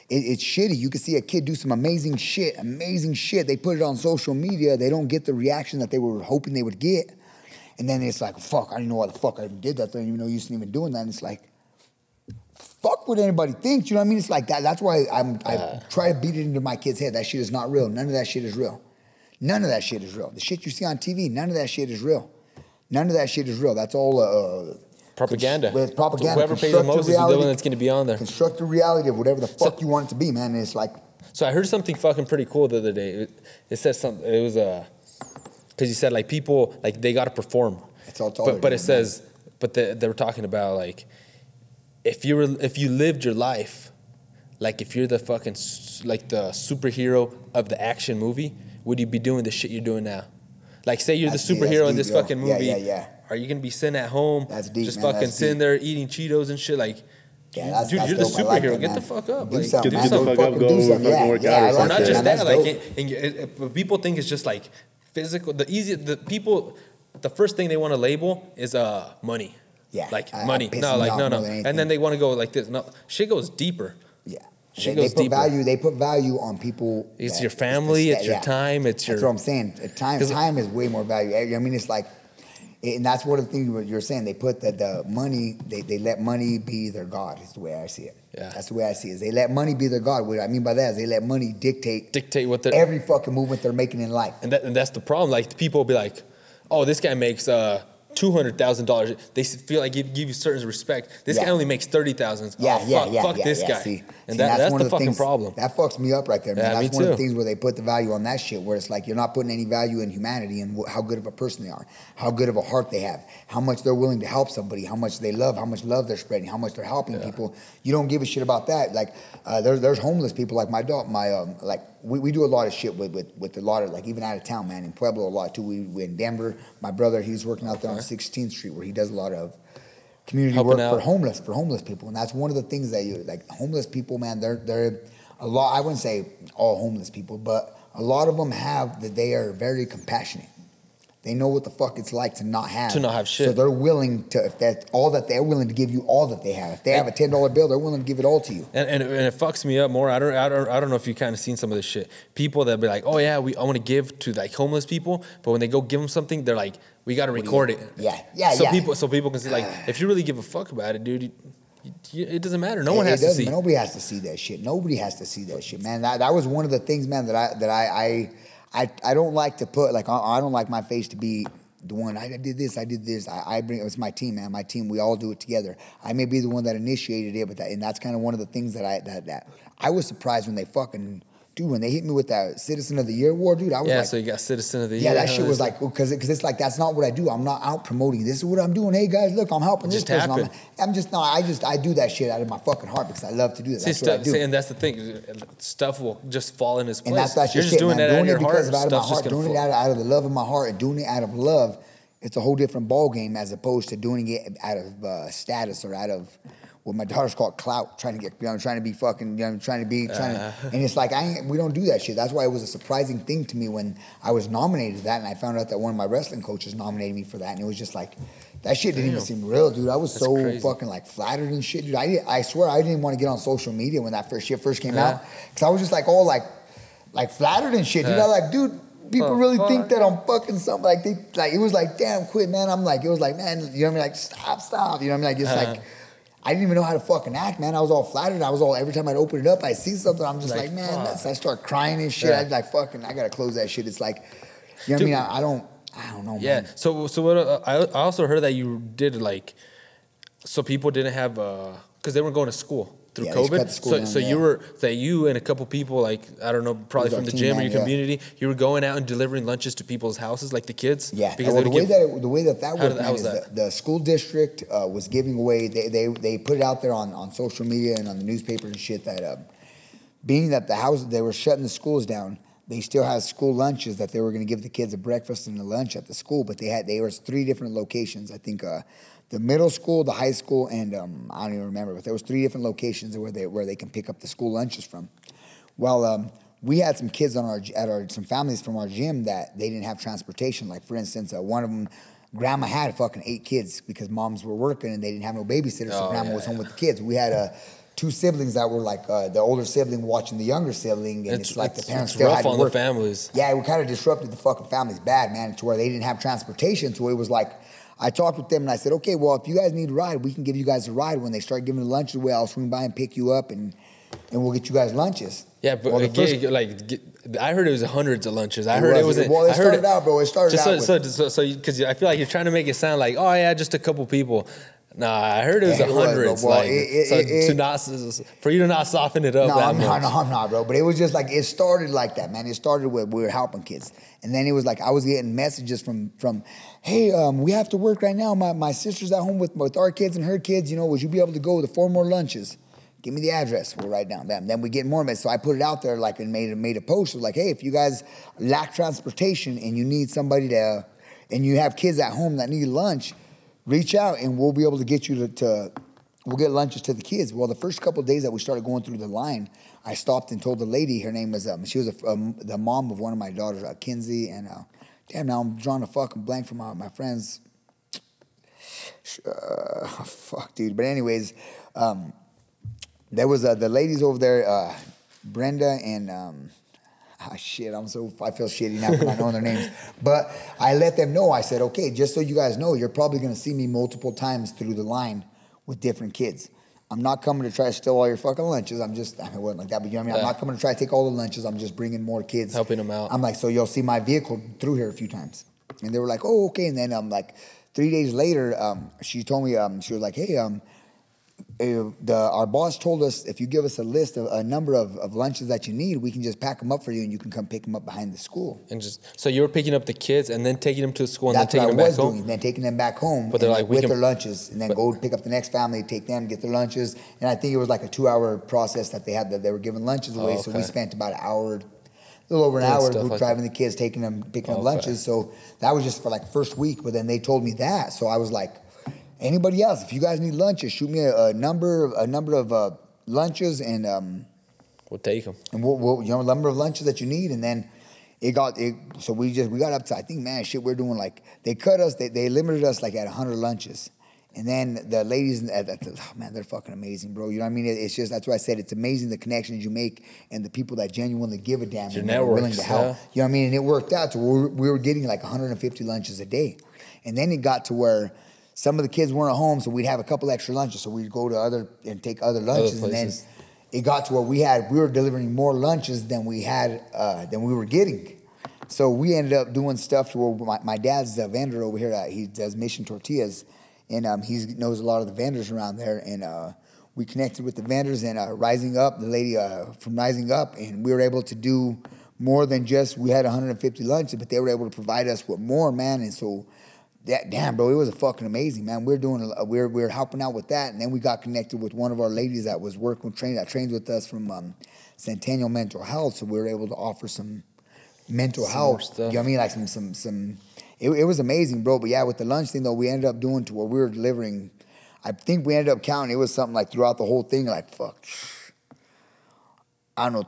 it, it's shitty. You can see a kid do some amazing shit, amazing shit. They put it on social media. They don't get the reaction that they were hoping they would get, and then it's like, fuck, I didn't know why the fuck I even did that. I didn't even know you wasn't even doing that. And it's like, fuck what anybody thinks. You know what I mean? It's like that. That's why I'm I try to beat it into my kid's head. That shit is not real. None of that shit is real. None of that shit is real. The shit you see on TV, none of that shit is real. None of that shit is real. That's all uh, Propaganda. It's propaganda. Whoever pays the most is the one that's going to be on there. Construct a reality of whatever the fuck you want it to be, man. And it's like, So I heard something fucking pretty cool the other day. It, it said something. It was a because you said like people like they got to perform. That's all- it's all but but it man. says but the, they were talking about like if you were if you lived your life like if you're the fucking like the superhero of the action movie, would you be doing the shit you're doing now? Like say you're That's the deep, superhero in this yo. fucking movie. yeah, yeah. Are you gonna be sitting at home, That's deep, just man, fucking that's sitting deep. there eating Cheetos and shit? Like, yeah, that's, dude, that's you're the dope. I like superhero. Get the fuck up. Do Like, something, get the Go fuck up, go do something. fucking Yeah, work yeah, out or I or not just man. that, like, dope. it, and it, it, people think it's just like physical. The easy, the people, the first thing they want to label is uh money. Yeah, like I- money. No, like no, no, and then they want to go like this. No, shit goes deeper. Yeah. Shit They, they put deeper. value. They put value on people. It's your family, it's your yeah. time, it's That's your- what I'm saying. Time, time is way more value. I mean, it's like, and that's one of the things you're saying. They put the, the money. They, they let money be their god. Is the way I see it. Yeah. That's the way I see it. Is they let money be their god. What I mean by that is they let money dictate Dictate what every fucking movement they're making in life. and, that, and that's the problem. Like people will be like, "Oh, this guy makes uh, two hundred thousand dollars." They feel like give, give you certain respect. This Yeah. guy only makes thirty thousand. Yeah, oh, yeah, fuck, yeah, fuck yeah, this yeah. guy. See, and see, that, that's, one the of fucking things, problem. That fucks me up right there, man. Yeah, that's one of the things where they put the value on that shit, where it's like you're not putting any value in humanity and wh- how good of a person they are, how good of a heart they have, how much they're willing to help somebody, how much they love, how much love they're spreading, how much they're helping people. You don't give a shit about that. Like uh, there's there's homeless people like my dog, my um, like we, we do a lot of shit with, with with a lot of like even out of town, man. In Pueblo, a lot too. We, we in Denver. My brother, he's working out there on 16th Street, where he does a lot of community Helping work for homeless for homeless people, and that's one of the things that you like. Homeless people, man, they're they're a lot. I wouldn't say all homeless people, but a lot of them have that they are very compassionate. They know what the fuck it's like to not have To not have shit. So they're willing to if that all that they're willing to give you all that they have. If they have a ten dollar bill, they're willing to give it all to you. And, and, and it fucks me up more. I don't, I don't, I don't know if you kind of seen some of this shit. People that be like, oh yeah, we, I want to give to like homeless people, but when they go give them something, they're like, we got to record it. Yeah, yeah, So yeah. people, so people can see like, if you really give a fuck about it, dude, you, it doesn't matter. No one has to see. Nobody has to see that shit. Nobody has to see that shit, man. That, that was one of the things, man, that I that I I I, I don't like to put like I, I don't like my face to be the one I did this, I did this. I, I bring it's my team, man. My team, we all do it together. I may be the one that initiated it, but that and that's kind of one of the things that I that that I was surprised when they fucking dude when they hit me with that Citizen of the Year award, dude. I was like Yeah, like, so you got Citizen of the yeah, Year. Yeah, that shit was like because because it's like that's not what I do. I'm not out promoting. This is what I'm doing. Hey guys, look, I'm helping It this just person. I'm. I'm just no. I just I do that shit out of my fucking heart because I love to do that. See, That's what I do. see, and that's the thing. Stuff will just fall in its place. And that's that's You're just just it, doing man. that out of doing your it heart. because out of my heart, doing it out of, out of the love of my heart, and doing it out of love. It's a whole different ball game as opposed to doing it out of uh, status or out of my daughter's called clout, trying to get, you know, trying to be fucking, you know, trying to be, trying Uh-huh. to, and it's like I ain't, we don't do that shit. That's why it was a surprising thing to me when I was nominated for that, and I found out that one of my wrestling coaches nominated me for that, and it was just like. That shit didn't even seem real, dude. I was That's so crazy. fucking like flattered and shit, dude. I, I swear I didn't want to get on social media when that first shit first came Yeah. out, because I was just like all like, like flattered and shit, dude. Yeah. I like, dude, people Oh, really fuck. think that I'm fucking something. Like they, like it was like, damn, quit, man. I'm like, it was like, man, you know what I mean? Like, stop, stop. You know what I mean? Like it's Uh-huh. like. I didn't even know how to fucking act, man. I was all flattered. I was all every time I'd open it up, I see something. I'm just Like, like, man, that's, I start crying and shit. Yeah. I'd like, fucking, I gotta close that shit. It's like, you know what I mean? I, I don't, I don't know, man. Yeah. man. So so what? Uh, I I also heard that you did like, so people didn't have uh, because they weren't going to school. Through Yeah, COVID. cut the school so down, so yeah. you were that you and a couple people like I don't know probably from the gym or man, your yeah. community. You were going out and delivering lunches to people's houses, like the kids. Yeah, because well, the way give- that the way that that worked, did- was is that? the, the school district uh, was giving away. They, they they put it out there on, on social media and on the newspaper and shit that uh, being that the houses they were shutting the schools down, they still had school lunches that they were going to give the kids a breakfast and a lunch at the school. But they had they was three different locations. I think uh, the middle school, the high school, and um, I don't even remember. But there was three different locations where they where they can pick up the school lunches from. Well, um, we had some kids on our at our some families from our gym that they didn't have transportation. Like for instance, uh, one of them, grandma had fucking eight kids because moms were working and they didn't have no babysitter, so Oh, grandma yeah, was home with the kids. We had uh, two siblings that were like uh, the older sibling watching the younger sibling, and it's, like the parents it's still rough had to on the work. families. Yeah, we kind of disrupted the fucking families bad, man, to where they didn't have transportation. So it was like, I talked with them and I said, okay, well, if you guys need a ride, we can give you guys a ride. When they start giving the lunches away, I'll swing by and pick you up and and we'll get you guys lunches. Yeah, but Well, first- like get- I heard it was hundreds of lunches. I heard it was. Well, it I heard started out, bro. It started just out so, with- so so so because I feel like you're trying to make it sound like oh yeah, just a couple people. Nah, I heard it was Yeah, hundreds. well, like it- it- so it- to not for you to not soften it up. No, that I'm not, no, I'm not, bro. But it was just like it started like that, man. It started with we were helping kids, and then it was like I was getting messages from from, hey, um, we have to work right now. My my sister's at home with with our kids and her kids. You know, would you be able to go to four more lunches? Give me the address. We'll write down. Bam. Then we get more. So I put it out there like and made made a post like, hey, if you guys lack transportation and you need somebody to, and you have kids at home that need lunch, reach out and we'll be able to get you to, to we'll get lunches to the kids. Well, the first couple days that we started going through the line, I stopped and told the lady, her name was, um, she was a, um, the mom of one of my daughters, uh, Kinsey, and uh, damn, now I'm drawing a fucking blank from my, my friends. Uh, fuck, dude. But anyways, um, there was uh, the ladies over there, uh, Brenda and um, ah, shit. I'm so I feel shitty now for not knowing their names. But I let them know. I said, okay, just so you guys know, you're probably gonna see me multiple times through the line with different kids. I'm not coming to try to steal all your fucking lunches. I'm just, I mean, it wasn't like that, but you know what I mean? I'm not coming to try to take all the lunches. I'm just bringing more kids. Helping them out. I'm like, so you'll see my vehicle through here a few times. And they were like, oh, okay. And then I'm like, three days later, um, she told me, um, she was like, hey, um, Eh, the, our boss told us if you give us a list of a number of, of lunches that you need, we can just pack them up for you and you can come pick them up behind the school. And just so you were picking up the kids and then taking them to the school and That's then what I taking them was back doing. home. Then taking them back home, But they're like, we with can- their lunches, and then go pick up the next family, take them, get their lunches. And I think it was like a two-hour process that they had that they were giving lunches away. Oh, So we okay. spent about an hour, a little over an Doing hour, stuff group like driving the kids, taking them, picking up oh, Okay. lunches. So that was just for like first week. But then they told me that, so I was like, anybody else, if you guys need lunches, shoot me a, a number, a number of uh, lunches, and um, We'll take them. and we'll, we'll you know a number of lunches that you need, and then it got it. So we just we got up to I think man shit we're doing like they cut us they, they limited us like at hundred lunches, and then the ladies at, at the, oh, man they're fucking amazing, bro. You know what I mean? It- it's just that's why I said it's amazing the connections you make and the people that genuinely give a damn Your and are willing to help. yeah. You know what I mean? And it worked out. So we were, we were getting like 150 lunches a day, and then it got to where. Some of the kids weren't at home, so we'd have a couple extra lunches. So we'd go to other and take other lunches, and then it got to where we had we were delivering more lunches than we had uh, than we were getting. So we ended up doing stuff to where my, my dad's a vendor over here. Uh, he does Mission Tortillas, and um, he knows a lot of the vendors around there. And uh, we connected with the vendors and uh, Rising Up, the lady uh, from Rising Up, and we were able to do more than just we had 150 lunches, but they were able to provide us with more, man. And so that damn bro, it was a fucking amazing man. We're doing a, we're we're helping out with that, and then we got connected with one of our ladies that was working trained that trains with us from um, Centennial Mental Health, so we were able to offer some mental Some health. stuff. You know what I mean? Like some some some. It, it was amazing, bro. But yeah, with the lunch thing though, we ended up doing to where we were delivering. I think we ended up counting. It was something like throughout the whole thing, like fuck. I don't know.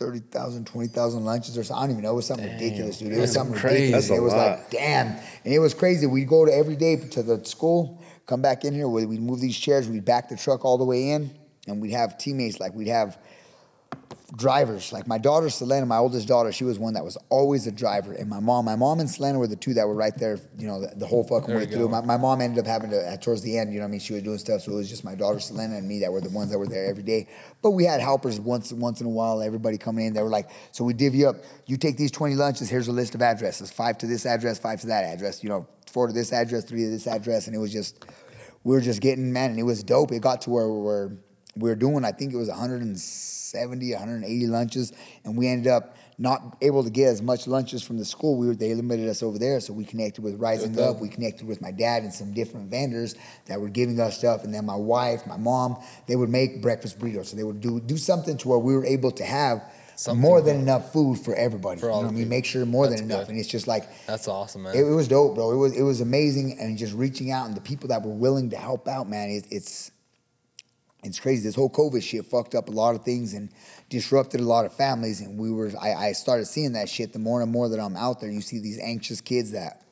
30,000, 20,000 lunches or something. I don't even know. It was something ridiculous, dude. It was something crazy. ridiculous. That's it was lot. like, damn. And it was crazy. We'd go to every day to the school, come back in here, we'd we'd move these chairs, we'd back the truck all the way in, and we'd have teammates, like we'd have drivers. Like my daughter Selena, my oldest daughter, she was one that was always a driver. And my mom, my mom and Selena were the two that were right there, you know, the, the whole fucking There way through. My, my mom ended up having to, uh, towards the end, you know I mean? She was doing stuff, so it was just my daughter Selena and me that were the ones that were there every day. But we had helpers once once in a while, everybody coming in. They were like, so we divvy up, you take these 20 lunches, here's a list of addresses, five to this address, five to that address, you know, four to this address, three to this address. And it was just, we were just getting, man, and it was dope. It got to where we were, we were doing, I think it was 170, 180 lunches, and we ended up not able to get as much lunches from the school. We were they limited us over there, so we connected with Rising Good Up. We connected with my dad and some different vendors that were giving us stuff, and then my wife, my mom, they would make breakfast burritos. So they would do do something to where we were able to have Something more than enough food for everybody. For you know the what I mean? Make sure more That's than enough, good. and it's just like That's awesome, man. it, it was dope, bro. It was it was amazing, and just reaching out and the people that were willing to help out, man. It, it's it's crazy. This whole COVID shit fucked up a lot of things and disrupted a lot of families. And we were I, I started seeing that shit. The more and more that I'm out there, you see these anxious kids that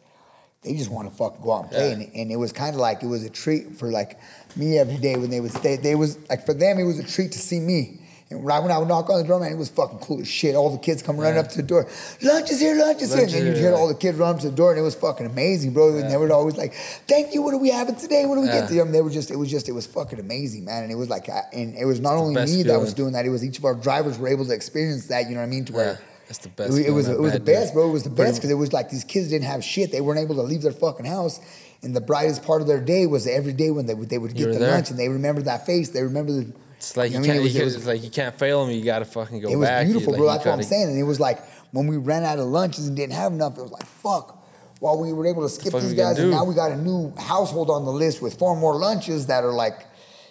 they just want to fucking go out and play. Yeah. And, and it was kind of like it was a treat for like me every day when they would stay. They was like for them, it was a treat to see me. And right when I would knock on the door, man, it was fucking cool as shit. All the kids come running Yeah. up to the door. Lunch is here, lunch is here. And then you'd hear all the kids run up to the door, and it was fucking amazing, bro. And they were always like, "Thank you. What are we having today? What do we Yeah. get to them?" They were just, it was just, it was fucking amazing, man. And it was like, I- and it was not only best me that was doing that. It was each of our drivers were able to experience that. You know what I mean? To where Yeah, it's the it best was- It was, it was the best, bro. It was the best because it was like these kids didn't have shit. They weren't able to leave their fucking house. And the brightest part of their day was every day when they would, they would get the there. lunch and they remember that face. They remember the. It's like you I mean, can't. it was- it was- like you can't fail them. You gotta fucking go it was back. You- beautiful, like, bro. That's what I'm gotta- saying. And it was like when we ran out of lunches and didn't have enough, it was like fuck. While we were able to skip fuck these guys, and now we got a new household on the list with four more lunches that are like,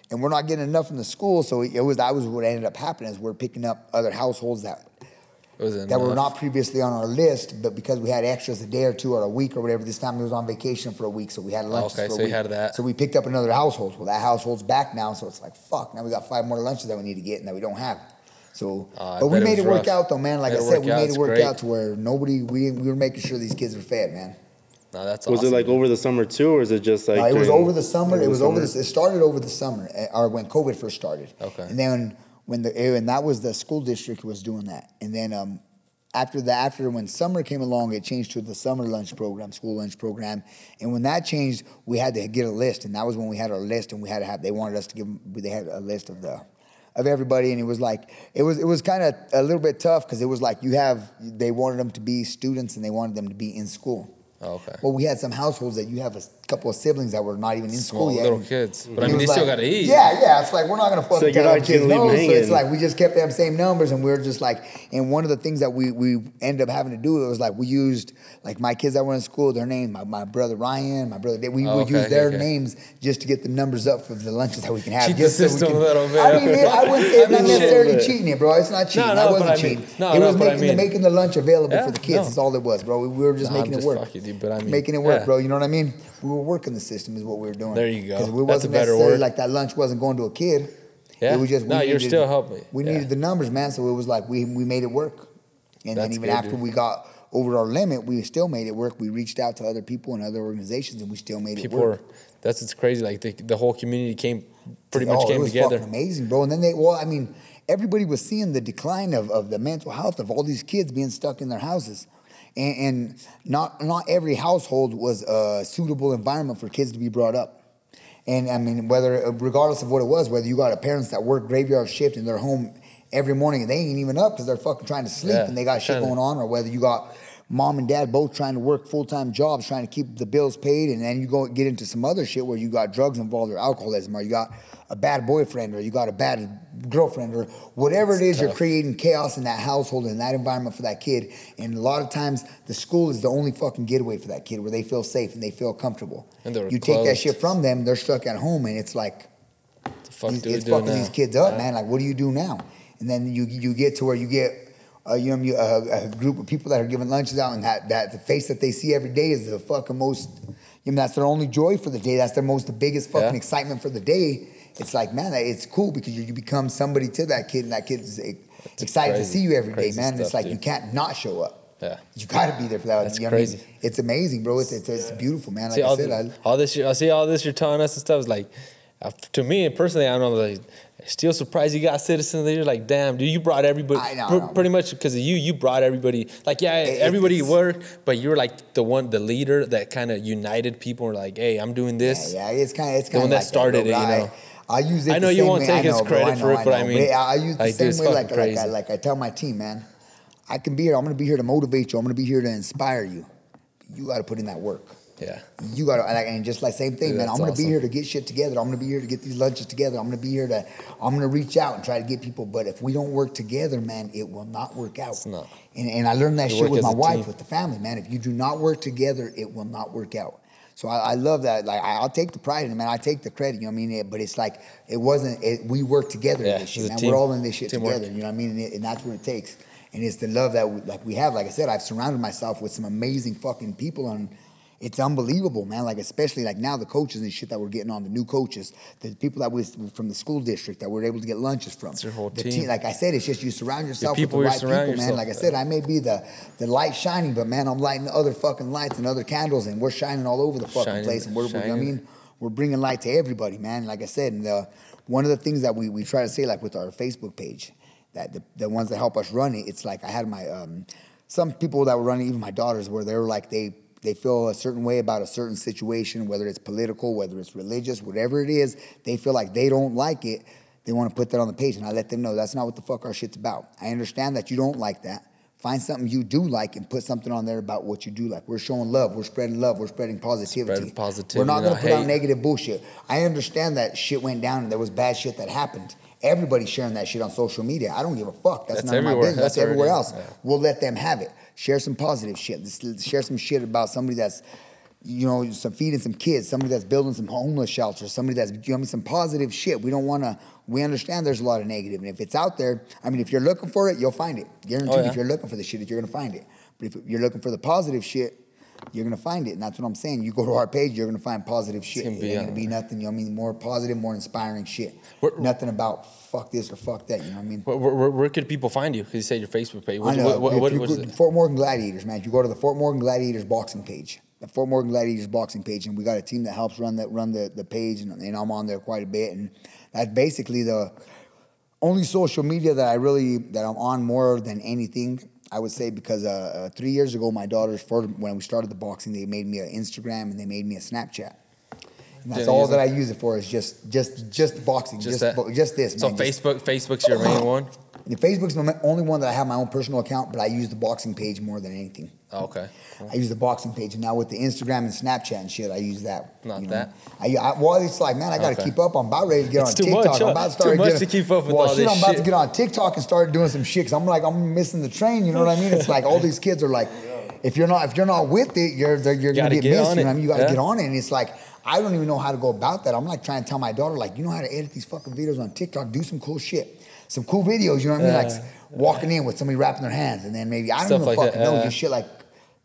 and we're not getting enough from the school. So it was that was what ended up happening is we're picking up other households that It was that were not previously on our list, but because we had extras a day or two or a week or whatever, this family was on vacation for a week, so we had lunches Okay, for a so you week. had that. So we picked up another household. Well, that household's back now, so it's like fuck. Now we got five more lunches that we need to get and that we don't have. So, I but we bet it made it work out though, man. Like Made I said, we out. made it work great. out to where nobody we we were making sure these kids were fed, man. No, that's Was awesome. it like man. over the summer too, or is it just like? Uh, it was over the summer. It was over. summer? The, it started over the summer, eh, or when COVID first started. Okay. And then when the eh, and that was the school district was doing that, and then um, after the after when summer came along, it changed to the summer lunch program, school lunch program, and when that changed, we had to get a list, and that was when we had our list, and we had to have. They wanted us to give. 'em- They had a list of the. Of everybody, and it was like it was. It was kind of a little bit tough because it was like you have. They wanted them to be students, and they wanted them to be in school. Oh, okay. Well, we had some households that you have a couple of siblings that were not even in Small school yet. little kids, but and I mean, was they still gotta eat. Yeah, yeah. It's like we're not gonna fucking you're tell our kids gonna no. So it's like we just kept them same numbers, and we are just like. And one of the things that we we ended up having to do it was like we used like my kids that were in school, their name, my, my brother Ryan, my brother. We Oh, would okay, use their okay. names just to get the numbers up for the lunches that we can have. Cheat the just so we can- a little bit. I mean, it- I wouldn't say it's I not mean, shit. necessarily cheating it, bro. It's not cheating. no, that but wasn't I mean- cheating. no, it no, was I making the, making the lunch available Yeah, for the kids. no. That's all it was, bro. We were just No, making it work. But I mean, making it work, yeah. bro. You know what I mean? We were working the system, is what we were doing. There you go. Because we wasn't better necessarily word. like that lunch wasn't going to a kid. Yeah. It was just we No, you're needed- still helping. We Yeah. needed the numbers, man. So it was like we we made it work. And then even good, after dude. we got over our limit, we still made it work. We reached out to other people and other organizations, and we still made people it work. are. That's what's crazy. Like the, the whole community came, pretty Oh, much it came was together. amazing, bro. And then they, well, I mean, everybody was seeing the decline of, of the mental health of all these kids being stuck in their houses, and, and not not every household was a suitable environment for kids to be brought up. And I mean, whether regardless of what it was, whether you got a parents that work graveyard shift and they're home every morning and they ain't even up because they're fucking trying to sleep Yeah, and they got shit going on, or whether you got mom and dad both trying to work full time jobs, trying to keep the bills paid, and then you go get into some other shit where you got drugs involved or alcoholism, or you got a bad boyfriend, or you got a bad girlfriend, or whatever it is, you're creating chaos in that household and that environment for that kid. And a lot of times, the school is the only fucking getaway for that kid where they feel safe and they feel comfortable. And they're you take that shit from them, they're stuck at home, and it's like the fuck these, do we it's do fucking now? these kids up, Yeah. man. Like, what do you do now? And then you you get to where you get uh, you know, a, a group of people that are giving lunches out, and that, that the face that they see every day is the fucking most. You know, that's their only joy for the day. That's their most the biggest fucking Yeah. excitement for the day. It's like, man, it's cool because you, you become somebody to that kid, and that kid's eh, excited to see you every day, man. And it's like dude. you can't not show up. Yeah. You got to be there for that. That's you know what I mean? crazy. It's amazing, bro. It's, it's, it's beautiful, man. Like see I all, said, the- I, all this, I see all this you're telling us and stuff is like, uh, to me personally, I don't know, like, still surprised you got citizens there. You're like, damn, dude, you brought everybody. I know, pr- I. Pretty much because of you, you brought everybody. Like, yeah, It- everybody worked, but you were like the one, the leader that kind of united people. Were like, hey, I'm doing this. Yeah, yeah, it's kind of it's The kind one of that like started bro, it, you I- know. I use it. I know the you won't way- take I his know, bro, credit I know, for it, but I mean, I, I use the like, dude, same it's way. Like, like, I, like I tell my team, man, I can be here. I'm gonna be here to motivate you. I'm gonna be here to inspire you. You got to put in that work. Yeah. You gotta like, and just like same thing, Dude, man. I'm gonna be here to get shit together. I'm gonna be here to get these lunches together. I'm gonna be here to, I'm gonna reach out and try to get people. But if we don't work together, man, it will not work out. It's not. And, and I learned that You shit with my wife, team. with the family, man. If you do not work together, it will not work out. So I, I love that. Like I- I'll take the pride in it, man. I take the credit. You know what I mean? It, but it's like it wasn't. It, we work together Yeah, in this shit, man. team- We're all in this shit teamwork. together. You know what I mean? And, it, and that's what it takes. And it's the love that we, like we have. Like I said, I've surrounded myself with some amazing fucking people on. It's unbelievable, man. Like especially like now the coaches and shit that we're getting on, the new coaches, the people that was from the school district that we're able to get lunches from. It's your whole the team. Like I said, it's just you surround yourself people with the right people, man. yourself Like I said, I may be the the light shining, but man, I'm lighting other fucking lights and other candles, and we're shining all over the fucking Shining- place. And we're, we're- I mean, we're bringing light to everybody, man. Like I said, and the, one of the things that we, we try to say, like with our Facebook page, that the, the ones that help us run it, it's like I had my um, some people that were running, even my daughters, where they were like they they feel a certain way about a certain situation, whether it's political, whether it's religious, whatever it is, they feel like they don't like it. They want to put that on the page, and I let them know that's not what the fuck our shit's about. I understand that you don't like that. Find something you do like and put something on there about what you do like. We're showing love. We're spreading love. We're spreading positivity. Spreading positivity, We're not going to put out negative bullshit. I understand that shit went down and there was bad shit that happened. Everybody's sharing that shit on social media. I don't give a fuck. That's, That's none of my business. That's, That's everywhere else. yeah. We'll let them have it. Share some positive shit. Just Share some shit about somebody that's, you know, some feeding some kids, somebody that's building some homeless shelters, somebody that's, you know, I mean, some positive shit. We don't want to. We understand there's a lot of negative, and if it's out there, I mean, if you're looking for it, you'll find it. Guaranteed. Oh, yeah. If you're looking for the shit, you're gonna find it. But if you're looking for the positive shit, you're gonna find it, and that's what I'm saying. You go to our page, you're gonna find positive shit. gonna It ain't gonna uh, be nothing. You know what I mean? More positive, more inspiring shit. What- nothing about fuck this or fuck that. You know what I mean? Where, where, where could people find you? Because you said your Facebook page. I know. what, what, if what, you go to? Fort Morgan Gladiators, man. If you go to the Fort Morgan Gladiators boxing page, the Fort Morgan Gladiators boxing page, and we got a team that helps run that run the, the page, and, and I'm on there quite a bit, and that's basically the only social media that I really that I'm on more than anything. I would say because uh, uh, three years ago, my daughters, for, when we started the boxing, they made me an Instagram and they made me a Snapchat. And that's all that? I use it for is just just just boxing, Just just bo- just this. So man, just- Facebook, Facebook's your main one. and Facebook's the only one that I have my own personal account, but I use the boxing page more than anything. Oh, okay. I use the boxing page, and now with the Instagram and Snapchat and shit, I use that. Not you know. that? I, I well, it's like man, I got to Okay. keep up. I'm about ready to get It's on too TikTok. much, I'm about to Too start much getting, to keep up with well, all shit, this I'm about shit. to get on TikTok and start doing some shit. Cause I'm like I'm missing the train. You know what I mean? It's like all these kids are like, if you're not if you're not with it, you're they're- you're gonna Gotta get, get missed. on You know it. what I mean? You got to Yeah. get on it, and it's like. I don't even know how to go about that. I'm like trying to tell my daughter, like, you know how to edit these fucking videos on TikTok, do some cool shit. Some cool videos, you know what I mean? Like walking in with somebody wrapping their hands and then maybe I don't Stuff even like that, fucking know, yeah. just shit like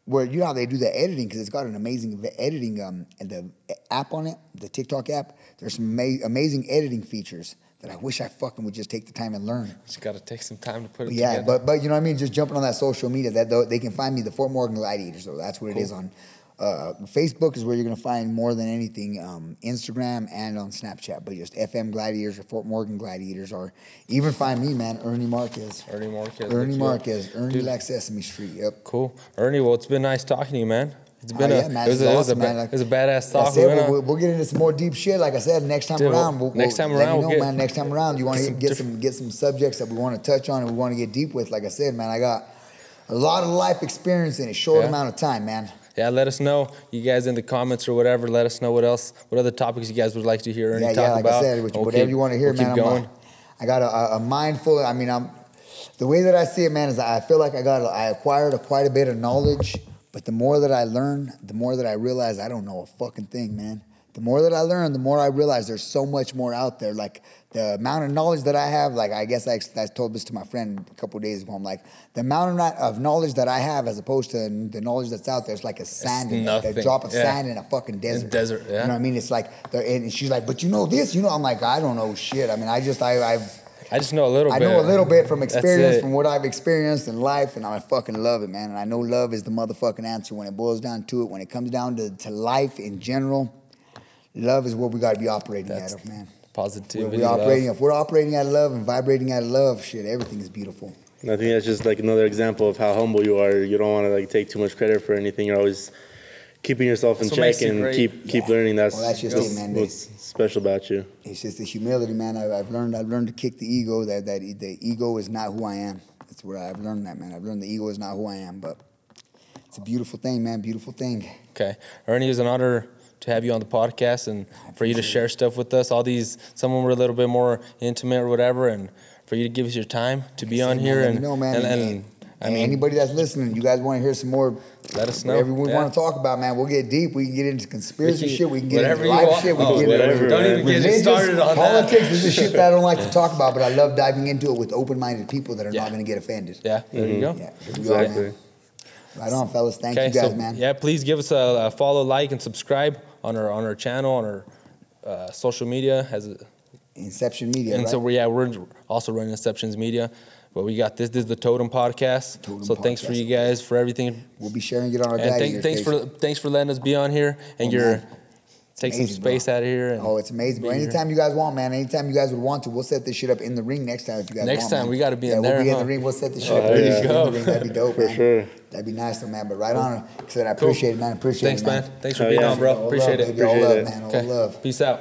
where you know how they do the editing because it's got an amazing editing um and the app on it, the TikTok app. There's some ama- amazing editing features that I wish I fucking would just take the time and learn. Just got to take some time to put it Yeah, together. but but you know what I mean. Just jumping on that social media, that though they can find me the Fort Morgan Gladiators. Though that's what it is on. Uh, Facebook is where you're gonna find more than anything. Um, Instagram and on Snapchat, but just FM Gladiators or Fort Morgan Gladiators, or even find me, man, Ernie Marquez. Ernie Marquez, Ernie. Marquez. Ernie Dude. like Sesame Street. Yep. Cool. Ernie, well, it's been nice talking to you, man. It's been Oh, a, yeah, man, it was a, it was a, man. Like- it was a badass talk. That's We it. went We'll, we'll, we'll get into some more deep shit. Like I said, next time Dude, around. We'll, next time around know, get- man. Next time around, you want to some get some get some subjects that we want to touch on and we want to get deep with. Like I said, man, I got a lot of life experience in a short Yeah. amount of time, man. Yeah, let us know. You guys in the comments or whatever. Let us know what else, what other topics you guys would like to hear Ernie yeah, talk yeah. Like about. I said, which- We'll whatever keep- you want to hear, we'll man. Keep I'm, going. uh, got a, a mind full. I mean, I'm the way that I see it, man. Is I feel like I got I acquired a, quite a bit of knowledge, but the more that I learn, the more that I realize I don't know a fucking thing, man. The more that I learn, the more I realize there's so much more out there. Like the amount of knowledge that I have, like I guess I, I told this to my friend a couple of days ago. I'm like, the amount of, of knowledge that I have as opposed to the knowledge that's out there, it's like a sand, in a, a drop of Yeah. sand in a fucking desert. desert, yeah. You know what I mean? It's like, and she's like, but you know this, you know. I'm like, I don't know shit. I mean, I just, I, I've, I just know a little I bit. I know a little bit from experience, from what I've experienced in life, and I fucking love it, man. And I know love is the motherfucking answer when it boils down to it. When it comes down to, to life in general, love is what we got to be operating That's out of, man. Positivity. We're, we love. operating, if we're operating out of love and vibrating out of love, shit, everything is beautiful. And I think that's just like another example of how humble you are. You don't want to like take too much credit for anything. You're always keeping yourself in That's check and great. keep keep Yeah. learning. That's, Well, that's just that's it, man. what's special about you. It's just the humility, man. I've, I've learned. I've learned to kick the ego. That that the ego is not who I am. That's where I've learned that, man. I've learned the ego is not who I am. But it's a beautiful thing, man. Beautiful thing. Okay. Ernie, it was an honor to have you on the podcast and for you to share stuff with us. All these, some of them were a little bit more intimate or whatever, and for you to give us your time to be on here and know, man. and, And- and I mean, anybody that's listening, you guys want to hear some more? Let us know. Whatever we Yeah. want to talk about, man. We'll get deep. We can get into conspiracy We can- shit. We can get into life shit. We oh, can Oh, get whatever, into Don't even get started on that. politics. Is shit that I don't like to talk about, but I love diving into it with open-minded people that are Yeah. not going to get offended. yeah, there you go. Yeah, go, Exactly. man. Right on, fellas. Thank Okay, you guys, so man. yeah, please give us a, a follow, like, and subscribe on our on our channel on our uh, social media as a, Inception Media, and right? so we yeah we're also running Inceptions Media, but we got this. This is the Totem Podcast. Totem so thanks for you guys for everything, we'll be sharing it on our and Gladiator thanks for thanks for letting us be on here and Oh, your man. Take some amazing, bro. space out of here. And Oh, it's amazing. But be here. anytime you guys want, man, anytime you guys would want to, we'll set this shit up in the ring next time if you guys Next want. time, man. we gotta be yeah, in we'll there, be in the ring. We'll set this oh, shit Oh, up in, there the- you in go. the ring. That'd be dope, For man. sure. That'd be nice, though, man. But right on. Said I appreciate it, man. Appreciate it. Thanks, it, man. Thanks for Oh, being yeah. on, bro. All Appreciate love, it. baby. All love, it. man. All Okay. love. Peace out.